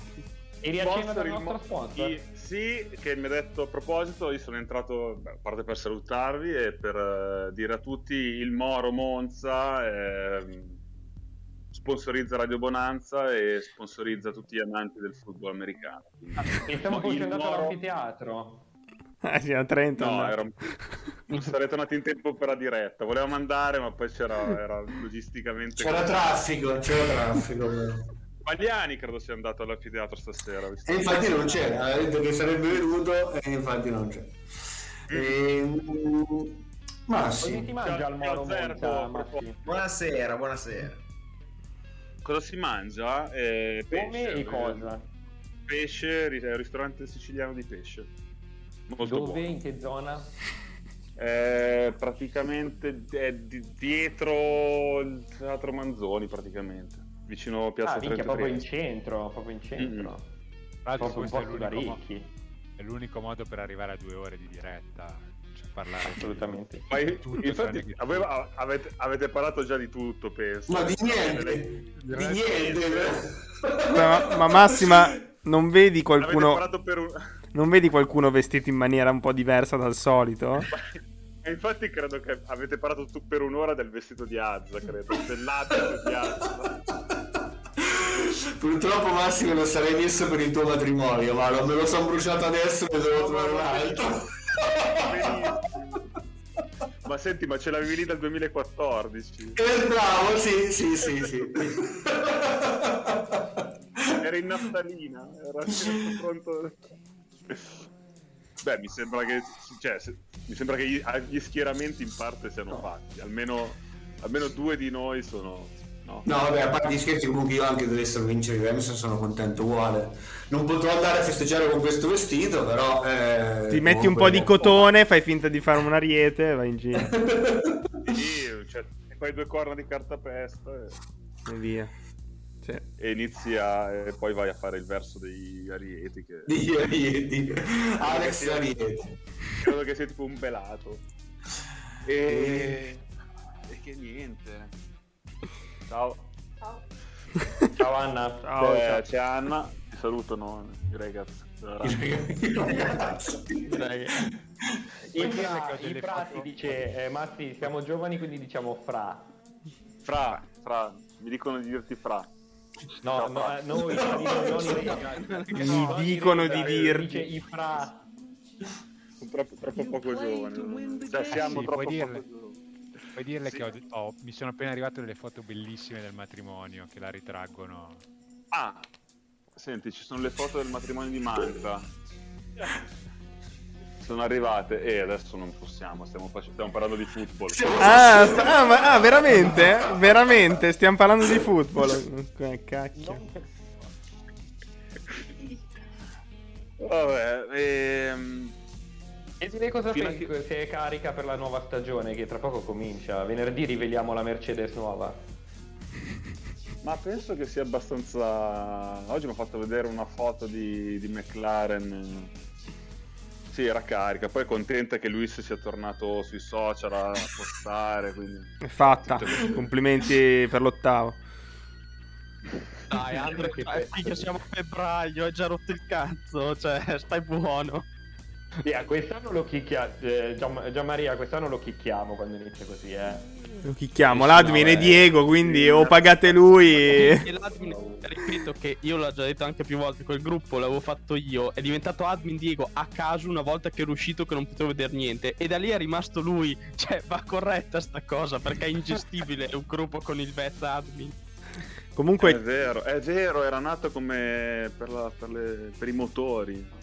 Eri a cena dal il nostro sponsor. i- sì, che mi ha detto a proposito, io sono entrato, beh, a parte per salutarvi e per eh, dire a tutti il Moro Monza ehm, sponsorizza Radio Bonanza e sponsorizza tutti gli amanti del football americano. E siamo fosse andato Moro- all'anfiteatro. Eh sì, a Trento. No, non sarei tornati in tempo per la diretta. Volevamo andare, ma poi c'era era logisticamente. C'era traffico, c'era traffico. Pagliani credo sia andato all'anfiteatro stasera. E infatti non c'era, ha detto che sarebbe venuto e infatti non c'è. Ehm, ma Come si sì? Buonasera, buonasera. Cosa si mangia? Eh, pesce. Come e eh, cosa? Pesce, un ristorante siciliano di pesce. Molto Dove? buono. In che zona? Eh, praticamente è di- dietro il teatro Manzoni, praticamente. Vicino a Piazza Ah, minchia, Trento. proprio in centro, proprio in centro. L'altro Proprio un posto da l'unico, mo- ricchi. è l'unico modo per arrivare a due ore di diretta. Cioè, parlare Assolutamente. Ma i- Tutto infatti aveva- avete, avete parlato già di tutto, penso. Ma di niente, Delle- di niente. Ma, ma Massima, non vedi qualcuno... un... Non vedi qualcuno vestito in maniera un po' diversa dal solito? [laughs] E infatti credo che avete parlato tu per un'ora del vestito di Azza, credo. Dell'abito di Azza. Purtroppo Massimo lo sarei messo per il tuo matrimonio, ma non me lo sono bruciato adesso ne devo trovare un altro. Ma senti, ma ce l'avevi lì dal 2014? Eh, bravo, sì, sì, sì, sì. Era in naftalina, era era pronto. Beh, mi sembra che, cioè, se- mi sembra che gli, gli schieramenti in parte siano fatti. Almeno, almeno due di noi sono. No. No, vabbè, a parte gli scherzi, comunque io anche dovessero vincere i Rams sono contento uguale. Non potrò andare a festeggiare con questo vestito, però... eh, Ti metti un po' di cotone, fai finta di fare un ariete e vai in giro. [laughs] Sì, cioè, e poi due corna di cartapesta e, E via. Sì. e inizi a. e poi vai a fare il verso dei Arieti. Che Di Arieti. Alex Arieti. credo che sia tipo un pelato. E. e che niente. Ciao. Ciao Anna. Ciao, Eh, ciao. C'è Anna, ti salutano i ragazzi. Direi che- In fra, in fra si dice, eh, Massi, siamo giovani quindi diciamo fra. Fra, fra, mi dicono di dirti fra. No, no, eh, noi, non i Mi dicono di dirti. Dice i fra. Sono troppo, troppo poco giovani. Cioè, siamo sì, troppo poco giovani. Puoi dirle Sì. che ho, ho- mi sono appena arrivate delle foto bellissime del matrimonio che la ritraggono. Ah, senti, ci sono le foto del matrimonio di Manca. Sono arrivate e adesso non possiamo, stiamo, face- stiamo parlando di football. Ah, sta- ah, ma- ah, veramente? Veramente? Stiamo parlando di football. Eh, Cacchio. Vabbè, ehm... E direi cosa Fino pensi che- se è carica per la nuova stagione che tra poco comincia. Venerdì riveliamo la Mercedes nuova. Ma penso che sia abbastanza. Oggi mi ha fatto vedere una foto di, di McLaren. Sì, era carica. Poi è contenta che Luis sia tornato sui social a postare. Quindi... È fatta. Complimenti per l'ottavo. Dai, Andre, Che che pe- siamo a febbraio, hai già rotto il cazzo, cioè, stai buono. Sì, eh, quest'anno lo chicchia. Eh, Gian, Gianmaria, quest'anno lo chicchiamo quando inizia così, eh. Lo chicchiamo. L'admin no, è eh. Diego, quindi Sì, o pagate lui. [laughs] E l'admin, ripeto che io l'ho già detto anche più volte, quel gruppo l'avevo fatto io, è diventato admin Diego a caso una volta che era uscito che non potevo vedere niente e da lì è rimasto lui, [laughs] cioè va corretta sta cosa perché è ingestibile un gruppo con il Vez admin. È Comunque, vero, è vero, era nato come per, la- per le- per i motori.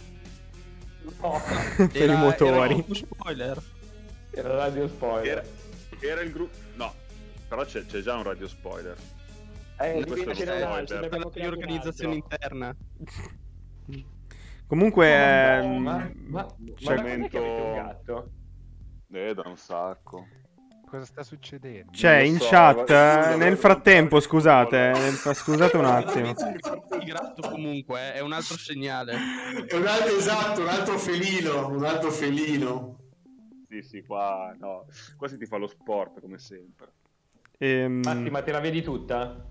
No, [laughs] per i Era- motori. era spoiler. era radio spoiler. Era, era il gruppo. No, però c'è, c'è già un radio spoiler. Eh, questo quindi è ce uno n'è un spoiler. altro, ne Per abbiamo la creato un riorganizzazione altro. interna. comunque, Ma, ehm, ma, ma, ma un gatto? Eh, da un sacco. Cosa sta succedendo? lo in so, chat. eh, scusa, nel frattempo, scusate, eh, nel scusate un [laughs] attimo. Il gatto comunque eh, è un altro segnale. È un altro, esatto, un altro felino, un altro felino. Sì, sì, qua no. Qua si ti fa lo sport come sempre. Ehm, Massi, ma te la vedi tutta?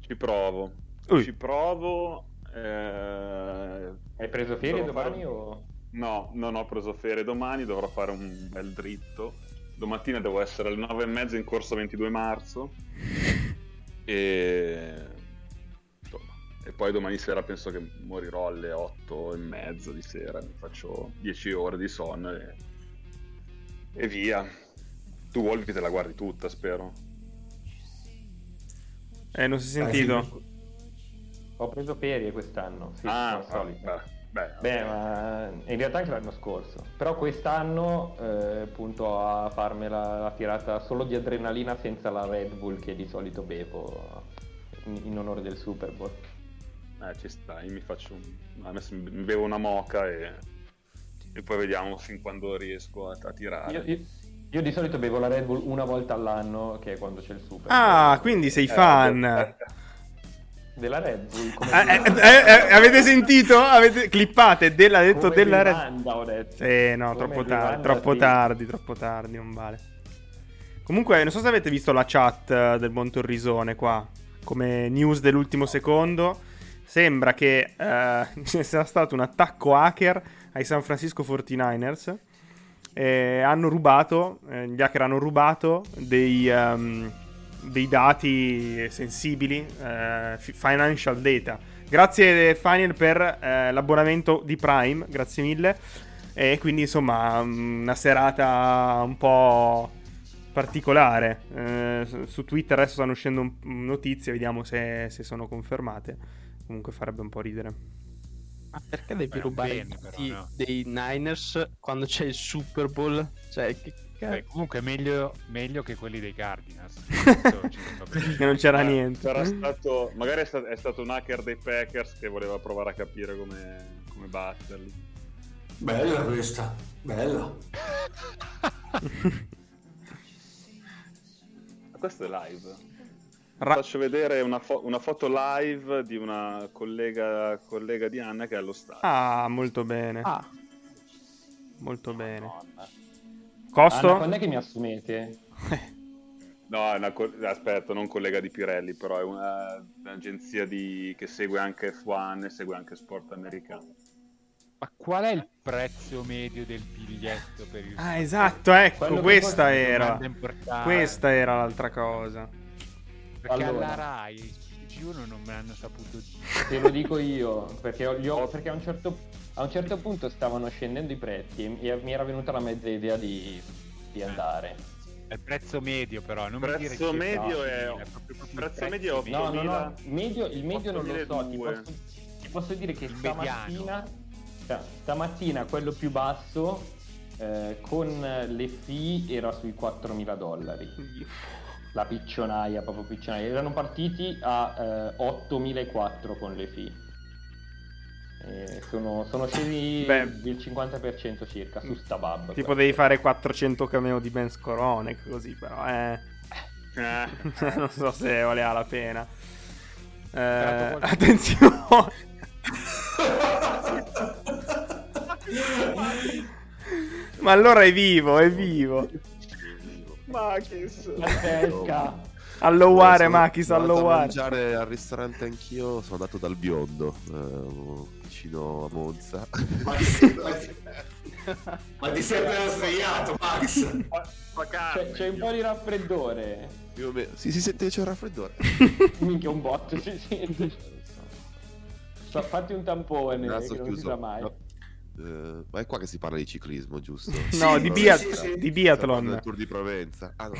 Ci provo. Ui. Ci provo. eh, Hai preso ferie fare domani un- o... No, non ho preso ferie domani, dovrò fare un bel dritto. Domattina devo essere alle 9 e mezza in corso 22 marzo. [laughs] E... insomma, e poi domani sera penso che morirò alle 8 e mezza di sera. Mi faccio 10 ore di sonno e, e via. Tu Wolf te la guardi tutta, spero. eh, non si è sentito. Ho preso ferie quest'anno, sì, ah, come al solito. beh, beh, Beh, ma in realtà anche l'anno scorso. Però quest'anno eh, punto a farmela la tirata solo di adrenalina senza la Red Bull che di solito bevo in, in onore del Super Bowl. Eh, ci sta, io mi faccio un... adesso mi bevo una moca e... e poi vediamo fin quando riesco a, a tirare. Io, io- io di solito bevo la Red Bull una volta all'anno, che è quando c'è il Super Bowl. Ah, quindi sei Eh, fan. Eh, Della Red Bull. Eh, eh, eh, eh, avete sentito? Avete clippate? Della, detto come della Red bevanda, ho detto. Eh, no, Come troppo tardi, troppo sì. tardi, troppo tardi, non vale. Comunque, non so se avete visto la chat eh, del buon Torrisone qua, come news dell'ultimo secondo. Sembra che eh, ci [laughs] sia stato un attacco hacker ai San Francisco 49ers. E hanno rubato, eh, gli hacker hanno rubato dei, ehm, dei dati sensibili, eh, fi- financial data. Grazie Final per eh, l'abbonamento di Prime, grazie mille. E quindi insomma mm, una serata un po' particolare. Eh, su- Twitter adesso stanno uscendo notizie, vediamo se, se sono confermate. Comunque farebbe un po' ridere. Ma perché devi Beh, rubare bene, però, i- no. dei Niners quando c'è il Super Bowl? Cioè, che Beh, cazzo? comunque meglio, meglio che quelli dei Cardinals. [laughs] Che non c'era Eh, niente. sarà stato, magari è stato, è stato un hacker dei Packers che voleva provare a capire come, come batterli. Bella questa, bella. Questo è live. Ra- Faccio vedere una, fo- una foto live di una collega, collega di Anna che è allo stadio. ah, molto bene. Ah, Molto bene. Costo? Anna, quando è che mi assumete? [laughs] No, è una co- aspetta, non collega di Pirelli, però è una- un'agenzia di- che segue anche F1 e segue anche sport americano. Ma qual è il prezzo medio del biglietto per il Ah, esatto, ecco, Quello questa era. Questa era l'altra cosa. Perché Allora. alla Rai TG1 non me l'hanno saputo dire. Te lo dico io, perché, ho- perché a, un certo, a un certo punto stavano scendendo i prezzi e, mi era venuta la mezza idea di, di andare. È il prezzo medio però, non mi dire prezzo che medio no, è, proprio il prezzo medio è No, no, no, 8000. medio, il medio non lo so, ti 8002. posso, ti posso dire che Il stamattina, sta- stamattina quello più basso eh, con le fee era sui 4.000 dollari. La piccionaia, proprio piccionaia. Erano partiti a eh, 8.004 con le. Eh, sono, sono scesi Beh. del 50% circa su sta bab. Tipo devi fare 400 cameo di Ben Skoronek così però, eh. Eh, [laughs] non so se valeva la pena. Eh, attenzione. [laughs] Ma allora è vivo, è vivo. Machis. Pazzesca. Alloware, Sono Machis, alloware. mangiare al ristorante anch'io, sono andato dal biondo, eh, vicino a Monza. Ma ti, sei appena svegliato, Max? Ma, ma C'è, c'è un po' di raffreddore. Più o meno- Sì, si sente che c'è un raffreddore. [laughs] Minchia un botto si sente. Fa- Fatti un tampone, Naso che non si sa mai. No. Eh, ma è qua che si parla di ciclismo, giusto? [laughs] No, Sì, di, biat- sì, sì. di biathlon. del Tour di Provenza. Ah, no.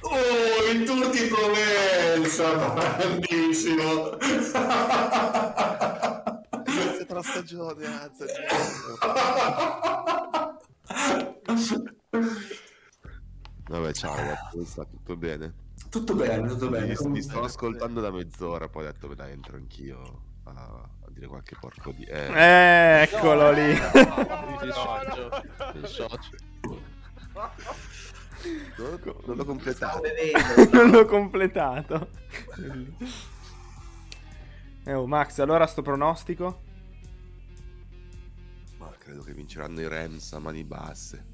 Oh, il Tour di Provenza, grandissimo. Inizia la stagione, anzi. Vabbè, ciao ragazzi, come sta? Tutto bene? Tutto bene, tutto bene. Vi sto ascoltando da mezz'ora, poi ho detto, beh, dai, entro anch'io a, a dire qualche porco di... Eh, Eh, eccolo lì. il socio. Il socio. non, l'ho- non l'ho completato. [laughs] non l'ho completato. Eh, oh, Max, allora sto pronostico? Ma credo che vinceranno i Rams a mani basse.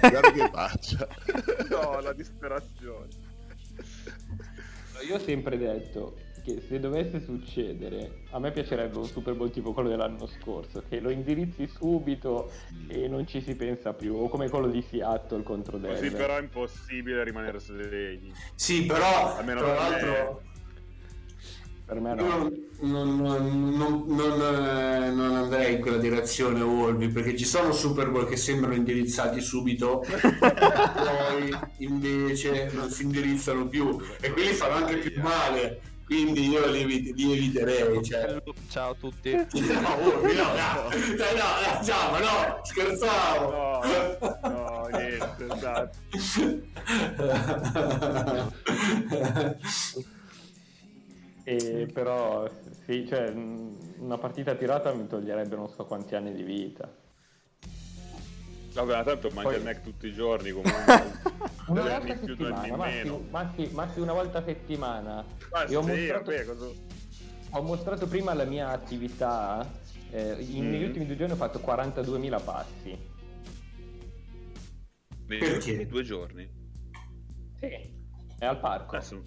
Guarda che faccia. [laughs] no, la disperazione. Io ho sempre detto che se dovesse succedere, a me piacerebbe un Super Bowl tipo quello dell'anno scorso, che lo indirizzi subito e non ci si pensa più, o come quello di Seattle contro Così Denver. però è impossibile rimanere svegli. Sì, però, Almeno tra per me. l'altro, Per me io no. non, non- non- non, eh, non andrei in quella direzione, Wolvi, perché ci sono Super Bowl che sembrano indirizzati subito, [laughs] poi invece non si indirizzano più, e quelli fanno anche più male. Quindi io li, li eviterei. Cioè. Ciao a tutti. [laughs] No, Wolvi, no, no, no, no, ciao, ma no, scherzavo. No, no, niente, esatto. [laughs] E però, sì, cioè, una partita tirata mi toglierebbe non so quanti anni di vita. Vabbè, ma tanto mangia Poi- il Mac tutti i giorni comunque. [laughs] Una Deve volta a settimana, Massi. Massi, Massi una volta a settimana. Ma E ho, mostrato, vabbè, cosa- ho mostrato prima la mia attività. eh, Mm. Negli ultimi due giorni ho fatto 42.000 passi. Perché? ultimi due giorni. Sì. È al parco. Eh, sono,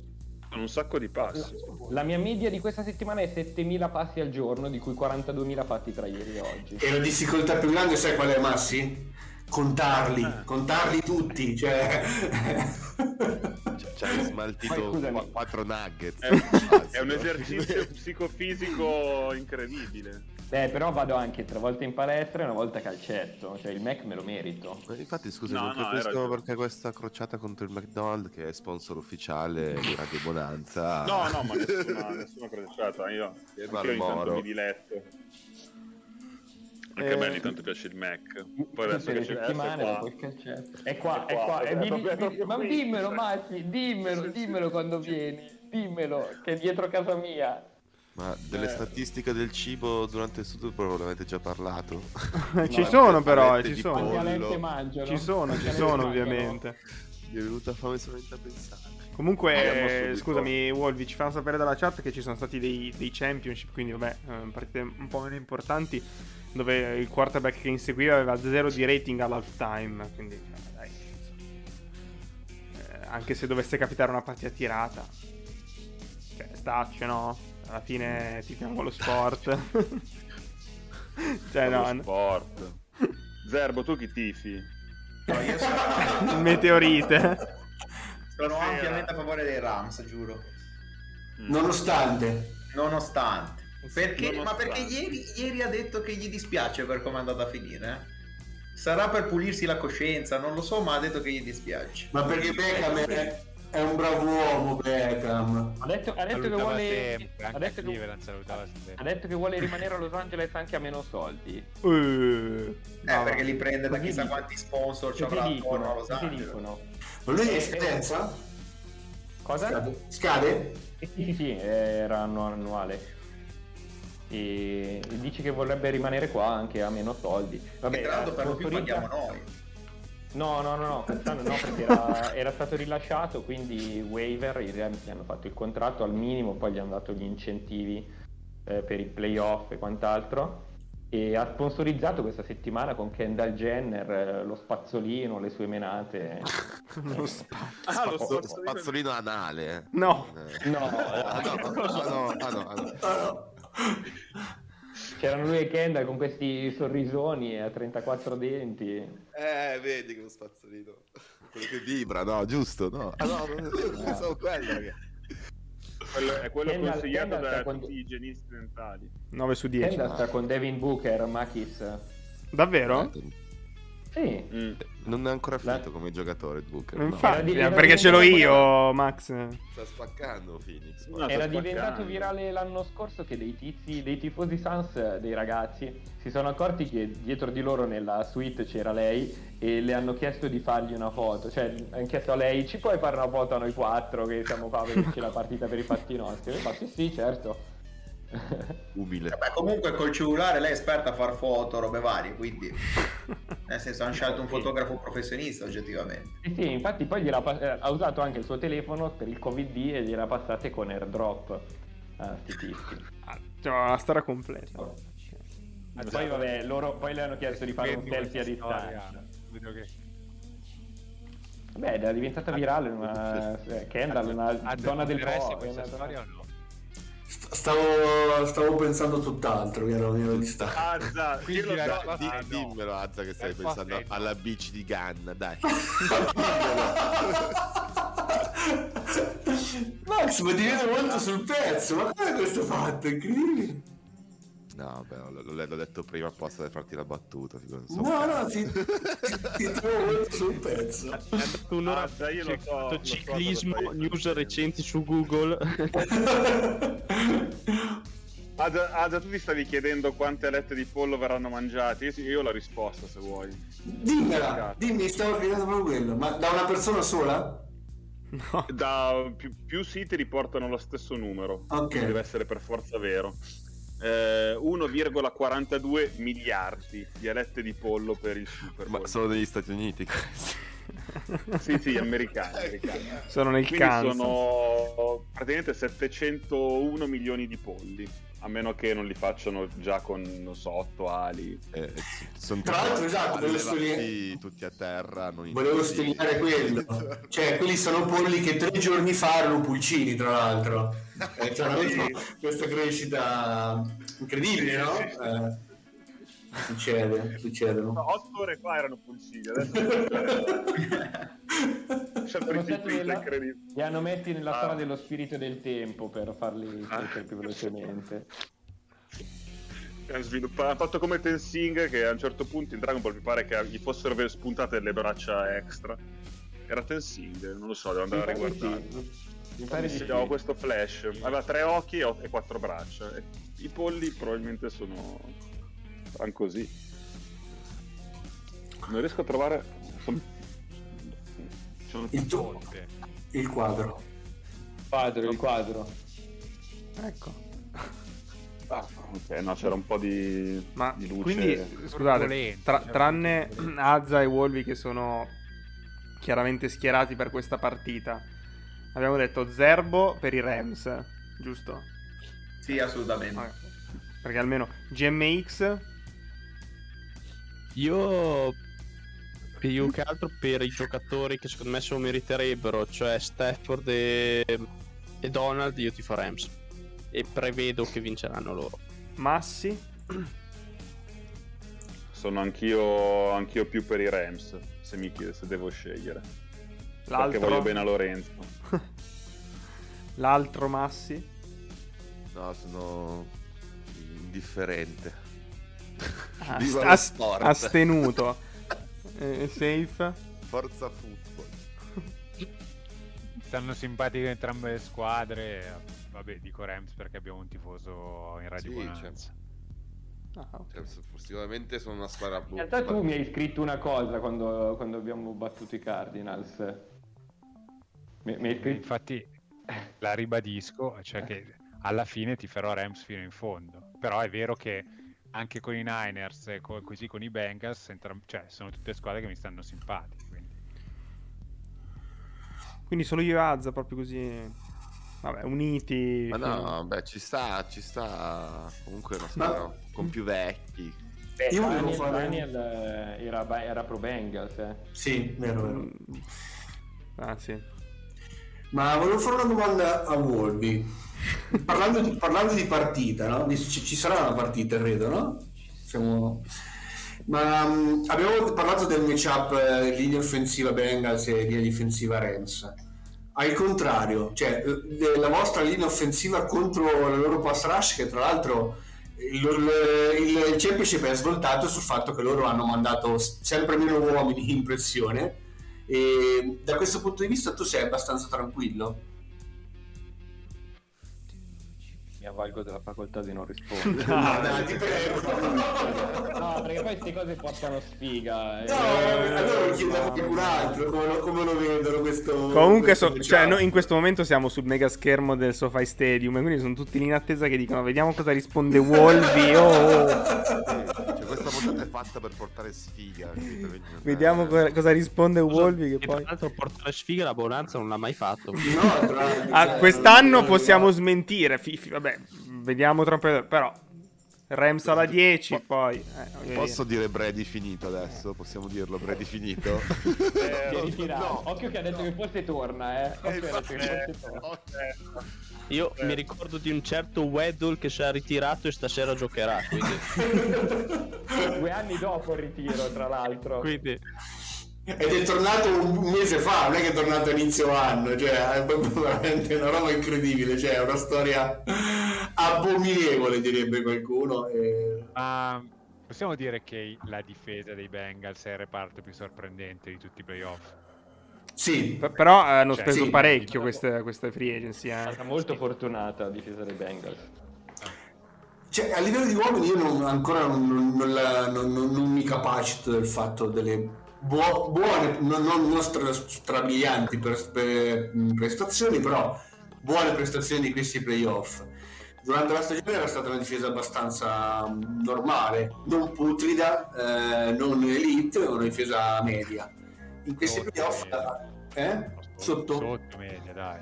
sono un sacco di passi. La mia media di questa settimana è 7.000 passi al giorno, di cui 42.000 fatti tra ieri e oggi. E la difficoltà più grande, sai qual è, Massi? Contarli, Eh. contarli tutti. Cioè... Ci hai smaltito quattro nuggets. È, Basta. è un esercizio [laughs] psicofisico incredibile. Eh, però vado anche tre volte in palestra e una volta a calcetto, cioè il Mac me lo merito. Infatti, scusa, No, non no, capisco perché questa crociata contro il McDonald's, che è sponsor ufficiale di Radio Bonanza. No, no, ma [laughs] nessuna, nessuna crociata. Io, io ogni tanto mi diletto. Anche Eh, a me ogni tanto piace il Mac. Poi adesso che settimane qua. calcetto. È qua, È qua, è eh, è ma dimmelo. Massi, dimmelo, dimmelo quando vieni. Dimmelo, che è dietro casa mia. Ma delle Eh. statistiche del cibo durante il studio proprio l'avete già parlato. ci No, sono però, ci sono. Pollo. mangiano? Ci sono, ci sono ovviamente. Mi è venuta fame solamente a pensare. Comunque, eh, scusami, Wolvi, ci fanno sapere dalla chat che ci sono stati dei, dei championship, quindi vabbè, eh, partite un po' meno importanti, dove il quarterback che inseguiva aveva 0 di rating all'halftime, quindi cioè, dai. Eh, anche se dovesse capitare una partita tirata. Cioè, staccio, no? Alla fine tifiamo lo sport. [laughs] cioè, Lo no, no. sport. Zerbo, tu chi tifi? No, io sono, [laughs] meteorite. sono ampiamente a favore dei Rams, giuro. Nonostante. Nonostante. Perché, ma perché ieri, ieri ha detto che gli dispiace per come è andata a finire? eh? Sarà per pulirsi la coscienza, non lo so, ma ha detto che gli dispiace. Ma perché Beckham è, è un bravo uomo, Beckham. Ha detto, ha detto che vuole. sempre, Ha detto che, ha detto che vuole rimanere a Los Angeles anche a meno soldi. Eh, Eh, no. perché li prende da chissà quanti sponsor ci avrà attorno a Los Angeles. Ma lui è Eh, in scadenza? Cosa? Scade? Scade? Eh, Sì, sì, sì, era anno annuale. E e dice che vorrebbe rimanere qua anche a meno soldi. Vabbè, Che tra l'altro per lo più paghiamo noi. No, no, no, no, quest'anno no, perché era, era stato rilasciato, quindi waiver, i Rams gli hanno fatto il contratto al minimo, poi gli hanno dato gli incentivi eh, per i playoff e quant'altro. E ha sponsorizzato questa settimana con Kendall Jenner eh, lo spazzolino, le sue menate. [laughs] Lo spazio. Ah, lo Spazzo- so. spazzolino anale. No. Eh. No, Ah, no, ah, no, ah, no, ah, no. C'erano lui e Kendall con questi sorrisoni a 34 denti. Eh, vedi quello spazzolino. Quello che vibra, no, giusto? No, ah, no, [laughs] non pensavo quello. ragazzi. Quello- è quello Kendall- consigliato Kendall da quando- tutti gli igienisti dentali. 9 su 10. Kendall sta con Devin Booker, Makis. Davvero? Sì, Mm. Non è ancora La- finito come giocatore il Booker. no. Infatti, eh, era perché ce l'ho io, Max. Sta spaccando Phoenix. No, Era sta diventato spaccando. virale l'anno scorso che dei tizi, dei tifosi Suns, dei ragazzi, si sono accorti che dietro di loro nella suite c'era lei e le hanno chiesto di fargli una foto. Cioè, hanno chiesto a lei, ci puoi fare una foto a noi quattro che siamo qua a vederci [laughs] la partita per i fatti nostri? E lei fa, sì, sì, certo. Umile. Vabbè, comunque col cellulare lei è esperta a far foto, robe varie, quindi [laughs] nel senso hanno scelto un fotografo professionista oggettivamente. Sì, sì, infatti poi gliela pa- eh, ha usato anche il suo telefono per il Covid e gliela passate con airdrop tizi. Ah, cioè, la storia completa. Poi vabbè, loro poi le hanno chiesto di fare un selfie a distanza. Vedo che Beh, era diventata virale una eh, Kendall, una ha donna del po'. questa una donna- storia o no? Stavo, stavo pensando tutt'altro, mi ero, mi ero distratto. Azza, [laughs] Quindi so. ragazzi, Di- Ah, no. dimmelo, Azza, che stai La pensando è no. alla beach di Ganna, dai. [laughs] [laughs] Max, ma ti vedo molto sul pezzo, ma è questo fatto? Incredibile. No, beh, l- l- l'ho detto prima apposta per farti la battuta. figo, non so No, no, ti, ti, trovo sul pezzo. Un'ora Azza, io lo so, so ciclismo, stai news recenti su Google. [laughs] Azza, Azza, tu ti stavi chiedendo quante alette di pollo verranno mangiate. Io, io ho la risposta se vuoi. Dimmela, dimmi, stavo chiedendo proprio quello. Ma da una persona sola? No. Da più, più siti riportano lo stesso numero. Ok. Deve essere per forza vero. Eh, 1,42 miliardi di alette di pollo per il Super Bowl. Ma sono degli Stati Uniti questi. [laughs] Sì, sì, americani. americani. Sono nel Quindi Kansas. sono praticamente 701 milioni di polli. A meno che non li facciano già con, non so, 8 ali. Eh, sono Tra l'altro, esatto, volevo sottolineare- tutti a terra. Non Volevo sottolineare quello. [laughs] Cioè, quelli sono polli che tre giorni fa erano pulcini, tra l'altro. Eh, cioè, questa crescita incredibile, no? Eh, succede, succedono. 8 ore fa erano pulcini, adesso precipizio nella- incredibile. Li hanno messi nella Ah. dello spirito del tempo per farli crescere più velocemente. Hanno sviluppato, hanno fatto come Tensing che a un certo punto in Dragon Ball mi pare che gli fossero spuntate delle braccia extra. Era Tensing, non lo so, devo andare a Mi di riguardare. sì. Mi pare di Sì, questo flash. Aveva tre occhi e, quattro braccia. I polli probabilmente sono. Saranno così. Non riesco a trovare. son- sono- Il, tuo- il quadro. Quadro, il quadro. Ecco. Ah, ok, no, c'era un po' di, Ma di luce. quindi, scusate, tra- cioè, tranne. Azza e Wolvi che sono chiaramente schierati per questa partita, abbiamo detto Zerbo per i Rams, giusto? Sì, assolutamente. Perché almeno GMX Io più che altro per i giocatori che secondo me se lo meriterebbero, cioè Stafford e, e Donald, io ti farò Rams. E prevedo che vinceranno loro. Massi, Sono anch'io, anch'io più per i Rams. Se mi chiede se devo scegliere. l'altro, Perché voglio bene a Lorenzo. [laughs] l'altro Massi, No, sono indifferente. Ast- lo ast- sport. astenuto, Eh, safe, Forza football. Stanno simpatiche entrambe le squadre. Vabbè, dico Rams perché abbiamo un tifoso in Radio Sì, Bonanza. Ah, ok. Cioè, sicuramente sono una squadra In realtà tu mi hai scritto una cosa quando, quando abbiamo battuto i Cardinals. Mi, mi hai scritto... Infatti la ribadisco, cioè che alla fine ti farò Rams fino in fondo. Però è vero che anche con i Niners e co- così con i Bengals, entram- cioè, sono tutte squadre che mi stanno simpatiche. Quindi. Quindi solo io e Azza proprio così, vabbè, uniti. Ma no, beh, ci sta, ci sta. Comunque una squadra con più vecchi. Beh, Io volevo Daniel, fare- Daniel, eh, era, era pro Bengals, eh. Sì, vero, vero. Mm. Ah, sì. Ma volevo fare una domanda a Wolby. Parlando di, parlando di partita, no? Ci, ci sarà una partita, credo, no? Siamo... Ma mm, abbiamo parlato del matchup eh, linea offensiva Bengals e linea difensiva Rams. Al contrario, cioè eh, la vostra linea offensiva contro la loro pass rush, che tra l'altro il, il, il championship è svoltato sul fatto che loro hanno mandato sempre meno uomini in pressione. E da questo punto di vista tu sei abbastanza tranquillo? Mi avvalgo della facoltà di non rispondere. [laughs] No, dai, ti prego. No, perché poi queste cose portano sfiga. eh. No, allora lo chiedo a qualcun altro come lo, come lo vedono questo. Comunque, questo so- cioè, noi in questo momento siamo sul mega schermo del SoFi Stadium e quindi sono tutti lì in attesa che dicono vediamo cosa risponde [laughs] Wolvi. Oh, oh. Cioè, questa puntata è fatta per portare sfiga. è- Vediamo co- cosa risponde Wolvi che E tra poi... l'altro portare sfiga la Bonanza non l'ha mai fatto. No, Ah, cioè, quest'anno possiamo smentire, fi- vabbè, vediamo tra un po', però Rams alla 10, poi... eh. Posso dire Brady finito adesso? Possiamo dirlo Brady finito? Si [laughs] è Eh, ritirato. No. Occhio che ha detto che forse torna, eh. Occhio detto che Eh, forse torna. ok. Io mi ricordo di un certo Weddle che si è ritirato e stasera giocherà. Quindi, [laughs] Due anni dopo il ritiro, tra l'altro. quindi Ed è tornato un mese fa, non è che è tornato a inizio anno, cioè è veramente una roba incredibile, cioè è una storia abominevole direbbe qualcuno. e- Ma possiamo dire che la difesa dei Bengals è il reparto più sorprendente di tutti i playoff. Sì, P- però eh, hanno Cioè, speso sì. parecchio queste, queste free agency. È Eh. stata molto fortunata la difesa dei Bengals. Cioè, a livello di uomini io non- ancora non, non- non la- non- non- non mi capacito del fatto delle buo- buone, non, non- stra- strabilianti per, per- mh, prestazioni, però buone prestazioni di questi playoff. durante la stagione era stata una difesa abbastanza mm, normale, non putrida, eh, non elite, una difesa media. In questi Sotto playoff, media. eh? Sotto? Sotto media, dai.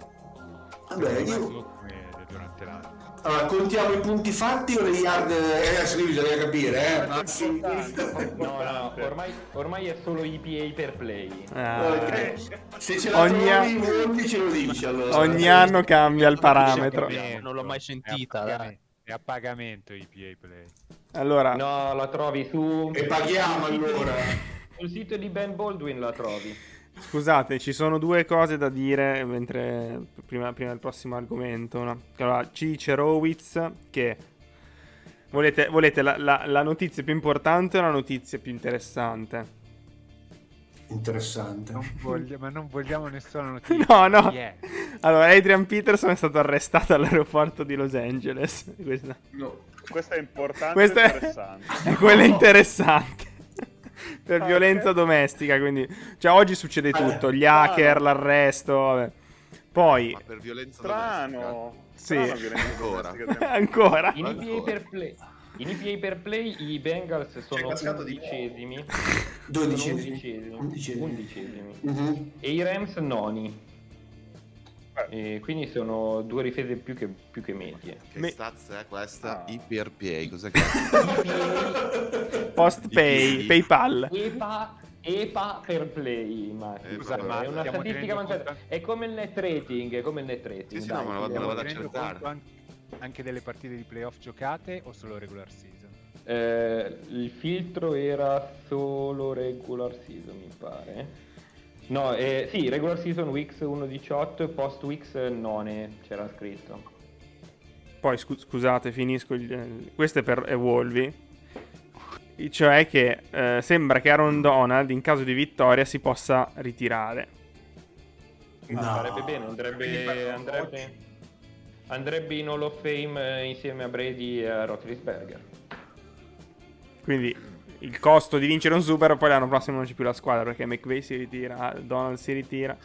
Vabbè, io- sotto media durante l'anno. Allora, contiamo i punti fatti o le yard? Eh, adesso qui bisogna capire, eh? Maxi. No, no, [laughs] ormai, ormai è solo EPA per play. Ah, Ok. Se ce la Ogni trovi, ce lo dici allora. Ogni anno cambia il parametro. Non l'ho mai è a sentita, È a pagamento EPA Play. Allora, No, la trovi su... E paghiamo allora. [laughs] Sul sito di Ben Baldwin la trovi. Scusate, ci sono due cose da dire mentre prima, prima del prossimo argomento. no? Allora, ci dice Rowitz che volete, volete la, la- la notizia più importante o la notizia più interessante? Interessante. Non voglia- ma non vogliamo nessuna [laughs] notizia. No, no. È? Allora, Adrian Peterson è stato arrestato all'aeroporto di Los Angeles. Questa No. Questo è importante Questa è- interessante. [laughs] è quella interessante. Per violenza domestica, quindi... Cioè, oggi succede tutto. Gli hacker, l'arresto, vabbè. Poi... Ma per violenza domestica? Strano. Sì. Strano violenza [laughs] Ancora. domestica. Ancora. In Ancora. per play... In EPA per play i Bengals sono undicesimi. Dodicesimi. undicesimi. Undicesimi. Undicesimi. Mhm. E i Rams noni. E quindi sono due difese più che, più che medie. Che Me- stazza è questa? Ah. IPRPA, cos'è che Post pay, I- PayPal. EPA, EPA per play, ma Eh, Scusa, vabbè, ma è una stiamo statistica conto- È come il net rating, è come il net rating. Sì, sì, dai, no, ma la vado- a cercare. anche, anche delle partite di playoff giocate o solo regular season? Eh, il filtro era solo regular season, mi pare. No, eh, sì, regular season weeks 1-18 e post weeks 9 c'era scritto. Poi scu- scusate, finisco. il- eh, questo è per Evolvi. Cioè che eh, sembra che Aaron Donald in caso di vittoria si possa ritirare. No. Ah, Farebbe bene, andrebbe, andrebbe, andrebbe in Hall of Fame eh, insieme a Brady e a Roethlisberger. Quindi il costo di vincere un Super poi l'anno prossimo non c'è più la squadra perché McVay si ritira, Donald si ritira.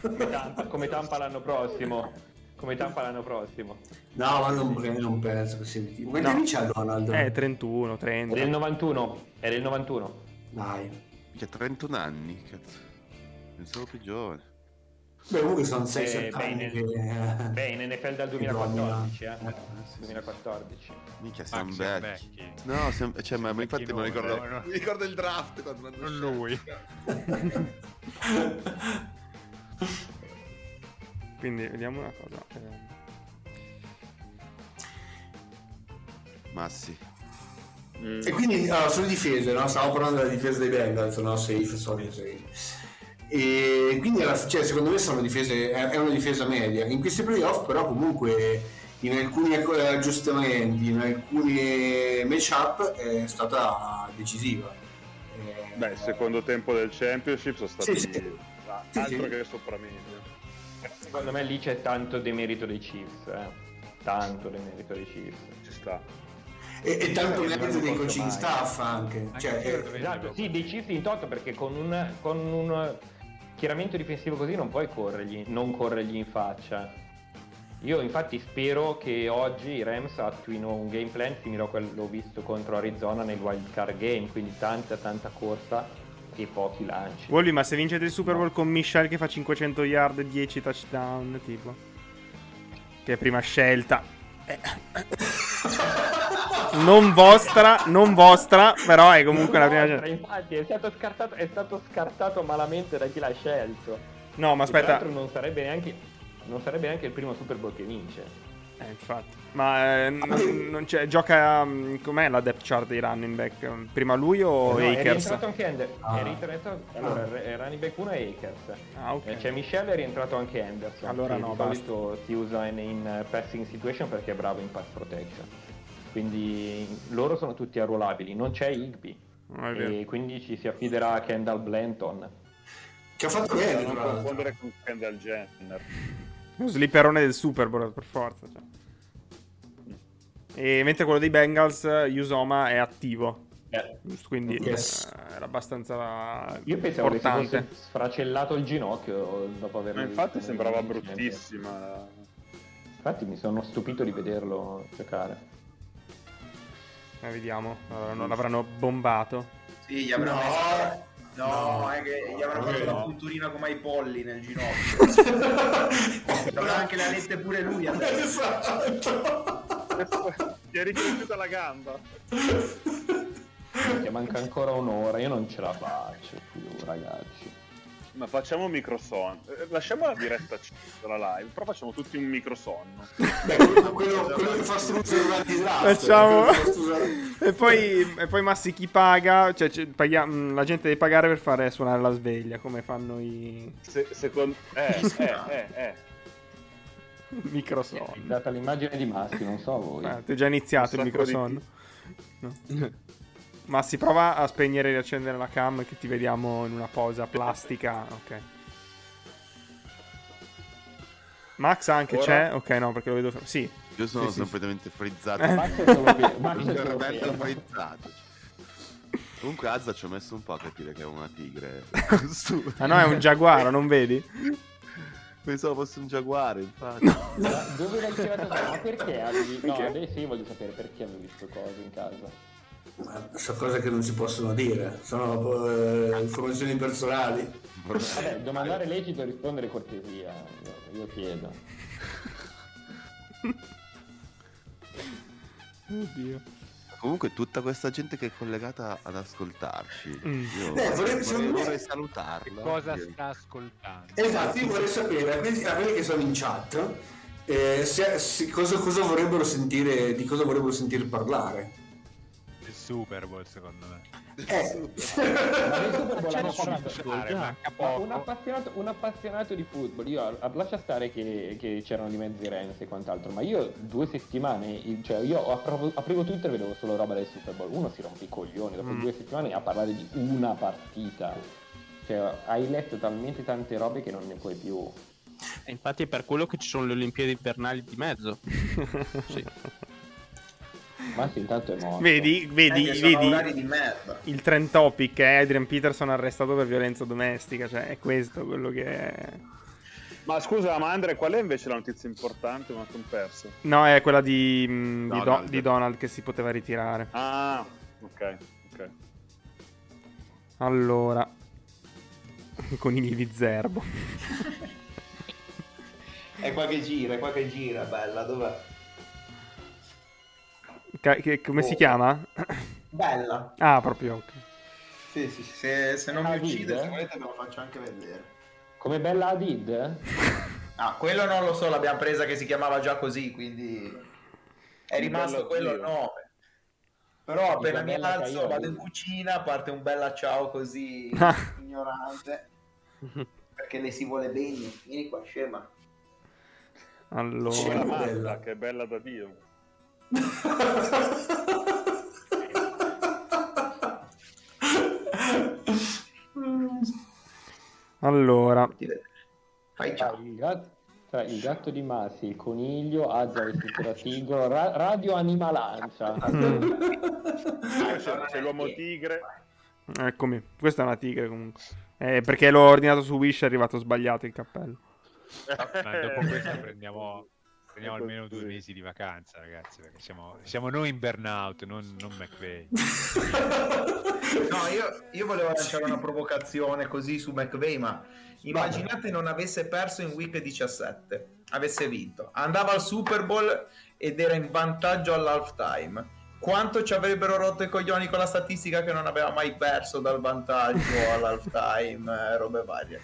Come Tampa, come Tampa l'anno prossimo. Come Tampa l'anno prossimo. No, ma non, non penso che sia di Quanti No. anni c'ha Donald? Eh, 31, È 30. del 91. È del 91. Dai. Che 31 anni, cazzo. Pensavo più giovane. Beh, comunque sono Eh, 6-7 beh, anni che... Beh, in NFL dal 2014, eh. 2014. Minchia, Ah, siamo vecchi. vecchi. No, siamo, cioè, ma infatti noi, ricordo. no, no. Mi ricordo il draft quando Non scelto. lui. [laughs] Quindi vediamo una cosa. eh, Massi. Mm. E quindi allora, sulle difese, no? Stavo parlando della difesa dei Bengals, no? Safe, solid safe. E quindi alla- cioè, secondo me sono difese, è è una difesa media. In questi playoff, però, comunque, in alcuni aggiustamenti, in alcuni matchup è stata decisiva. Eh, Beh, il secondo tempo del Championship sono stati Sì, sì. Sì, altro sì. che sopra media. Secondo me lì c'è tanto demerito dei Chiefs, eh. Tanto demerito dei Chiefs. Ci sta. E, e tanto merito dei coaching staff anche. Anche Cioè, io eh, Esatto, sì, dei Chiefs in toto perché con un, con un schieramento difensivo così non puoi corrergli, non corrergli in faccia. Io infatti spero che oggi i Rams attuino un game plan simile a quello visto contro Arizona nel wild card game, quindi tanta tanta corsa e pochi lanci. Wolvi, ma se vincete il Super Bowl con Michelle che fa 500 yard e 10 touchdown, tipo. Che è prima scelta. Eh. Non vostra, non vostra, però è comunque la prima scelta. Infatti è stato, scartato, è stato scartato malamente da chi l'ha scelto. No, ma tra aspetta. l'altro non sarebbe neanche, non sarebbe neanche il primo Super Bowl che vince. Eh, infatti. Ma eh, non, non c'è. Gioca. mm, Com'è la depth chart dei running back? Prima lui o No, è Akers? rientrato anche Ender- Ah. è rientrato- allora, è running back 1 e Akers. Ah, ok. Eh, C'è Michelle è rientrato anche Anderson. Allora no, di solito si usa in, in, passing situation perché è bravo in pass protection. Quindi loro sono tutti arruolabili, non c'è. Non è vero. E quindi ci si affiderà a Kendall Blanton. che ha fatto bene, non confondere con Kendall Jenner. [laughs] Lo slipperone del Super Bowl, per forza. cioè. E mentre quello dei Bengals, Usoma è attivo. Eh, Giusto, quindi Yes. eh, era abbastanza Io pensavo che si fosse importante. sfracellato il ginocchio dopo aver Ma infatti sembrava bruttissima. Infatti mi sono stupito di vederlo giocare. Eh, vediamo. Allora, non l'avranno bombato. Sì, gli avranno No. messo... No, No. è che gli avranno fatto no. la punturina come ai polli nel ginocchio. [laughs] Avrà anche le alette pure lui [laughs] adesso. Esatto. Ti è riconosciuta la gamba. [laughs] Che manca ancora un'ora, io non ce la faccio più, ragazzi. Ma facciamo un microsonno. Eh, Lasciamo la diretta la live, però facciamo tutti un microsonno. Beh, quello, quello, quello che fa draft. Facciamo. [laughs] e, poi, e poi Massi chi paga? Cioè, ci- paghi- mm, la gente deve pagare per fare suonare la sveglia, come fanno i Se, secondo... Eh, eh, eh, eh. microson. Data l'immagine di Massi, non so voi. Eh, ti è già iniziato il sacco di microson. [laughs] No. Massi, prova a spegnere e riaccendere la cam che ti vediamo in una posa plastica. Ok. Max anche Ora? c'è? Ok, no, perché lo vedo. Sì. Io sono Sì, sì, completamente frizzato. Eh. Max è cervello fermo. frizzato. Comunque Azza ci ho messo un po' a capire che è una tigre. [laughs] Ah no, è un giaguaro, non vedi? Pensavo fosse un giaguaro, infatti. Ma Dove l'hai tirato? Ma perché avevi... No, Perché? adesso io voglio sapere perché avevi visto cose in casa. Ma sono cose che non si possono dire, sono eh, informazioni personali. Vabbè, domandare lecito e rispondere cortesia, io, io chiedo. Oddio. Comunque tutta questa gente che è collegata ad ascoltarci. Mm. Io Eh, vorrei- vorrei, vorrei salutarla. Cosa perché- sta ascoltando? Esatto, io vorrei sapere a quelli, a quelli che sono in chat eh, se- se- cosa, cosa vorrebbero sentire, di cosa vorrebbero sentire parlare. Super Bowl, secondo me. Eh, un, appassionato, un appassionato di football, io a- lascia stare che, che c'erano di mezzi Rams e quant'altro, ma io due settimane, cioè io aprivo, aprivo Twitter e vedevo solo roba del Super Bowl, uno si rompe i coglioni dopo Mm. due settimane a parlare di una partita. Cioè, hai letto talmente tante robe che non ne puoi più. E infatti è per quello che ci sono le Olimpiadi invernali di mezzo. [laughs] Sì. Ma sì, intanto è morto. Vedi, vedi, Eh, vedi. orari di merda. Il trend topic è Adrian Peterson arrestato per violenza domestica. Cioè, è questo quello che è. Ma scusa, ma Andre, qual è invece la notizia importante? Ma sono perso. No, è quella di, mm, di Do- Donald. di Donald che si poteva ritirare. Ah, ok, ok. Allora, [laughs] conigli di zerbo. [laughs] È qua che gira, è qua che gira, bella, dov'è? Ca- che- come si Oh. chiama? Bella. Ah, proprio. ok. Sì, sì, sì, se, se non mi Ah, uccide, se volete ve lo faccio anche vedere. Come Bella Hadid? [laughs] Ah, quello non lo so, l'abbiamo presa che si chiamava già così, quindi è rimasto quello il nome. Però appena mi alzo, vado in cucina, parte un bella ciao così [laughs] ignorante. Perché le si vuole bene. Vieni qua, scema. Allora, la bella. che bella da Dio. Allora. Fai ciao. il, gat- tra il gatto di Massi, il coniglio, Azza da tigro, ra- radio animalancia. Mm, Poi c'è, c'è l'uomo tigre. eccomi. Questa è una tigre comunque. Eh, perché l'ho ordinato su Wish è arrivato sbagliato il cappello. Ma dopo questo prendiamo, prendiamo almeno due mesi di vacanza, ragazzi, perché siamo, siamo noi in burnout, non, non McVeigh. [laughs] No, io, io volevo lanciare una provocazione così su McVeigh, ma immaginate non avesse perso in week 17, avesse vinto, andava al Super Bowl ed era in vantaggio all'halftime. Quanto ci avrebbero rotto i coglioni con la statistica che non aveva mai perso dal vantaggio [laughs] all'halftime, eh, robe varie.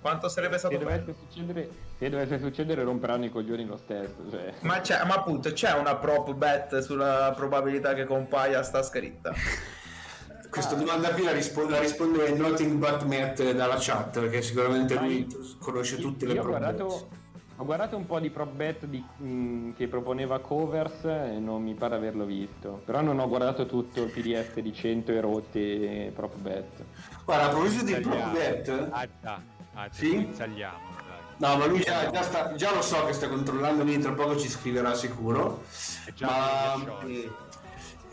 Quanto sarebbe stato bello? dovesse succedere, se dovesse succedere romperanno i coglioni lo stesso. Cioè. Ma, c'è, ma appunto c'è una prop bet sulla probabilità che compaia sta scritta. Questa domanda qui la, risponde, la risponde Nothing But Matt dalla chat, perché sicuramente lui conosce tutte le Io ho probabilità. guardato, ho guardato un po' di prop bet di- mh, che proponeva Covers e non mi pare averlo visto. Però non ho guardato tutto il PDF di 100 e rotte prop bet. Guarda, a proposito di prop bet, Ah già, ah, Sì? saliamo. No, ma lui già, già, sta- già lo so che sta controllando, quindi tra poco ci scriverà sicuro. È già Ma eh,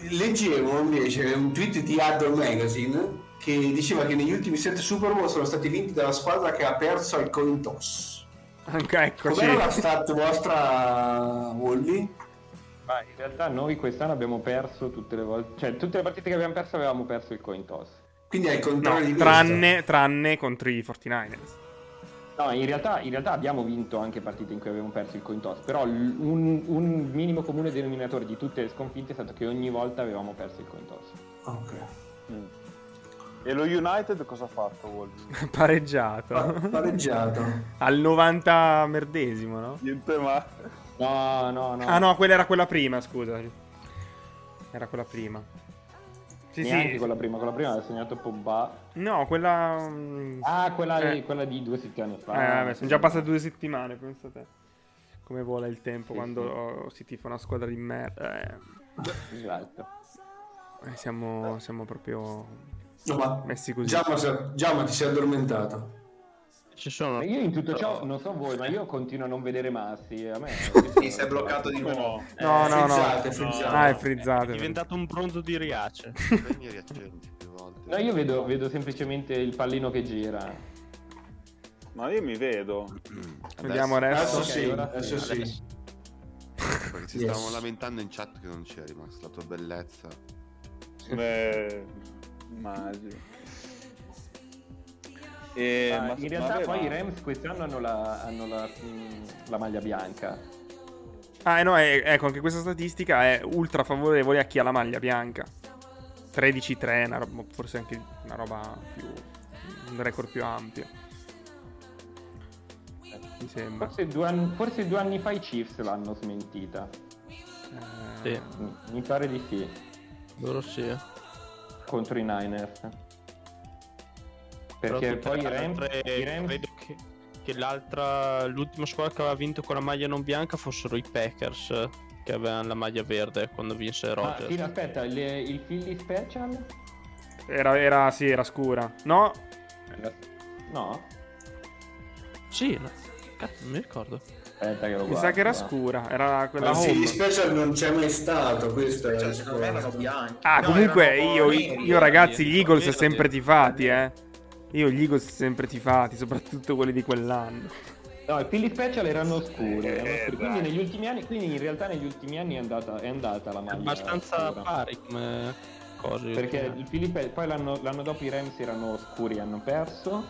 leggevo invece un tweet di Adder Magazine che diceva che negli ultimi sette Super Bowl sono stati vinti dalla squadra che ha perso al coin toss. Anche eccoci. Com'era la stat vostra, Wolvi? Ma in realtà noi quest'anno abbiamo perso tutte le volte, cioè tutte le partite che abbiamo perso avevamo perso il coin toss. Quindi hai No, contrario di questo. tranne, tranne contro i 49ers. No, in realtà, in realtà abbiamo vinto anche partite in cui avevamo perso il coin toss, però l- un, un minimo comune denominatore di tutte le sconfitte è stato che ogni volta avevamo perso il coin toss. Ok. E lo United cosa ha fatto? [laughs] Pareggiato. Pa- pareggiato. [laughs] Al 90 merdesimo, no? Niente ma... No, no, no. Ah no, quella era quella prima, scusa. Era quella prima. Sì, Neanche sì. quella prima, quella prima ha segnato Pogba. No, quella... mm, Ah, quella, Eh. di, quella di due settimane fa. Eh, vabbè, sono già passate due settimane, pensa te. Come vuole il tempo Sì, quando si tifa una squadra di merda. Eh, Esatto. eh, siamo, siamo proprio No, ma messi così. Giamma, Giamma, ti sei addormentato. Ci sono. Io in tutto ciò, non so voi, ma io continuo a non vedere Massi. A me Sì, si è bloccato di nuovo. No, no, no. frizzate, frizzate. Ah, è frizzato. È diventato un bronzo di Riace. [laughs] No, io vedo, vedo semplicemente il pallino che gira. Ma io mi vedo. Vediamo Adesso adesso. sì, adesso sì. sì. Perché si Yes. stavano lamentando in chat che non c'è rimasta la tua bellezza. Beh, immagino. E, Ma ma- in realtà vabbè, poi i Rams quest'anno hanno la, hanno la, mm, la maglia bianca. Ah, eh, no, eh, ecco, anche questa statistica è ultra favorevole a chi ha la maglia bianca. 13-3, una roba- forse anche una roba più... un record più ampio. Mi sembra. Forse due, anni, forse due anni fa i Chiefs l'hanno smentita. Eh, Sì. Mm, Mi pare di sì, Loro sì. eh. contro i Niners. Però Perché poi i le Rams, altre- i Rams- credo che, che l'altra l'ultima squadra che aveva vinto con la maglia non bianca fossero i Packers eh, che avevano la maglia verde quando vinse Ah, Rodgers. sì, aspetta, il, il Philly Special? Era, era, sì, era scura. No, No? Sì, no. Cazzo, non mi ricordo. Aspetta che lo mi guardo. sa che era va. scura. Era quella Ma home. special non c'è mai stato, questo Cioè, erano bianchi. Ah, No, comunque io, io ragazzi, gli Eagles sempre tifati, eh. Io gli Eagles sempre tifati, soprattutto quelli di quell'anno. No, i Philly Special erano scuri. erano Eh, scuri. dai. Quindi negli ultimi anni, quindi in realtà negli ultimi anni è andata, è andata la È maglia. abbastanza scura. pari come cose. Perché il Philly poi l'anno, l'anno dopo i Rams erano scuri, hanno perso.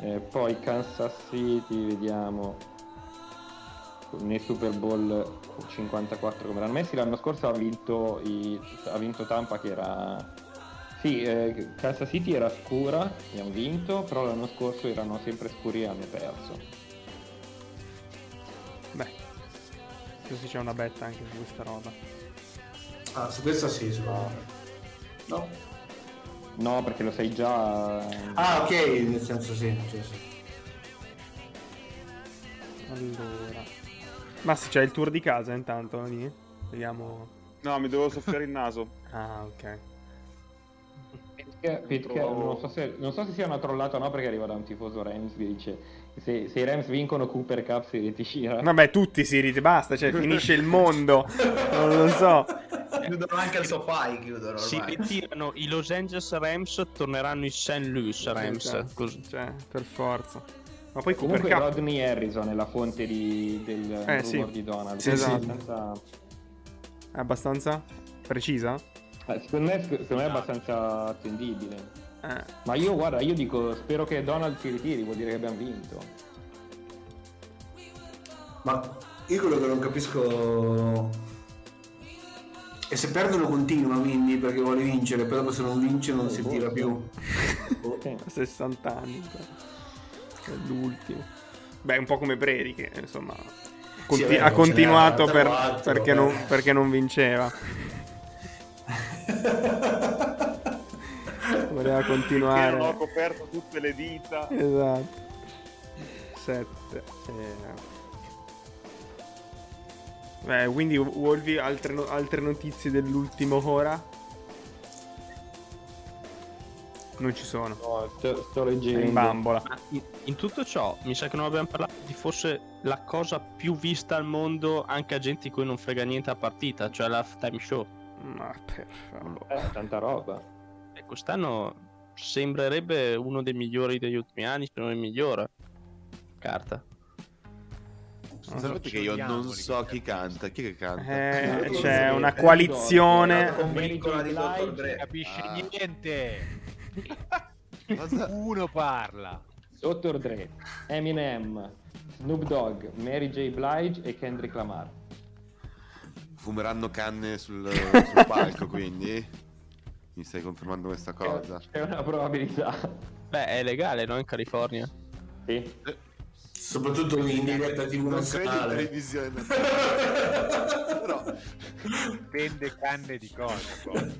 Eh, poi Kansas City, vediamo. Nei Super Bowl 54 come l'hanno messi. L'anno scorso ha vinto, i- ha vinto Tampa che era. Sì, eh, Kansas City era scura hanno vinto, però l'anno scorso erano sempre scuri e hanno perso. Beh, adesso c'è una betta anche su questa roba. Ah, su questo sì, su... No? No, perché lo sai già. Ah, ok, nel senso sì, sì, sì. Allora. Ma sì, c'è il tour di casa intanto lì. Vediamo. No, mi devo soffiare il naso. Ah, ok. Perché, perché non, so se, non so se sia una trollata o no, perché arriva da un tifoso Rams che dice se, se i Rams vincono Cooper Cup si ritira. Vabbè, tutti si riti, basta, cioè finisce il mondo. Non lo so. Chiudono anche il sofai, chiudono Si ritirano i Los Angeles Rams, torneranno i St. Louis Rams. Esatto. Così. Cioè, per forza. Ma poi Cooper Comunque Cup. Rodney Harrison è la fonte di, del Eh, rumor sì. di Donald. Sì, sì. Abbastanza- È abbastanza precisa? Eh, secondo, me, secondo me è abbastanza attendibile. Eh. Ma io guarda, io dico spero che Donald si ritiri, vuol dire che abbiamo vinto. Ma io quello che non capisco è se perdono continua quindi perché vuole vincere, però se non vince non si tira più. Boh. [laughs] Sì. 60 anni. È l'ultimo. Beh, un po' come Brady che insomma conti- vabbè, ha continuato per- 94, perché, non, perché non vinceva. [laughs] Voleva Perché non ho continuare. coperto tutte le dita. Esatto. 7. Beh, quindi Wolvi, altre, no- altre notizie dell'ultimo ora? Non ci sono. No, sto, sto È leggendo. in bambola. In, in tutto ciò, mi sa che non abbiamo parlato di forse la cosa più vista al mondo anche a gente di cui non frega niente a partita, cioè la time show. Ma per favore. Eh, tanta roba. E quest'anno sembrerebbe uno dei migliori degli ultimi anni, se non il migliore. Carta. Sapete che io non so chi canta, chi che canta? Eh, c'è una coalizione. Combricola di Dr. Non Dre. capisce Ah. niente. Uno parla. Dr. Dre, Eminem, Snoop Dogg, Mary J. Blige e Kendrick Lamar. Fumeranno canne sul, [laughs] sul palco, quindi? Mi stai confermando questa cosa? C'è una probabilità. Beh, è legale, no? In California. Sì. Soprattutto in diretta TV Non nazionale. televisione nazionale. [laughs] Però Vende canne di cosa?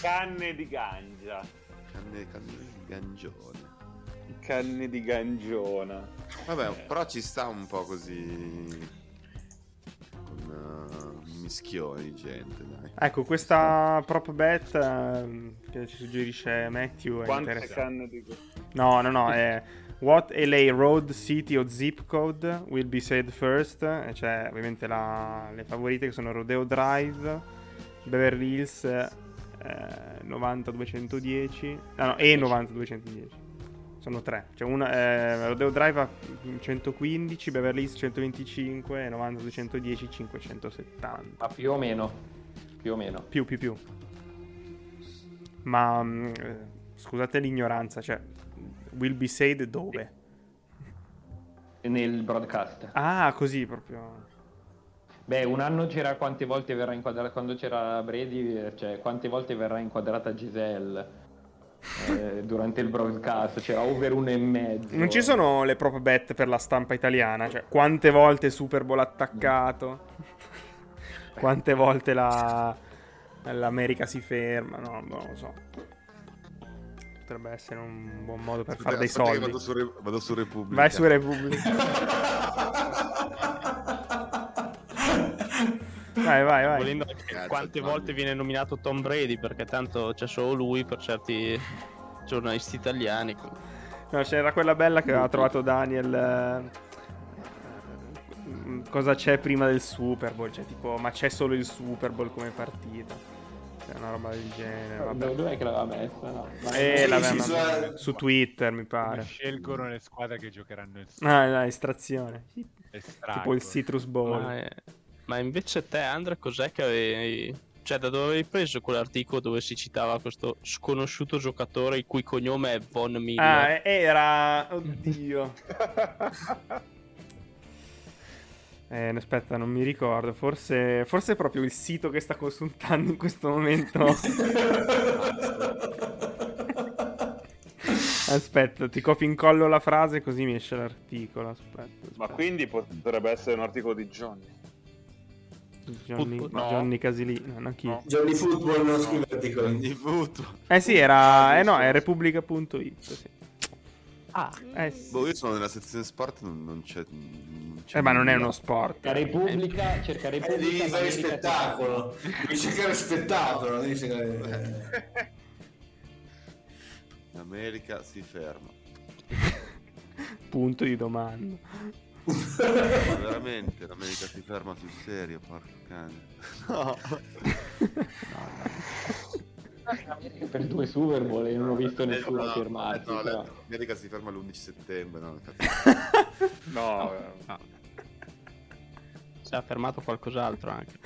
Canne di gangia. canne, canne di gangione. Canne di gangiona. Vabbè, però ci sta un po' così un mischione di gente, dai. Ecco, questa prop bet ehm, che ci suggerisce Matthew è Quante interessante. canne di No, no, no, è What LA Road, City o Zip Code will be said first. E c'è ovviamente la- le favorite che sono Rodeo Drive, Beverly Hills eh, 90210, ah, no, e 90210. Sono tre. C'è una, eh, Rodeo Drive a 115, Beverly Hills 125 e 90210 570. Ma più o meno. Più o meno. Più, più, più. Ma mm, eh, scusate l'ignoranza, cioè, will be said dove? Nel broadcast. Ah, così proprio. Beh, un anno c'era quante volte verrà inquadrata quando c'era Brady, eh, cioè quante volte verrà inquadrata Giselle eh, durante il broadcast, c'era over uno e mezzo. Non ci sono le prop bet per la stampa italiana, cioè, quante volte Super Bowl attaccato? quante volte la... l'America si ferma? No, non lo so. Potrebbe essere un buon modo per fare dei soldi. Vado su, Re- vado su Repubblica. Vai su Repubblica. [laughs] vai, [laughs] vai, vai. Volendo Cazzo, quante mamma. volte viene nominato Tom Brady, perché tanto c'è solo lui per certi giornalisti italiani. No, c'era quella bella che aveva trovato Daniel. eh, Cosa c'è prima del Super Bowl? Cioè, tipo, ma c'è solo il Super Bowl come partita? Cioè, una roba del genere. Dove, Vabbè. dov'è che l'aveva messa? No. Eh, Sì, l'avevano- sì, su- su Twitter, mi Come pare. scelgono le squadre che giocheranno il Ah, no, estrazione. Estraggo. Tipo il Citrus Bowl. Ma, eh, ma invece te, Andrea, cos'è che avevi... Cioè, da dove avevi preso quell'articolo dove si citava questo sconosciuto giocatore il cui cognome è Von Miller? Ah, era. Oddio. [laughs] Eh, aspetta, non mi ricordo. Forse, forse è proprio il sito che sta consultando in questo momento. [laughs] aspetta, ti copio incollo la frase così mi esce l'articolo. Aspetta, aspetta. Ma quindi potrebbe essere un articolo di Johnny. Johnny, Football, no. Johnny Casilino, no, chi? No. Johnny Football non scrive articoli. Ogni voto. Eh sì, era. Eh no, è Repubblica.it. Sì. Ah, Eh, sì. Boh, io sono nella sezione sport, non, non c'è. non c'è Eh, ma non è uno sport. Cerca Repubblica, cerca Eh, devi Repubblica. fare America- spettacolo. Devi cercare spettacolo. Devi cercare... L'America si ferma. [laughs] Punto di domanda. Ma veramente l'America si ferma sul serio, porco cane. [laughs] No. per due Super Bowl e non ho visto nessuno no, fermarsi. eh, no, però. L'America si ferma l'11 settembre, [laughs] no? No, eh, si è affermato qualcos'altro anche.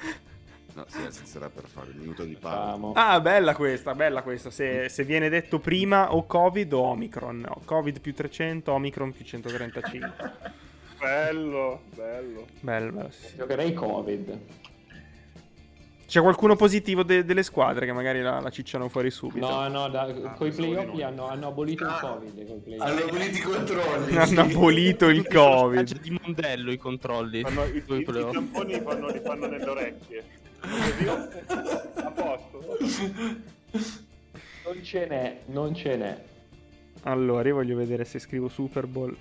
No, sì, era per fare il minuto di pausa. Ah, bella questa, bella questa. Se, se viene detto prima o Covid o Omicron. No, Covid più 300, Omicron più 135. [laughs] bello, bello. Bello, bello, sì. Giocherei Covid. C'è qualcuno positivo de- delle squadre che magari la, la cicciano fuori subito? No, no, da, coi solo playoff noi. li hanno, hanno abolito il Ah. Covid. Coi playoff. Hanno abolito i controlli. [laughs] Hanno abolito il Covid. C'è di mondello i controlli. Fanno, i, i, i playoff. tamponi li fanno, li fanno nelle orecchie. [laughs] A posto. Non ce n'è, non ce n'è. Allora, io voglio vedere se scrivo Super Bowl.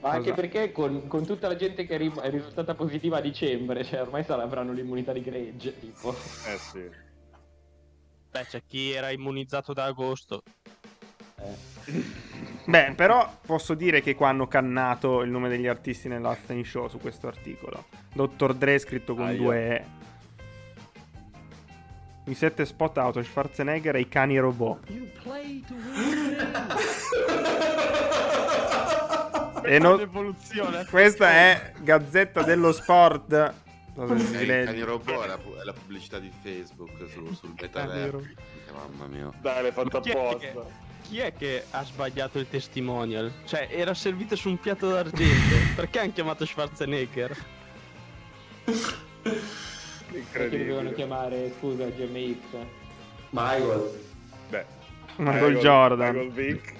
Ma anche Cosa? perché con, con tutta la gente che è, ri- è risultata positiva a dicembre, cioè ormai avranno l'immunità di gregge, tipo. Eh sì. Beh, c'è chi era immunizzato da agosto. Beh, però posso dire che qua hanno cannato il nome degli artisti nell'Halftime Show su questo articolo. Dr. Dre scritto con Aia. due E. I sette spot auto Schwarzenegger e i cani robot. [laughs] E non-. Questa è Gazzetta dello Sport. Non so Eh, il robot è la, pu- è la pubblicità di Facebook su- sul metaverso. Mamma mia. Dai, l'hai è, apposta. che, chi è che ha sbagliato il testimonial? Cioè, era servito su un piatto d'argento. [laughs] Perché hanno chiamato Schwarzenegger? Perché dovevano chiamare, scusa, GMX. Michael. Beh, Michael Jordan. Michael Vick.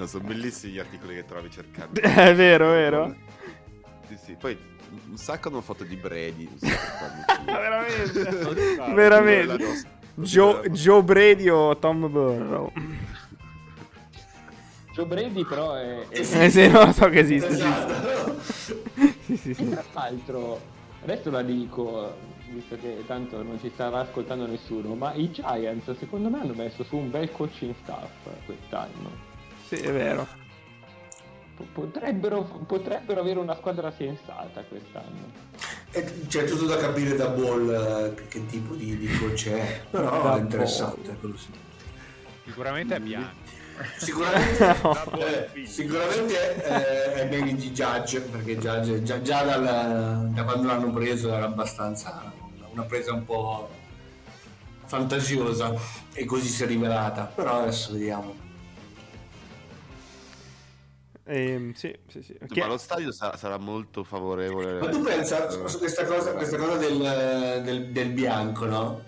No, sono bellissimi gli articoli che trovi cercando. [laughs] È vero, vero. Sì, sì. Poi un sacco hanno foto di Brady. [laughs] Veramente. [laughs] Ah, Veramente. no. Joe, Joe Brady o Tom Burrow? Joe Brady però è... è... Eh sì, no, so che esiste. esiste. Esatto. Sì, sì, sì. Tra l'altro, adesso la dico, visto che tanto non ci starà ascoltando nessuno, ma i Giants secondo me hanno messo su un bel coaching staff quest'anno. Sì, è vero. Potrebbero, potrebbero avere una squadra sensata quest'anno. E C'è tutto da capire da Ball eh, che, tipo di, di coach è. Però Da è interessante. quello sì. Sicuramente è bianco. Sicuramente, [laughs] No. eh, sicuramente eh, è meglio di Judge perché Judge già, già dal- da quando l'hanno preso era abbastanza una presa un po' fantasiosa e così si è rivelata. Però adesso vediamo. Ehm, sì, sì, sì. Chi Ma lo stadio sa- sarà molto favorevole. Ma tu pensa su su questa cosa, questa cosa del, del- del bianco, no?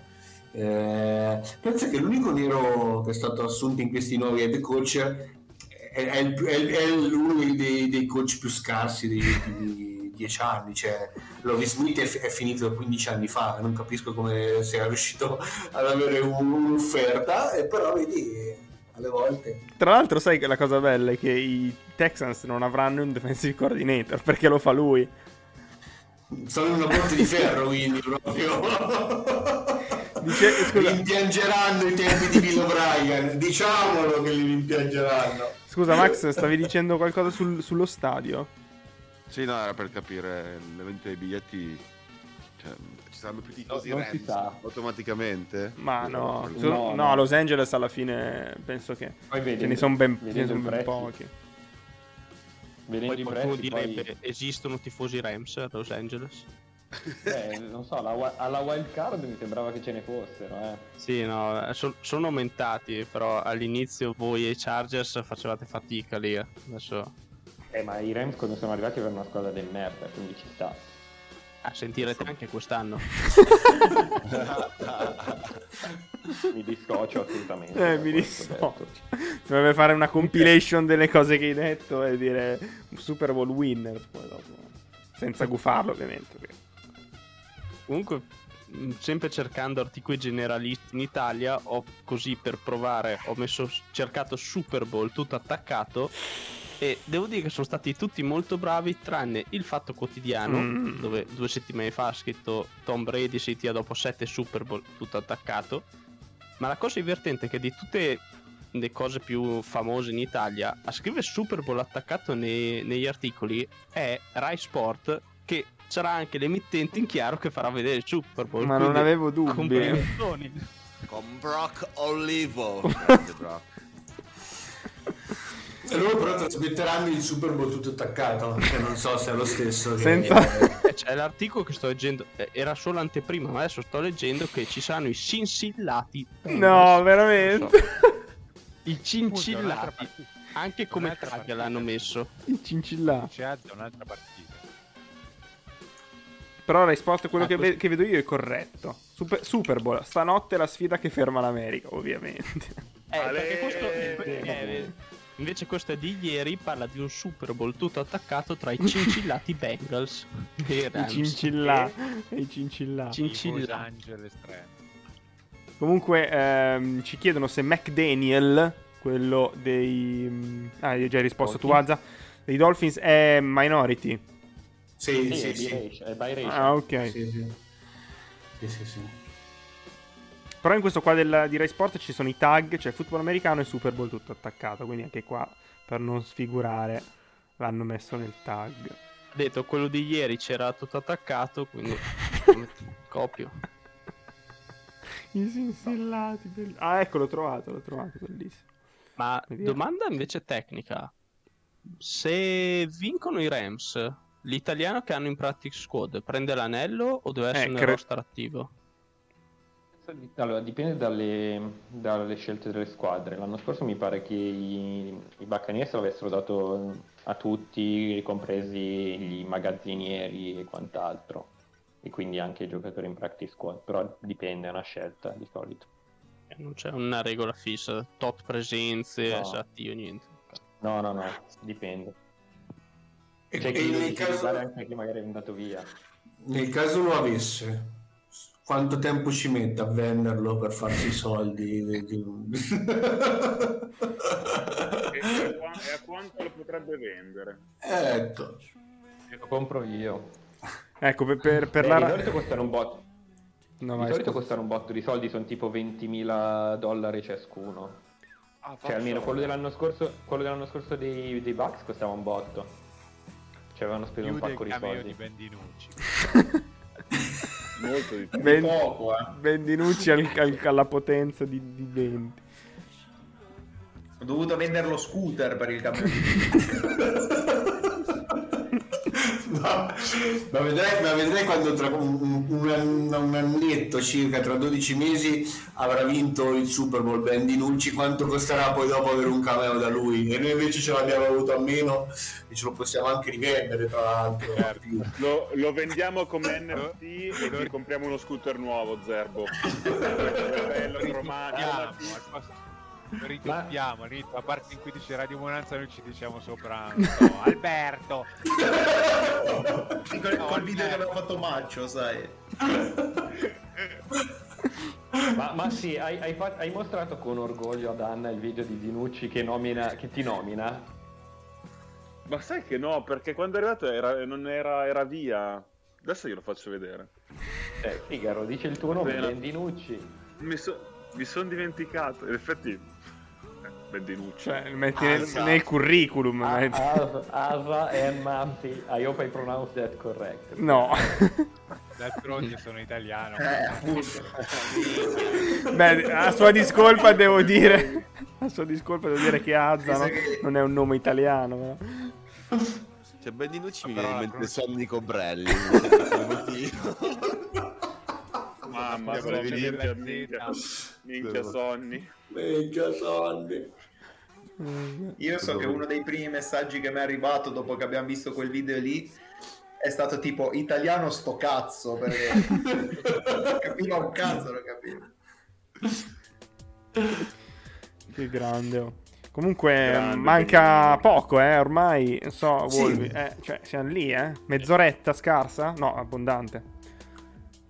Eh, pensa che l'unico nero che è stato assunto in questi nuovi head coach è, è il- è è uno dei, dei coach più scarsi degli ultimi [laughs] dieci anni. Cioè, Lovis Smith è, è finito 15 anni fa, non capisco come sia riuscito [laughs] ad avere un- un'offerta, e però vedi, alle volte. Tra l'altro, sai che la cosa bella è che i Texans non avranno un defensive coordinator perché lo fa lui. Sono in una botte di ferro, quindi proprio. Dice, scusa, Rimpiangeranno i tempi di Bill O'Brien, diciamolo che li rimpiangeranno. scusa, Max, stavi dicendo qualcosa sul- sullo stadio? Sì, no, era per capire l'evento dei biglietti. Cioè, ci saranno più tifosi No, non si Rams automaticamente? Ma no, no, no. a Los Angeles alla fine penso che ce ne sono ben, son ben prezzi. pochi. Vedendo Poi qualcuno direbbe: poi, esistono tifosi Rams a Los Angeles? eh, non so, alla, alla wild card mi sembrava che ce ne fossero, eh. Sì, no, so- sono aumentati, però all'inizio voi e i Chargers facevate fatica lì. eh. Adesso Eh, ma i Rams quando sono arrivati avevano una squadra del merda, quindi ci sta. Ah, sentirete anche quest'anno. mi dissocio assolutamente. Eh, mi dissocio. Dovrebbe fare una compilation delle cose che hai detto e dire un Super Bowl winner poi dopo. Senza gufarlo, ovviamente. Comunque, mh, sempre cercando articoli generalisti in Italia, ho così per provare, ho messo, cercato Super Bowl tutto attaccato. E devo dire che sono stati tutti molto bravi, tranne il Fatto Quotidiano, Mm. dove due settimane fa ha scritto Tom Brady si tira dopo 7 Super Bowl, tutto attaccato. Ma la cosa divertente è che di tutte le cose più famose in Italia, a scrivere Super Bowl attaccato nei- negli articoli è Rai Sport, che sarà anche l'emittente in chiaro che farà vedere il Super Bowl. Ma non avevo dubbi. Con Brock Olivo. [laughs] Brock. E loro però trasmetteranno il Super Bowl tutto attaccato, che non so se è lo stesso. Senza- Eh, C'è l'articolo che sto leggendo, eh, era solo anteprima, ma adesso sto leggendo che ci saranno i cincillati. No, veramente. I un'altra cincillati. Anche come taglia l'hanno messo. Il cincillà. C'è un'altra partita. Però Rai Sport, quello Ah, che, questo- ve- che vedo io è corretto. Super, Super Bowl, stanotte è la sfida che ferma l'America, ovviamente. Eh, perché questo, eh, invece questo è di ieri, parla di un Super Bowl tutto attaccato tra i cincillati [laughs] Bengals e i I Rams. cincillà. I cincillà. Los Cincilla. Angeles 3. Comunque ehm, ci chiedono se McDaniel, quello dei... mm, Ah, hai già risposto tu? Azza. Dei Dolphins è minority. Sì, Sì, sì, è, sì. è biracial. Ah, ok. Sì, sì. Sì, sì, sì. Però in questo qua del, di Rai Sport ci sono i tag, cioè football americano e Super Bowl tutto attaccato. Quindi anche qua, per non sfigurare, l'hanno messo nel tag. Detto quello di ieri c'era tutto attaccato, quindi [laughs] copio. I sinsillati, belli- Ah, ecco, l'ho trovato, l'ho trovato, bellissimo. Ma Via. domanda invece tecnica. Se vincono i Rams, l'italiano che hanno in practice squad prende l'anello o deve essere Eh, cre- roster attivo? Allora, dipende dalle, dalle scelte delle squadre. L'anno scorso mi pare che i, i Buccaneers l'avessero dato a tutti, compresi i magazzinieri e quant'altro. E quindi anche i giocatori in practice squad. Però dipende, è una scelta di solito. Eh, Non c'è una regola fissa, tot presenze, No. essere attivo, niente. No, no, no, dipende. E, C'è e nel, caso, anche chi magari è andato via. nel caso lo avesse, quanto tempo ci mette a venderlo per farsi i soldi? di- [laughs] di- E, a qua- e a quanto lo potrebbe vendere? ecco. Lo compro io. Ecco, per, per, per Beh, la... Di solito costano un botto. No, di solito costano un botto di soldi, sono tipo 20.000 dollari ciascuno. Ah, Cioè, almeno quello dell'anno scorso, quello dell'anno scorso dei, dei Bucks costava un botto. Ci avevano speso Più un pacco di soldi. di. [laughs] Molto di più. Ben- Poco, eh. Bendinucci al- al- alla potenza di, di 20. Ho dovuto vendere lo scooter per il cambio [laughs] Ma, ma vedrai, ma vedrai quando tra un, un- un ann- un annetto circa, tra 12 mesi, avrà vinto il Super Bowl Ben Dinucci, quanto costerà poi dopo avere un cameo da lui? E noi invece ce l'abbiamo avuto a meno e ce lo possiamo anche rivendere tra l'altro. Certo. Lo, lo vendiamo come [laughs] NFT e ti compriamo uno scooter nuovo, Zerbo. [laughs] Bello, cromatico. Ritoppiamo, al posto- lo ritoppiamo, rit- a parte in cui dice Radio Monanza noi ci diciamo sopra [laughs] so, Alberto Col, col video che aveva fatto Maccio, sai. Ma, ma sì, hai, hai fa- hai mostrato con orgoglio ad Anna il video di Dinucci che, nomina, che ti nomina? Ma sai che no, perché quando è arrivato era, non era, era via. Adesso glielo faccio vedere. Eh, Figaro, dice il tuo nome, Dinucci. Mi, so- mi sono dimenticato. In effetti, Bendinucci. Cioè, metti nel, nel curriculum. Ah, metti. Asa Emma, sì, I hope I pronounce that correct. No. d'altronde sono italiano Eh. Beh, a sua discolpa devo dire. A sua discolpa devo dire che Azza no? Non è un nome italiano. però. Cioè, Ben Dinucci mi viene in mente Sonny Cobrelli. [laughs] non so per quale motivo. Mamma, minchia, minchia, minchia, minchia Sonny. Minchia soldi. Io so che uno dei primi messaggi che mi è arrivato dopo che abbiamo visto quel video lì è stato tipo italiano sto cazzo perché capiva un cazzo non capiva Che grande. oh. Comunque Grande, manca poco, eh, ormai, non so, Sì. Wolvi, eh, cioè siamo lì, eh? Mezz'oretta scarsa? No, abbondante.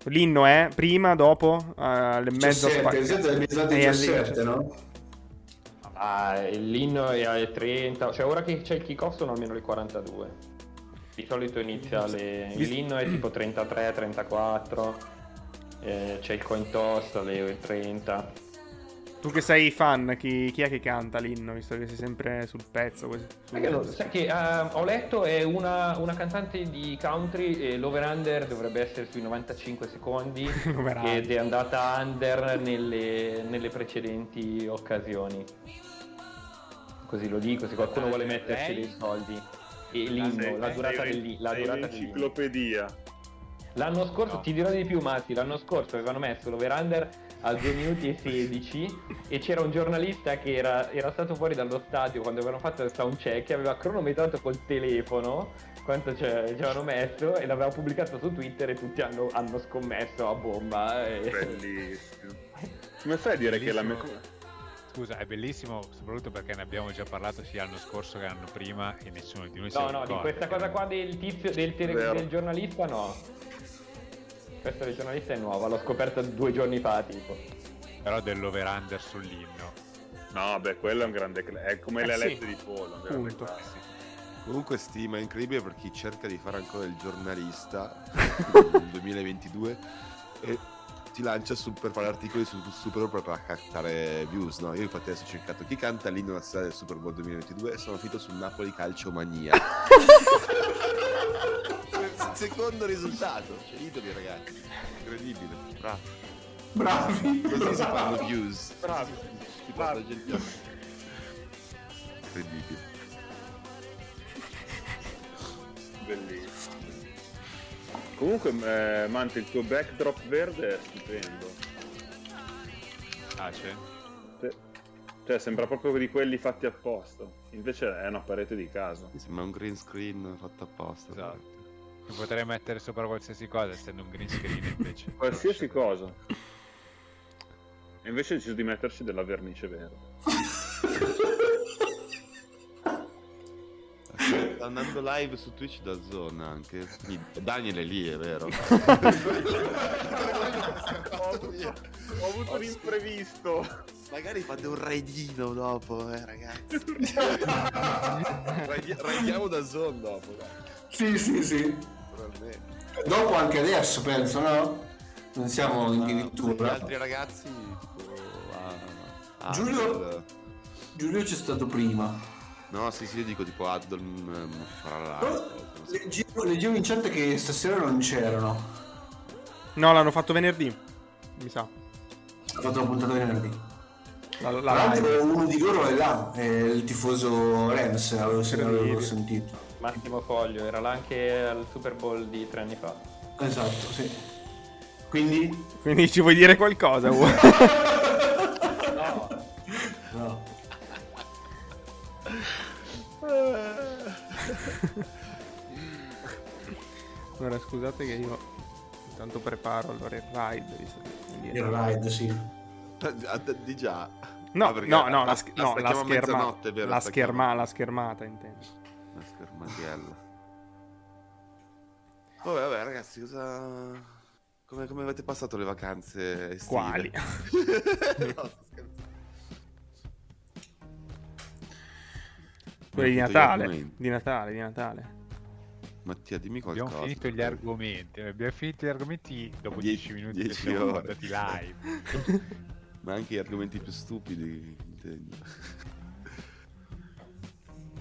L'inno è prima, dopo, alle mezzo 17, il 17 è iniziato Eh, il alle 17, no? Ah, l'inno è alle 30, cioè ora che c'è il kick-off sono almeno le 42. Di solito inizia le... l'inno è tipo 33, 34, eh, c'è il coin toss alle 30. Tu che sei fan, chi, chi è che canta l'inno, visto che sei sempre sul pezzo? così, su- Perché non- sai che eh, ho letto è una, una cantante di country e l'over-under dovrebbe essere sui 95 secondi [laughs] ed è andata under nelle, nelle precedenti occasioni. Così lo dico, se qualcuno vuole metterci dei soldi. E Ah, l'inno, la durata la sei durata dell'inno. un'enciclopedia. L'anno scorso, No. ti dirò di più Matti, l'anno scorso avevano messo l'over-under a 2 minuti e 16 e c'era un giornalista che era, era stato fuori dallo stadio quando avevano fatto il sound check e aveva cronometrato col telefono quanto ci avevano messo e l'aveva pubblicato su Twitter e tutti hanno, hanno scommesso a bomba. E... Bellissimo. [laughs] Come fai a dire che la. Bellissimo. Scusa, è bellissimo soprattutto perché ne abbiamo già parlato sia l'anno scorso che l'anno prima e nessuno di noi si No, no, di questa cosa qua del tizio, del, tele- del giornalista no. Questa del giornalista è nuova, l'ho scoperta due giorni fa tipo. Però dell'over-under sull'inno. No, beh, quello è un grande... cl- È come Eh, le sì. lettere di pollo. un grande Punto. classico. Comunque stima incredibile per chi cerca di fare ancora il giornalista [laughs] nel 2022 e si lancia su- per fare articoli su Super Bowl per captare views, no? Io infatti adesso ho cercato chi canta l'inno nazionale del Super Bowl 2022 e sono finito sul Napoli Calcio Mania. [laughs] Secondo risultato, cioè idoli ragazzi, incredibile, bravo. Bravi. Così si fanno views. Bravo. Si parla gente. incredibile. Bellissimo. Comunque, eh, Mante, il tuo backdrop verde è stupendo. Ah, c'è? Sì. Cioè, sembra proprio di quelli fatti apposta. Invece è una parete di casa. Mi sembra un green screen fatto apposta. Esatto. Lo potrei mettere sopra qualsiasi cosa, essendo un green screen invece. [laughs] Qualsiasi cosa. E invece ho deciso di metterci della vernice verde. [laughs] Sta andando live su Twitch da Zone anche. Daniel è lì, è vero? [laughs] Ho avuto un imprevisto. Magari fate un raidino dopo, eh ragazzi. Raidi- raidiamo da Zone dopo, dai. Sì, sì, sì. Dopo anche adesso, penso, no? Non siamo Gli addirittura. altri ragazzi, tipo... a- a- Giulio? Giulio c'è stato prima. No, sì, sì, io dico tipo Addon farà la live. non so. Leggevo, leggevo in chat che stasera non c'erano. No, l'hanno fatto venerdì. Mi sa. Ha fatto la puntata venerdì. La, Tra la l'altro uno di loro è là, è il tifoso Rams, avevo, se l'avevo sentito. Massimo Foglio, era là anche al Super Bowl di tre anni fa. Esatto, sì. Quindi? Quindi ci vuoi dire qualcosa? [laughs] [laughs] allora, scusate che io intanto preparo allora il ride. visto che- quindi- Il ride, sì. Ah, Di già. No, Ah, perché no, no, la- la, sch- la no, la scherma- la, scherma- la schermata, intendo. La schermatiella. Vabbè, vabbè, ragazzi, cosa... Come, come avete passato le vacanze estive? Quali? [laughs] [laughs] no, Quelli di Natale. Di Natale, di Natale. Mattia, dimmi qualcosa. abbiamo finito gli argomenti. Abbiamo finito gli argomenti dopo Die- 10 minuti che dieci siamo andati live. [laughs] Ma anche gli argomenti più stupidi, intendo. [laughs]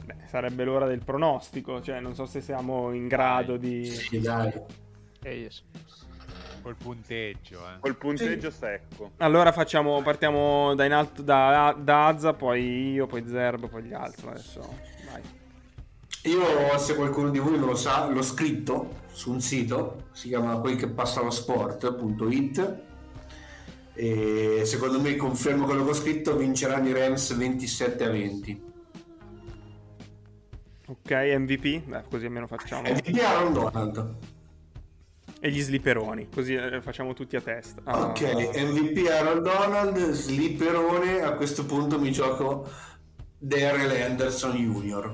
Beh, sarebbe l'ora del pronostico, cioè non so se siamo in grado di... Sì, dai. Col punteggio, eh. Col punteggio secco. Allora facciamo, partiamo da in alto, da, da Azza, poi io, poi Zerb, poi gli altri. Adesso, vai. Io, se qualcuno di voi non lo sa, l'ho scritto su un sito, si chiama quel che passa lo sport.it e secondo me confermo quello che ho scritto, vinceranno i Rams 27 a 20. Ok, MVP, beh, così almeno facciamo. MVP Aaron Donald. E gli slipperoni, così eh, facciamo tutti a testa. Ah, Ok, MVP Aaron Donald, slipperone, a questo punto mi gioco Darrell Anderson Jr.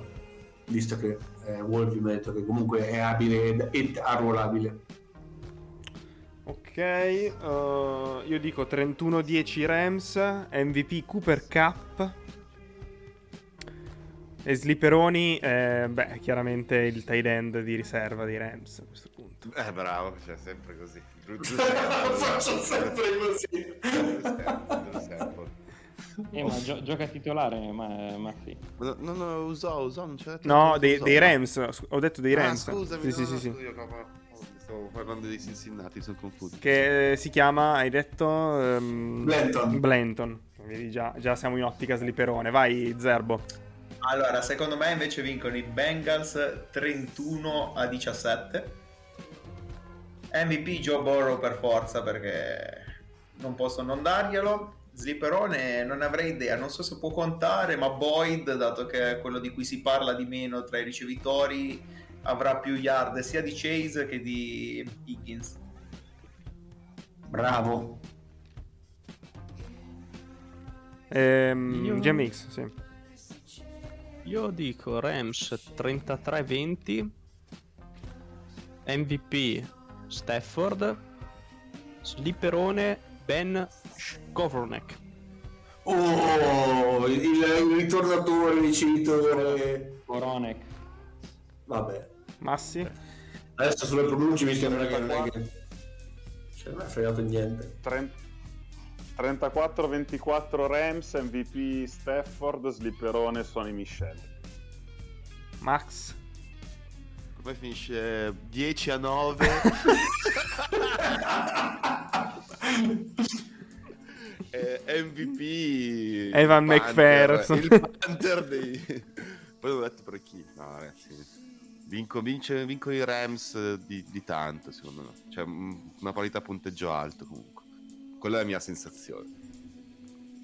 Visto che eh, Wolvi mi ha detto che comunque è abile ed, arruolabile. Ok, eh, io dico 31-10 Rams, MVP Cooper Cup. E slipperoni, eh, beh, chiaramente il tight end di riserva di Rams a questo punto. Eh, bravo, cioè, sempre così. [laughs] Faccio sempre così. Eh, ma gio- gioca titolare, ma, ma sì. No, no, no, usò, usò, non c'è No, dei, dei Rams, ho detto dei Ah, Rams. scusami, sì, no, sì, no, sì, sì. scusa, io proprio- oh, Stavo parlando dei Cincinnati, sono confuso. Che si chiama, hai detto? ehm, Blanton. Blanton. Vedi, già, già siamo in ottica slipperone. Vai, Zerbo. Allora, secondo me invece vincono i Bengals 31 a 17. MVP Joe Burrow per forza perché non posso non darglielo. Slipperone non avrei idea, non so se può contare, ma Boyd, dato che è quello di cui si parla di meno tra i ricevitori, avrà più yard sia di Chase che di Higgins. Bravo. Ehm, Io- GMX, sì. Io dico Rams 33-20, MVP Stafford, Slipperone Ben Skowronek. Oh, il, il ritornatore, ricevitore. Coronek. Vabbè. Massi? Adesso sulle pronunce mi sembra che non è che... Cioè, non è fregato niente. 34-24 Rams, MVP Stafford, Slipperone Sonny Michel. Max? Poi finisce 10 a 9. [laughs] Eh, MVP Evan McPherson. il Panther dei poi ho detto per chi no ragazzi vinco, vince, vincono i Rams di, di tanto secondo me cioè una parità punteggio alto comunque quella è la mia sensazione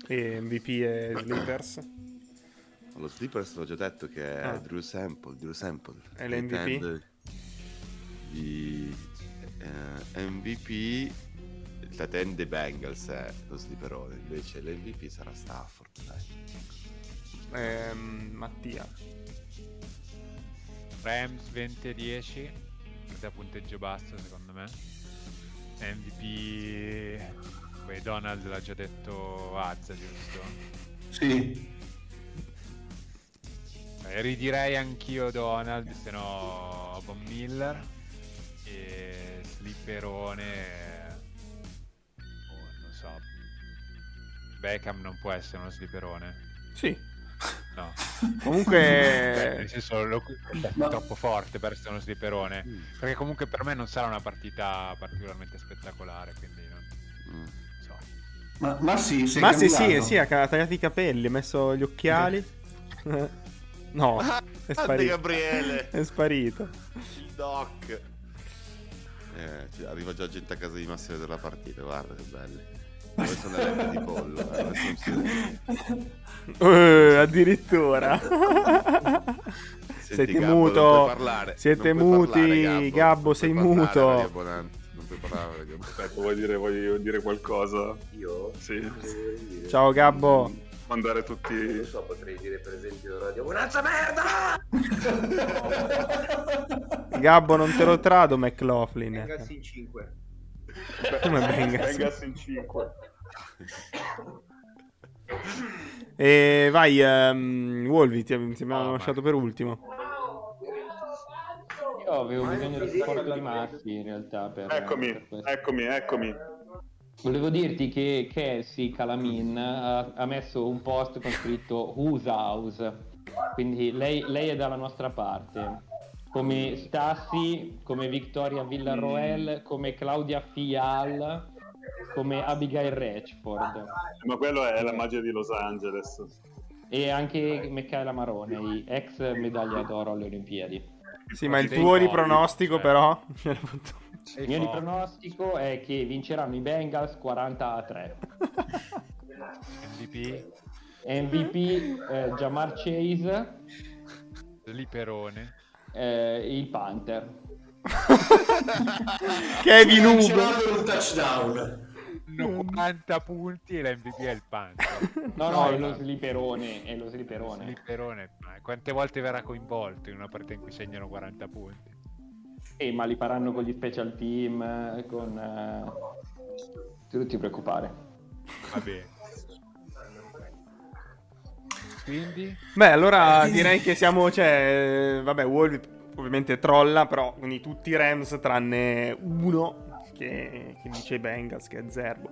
E MVP e Slippers. [coughs] Lo Slippers l'ho già detto che è Ah. Drew Sample, Drew Sample. È l'MVP? Di eh, MVP, end dei Bengals è lo Slipperone, invece l'MVP sarà Stafford. Dai. Ehm, Mattia. Rams 20 e 10, da punteggio basso secondo me. MVP... Beh, Donald l'ha già detto Azza, giusto? Sì. Eh, ridirei anch'io Donald, se no Von Miller. E Slipperone... oh, non so. Beckham non può essere uno slipperone. Sì. No. [laughs] Comunque- Beh, nel senso, lo- è Ma- troppo forte per essere uno slipperone. Perché comunque per me non sarà una partita particolarmente spettacolare, quindi non Mm. Ma, ma sì, sei Ma sì, sì, sì, ha tagliato i capelli, ha messo gli occhiali. [laughs] no, è Grande sparito. Gabriele, [laughs] È sparito. il doc. Eh, arriva già gente a casa di Massimo per la partita, guarda che belle. Poi sono le lette di pollo. eh, si- [laughs] Eh, addirittura. Senti, Siete Gabbo, non muto. puoi parlare, Siete non puoi parlare, muti. Gabbo, Gabbo, sei muto. Gabbo. Aspetta, vuoi dire, vuoi dire qualcosa? Io? Sì. Ciao Gabbo. Mandare tutti... Non so, potrei dire per esempio Radio Bonanza merda! [laughs] Gabbo, non te lo trado, McLaughlin. Bengals in 5. Come Bengals? Bengals in 5. E vai, ehm, Wolvi, ti, ti abbiamo Oh, lasciato ma- per ultimo. Io avevo bisogno di supporto di Massi in realtà per, Eccomi, per eccomi, eccomi. Volevo dirti che Cassie Calamin ha, ha messo un post con scritto Whose House, quindi lei, lei è dalla nostra parte. Come Stassi, come Victoria Villarroel, come Claudia Fial, come Abigail Ratchford Ma quello è la magia di Los Angeles. e anche Michaela Maroney, ex medaglia d'oro alle Olimpiadi. Sì, ma il tuo ripronostico cioè. però... [laughs] Il mio ripronostico è che vinceranno i Bengals 40 a 3. MVP, MVP eh, Jamar Chase, slipperone. eh, il Panther. [laughs] Kevin Hugo. Vincevano un touchdown. Hanno 40 punti e l'MVP è il Panther. [laughs] No, no, No, è lo sliperone, è lo sliperone. Slipperone. ma Quante volte verrà coinvolto in una partita in cui segnano 40 punti? Eh, ma li faranno con gli special team, eh, con... eh, Tu non ti preoccupare. Va bene. Quindi, Beh, allora direi che siamo, cioè, vabbè, Wolvi ovviamente trolla, però quindi tutti i Rams tranne uno che, che dice i Bengals, che è Zerbo.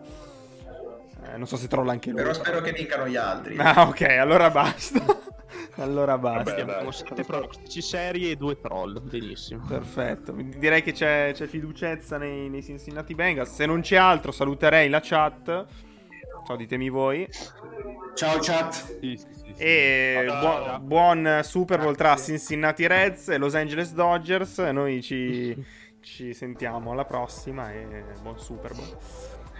Eh, non so se trolla anche lui. Però spero che vincano gli altri. Ah, ok, allora basta. [laughs] allora basta. Vabbè, sette pronostici seri e due troll. Benissimo. Perfetto, direi che c'è, c'è fiducezza nei, nei Cincinnati Bengals. Se non c'è altro, saluterei la chat. Ciao, ditemi voi. Ciao chat. sì, sì. E buon, buon Super Bowl tra Cincinnati Reds e Los Angeles Dodgers. Noi ci, [laughs] ci sentiamo alla prossima e buon Super Bowl.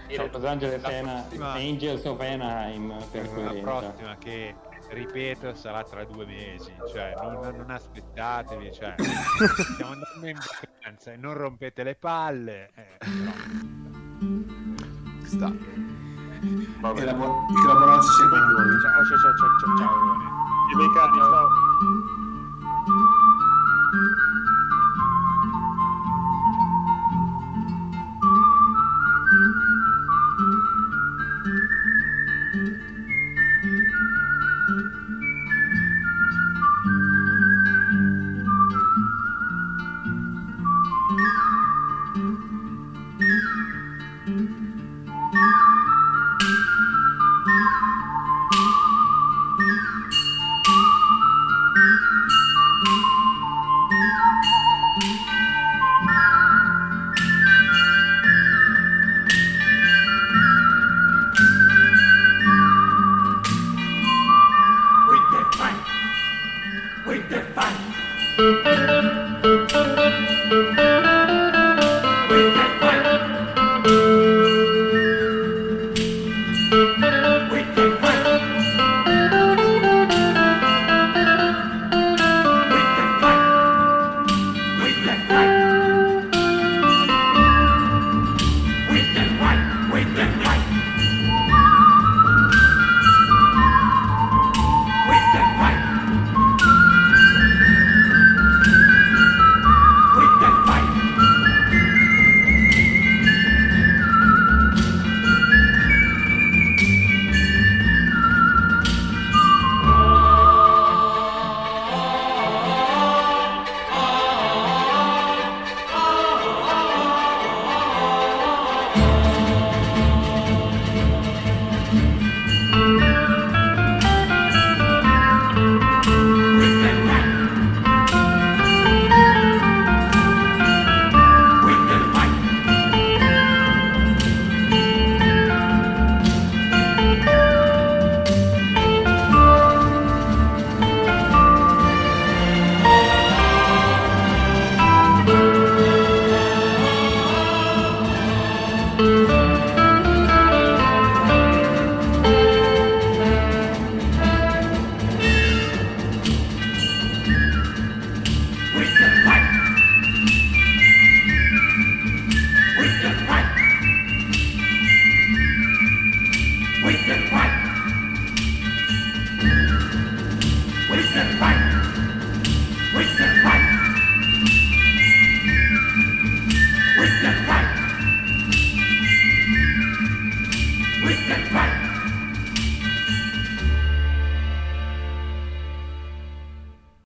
Ciao. Los Angeles La Ana- prossima- Angels of Anaheim per la prossima che ripeto sarà tra due mesi cioè non, non aspettatevi cioè, stiamo andando in vacanza e non rompete le palle eh, però. Sta. Vabbè. Che la, bu- che la buonanza sia con voi. Ciao, ciao, ciao, ciao, ciao. ciao. I miei cani, ciao. Thank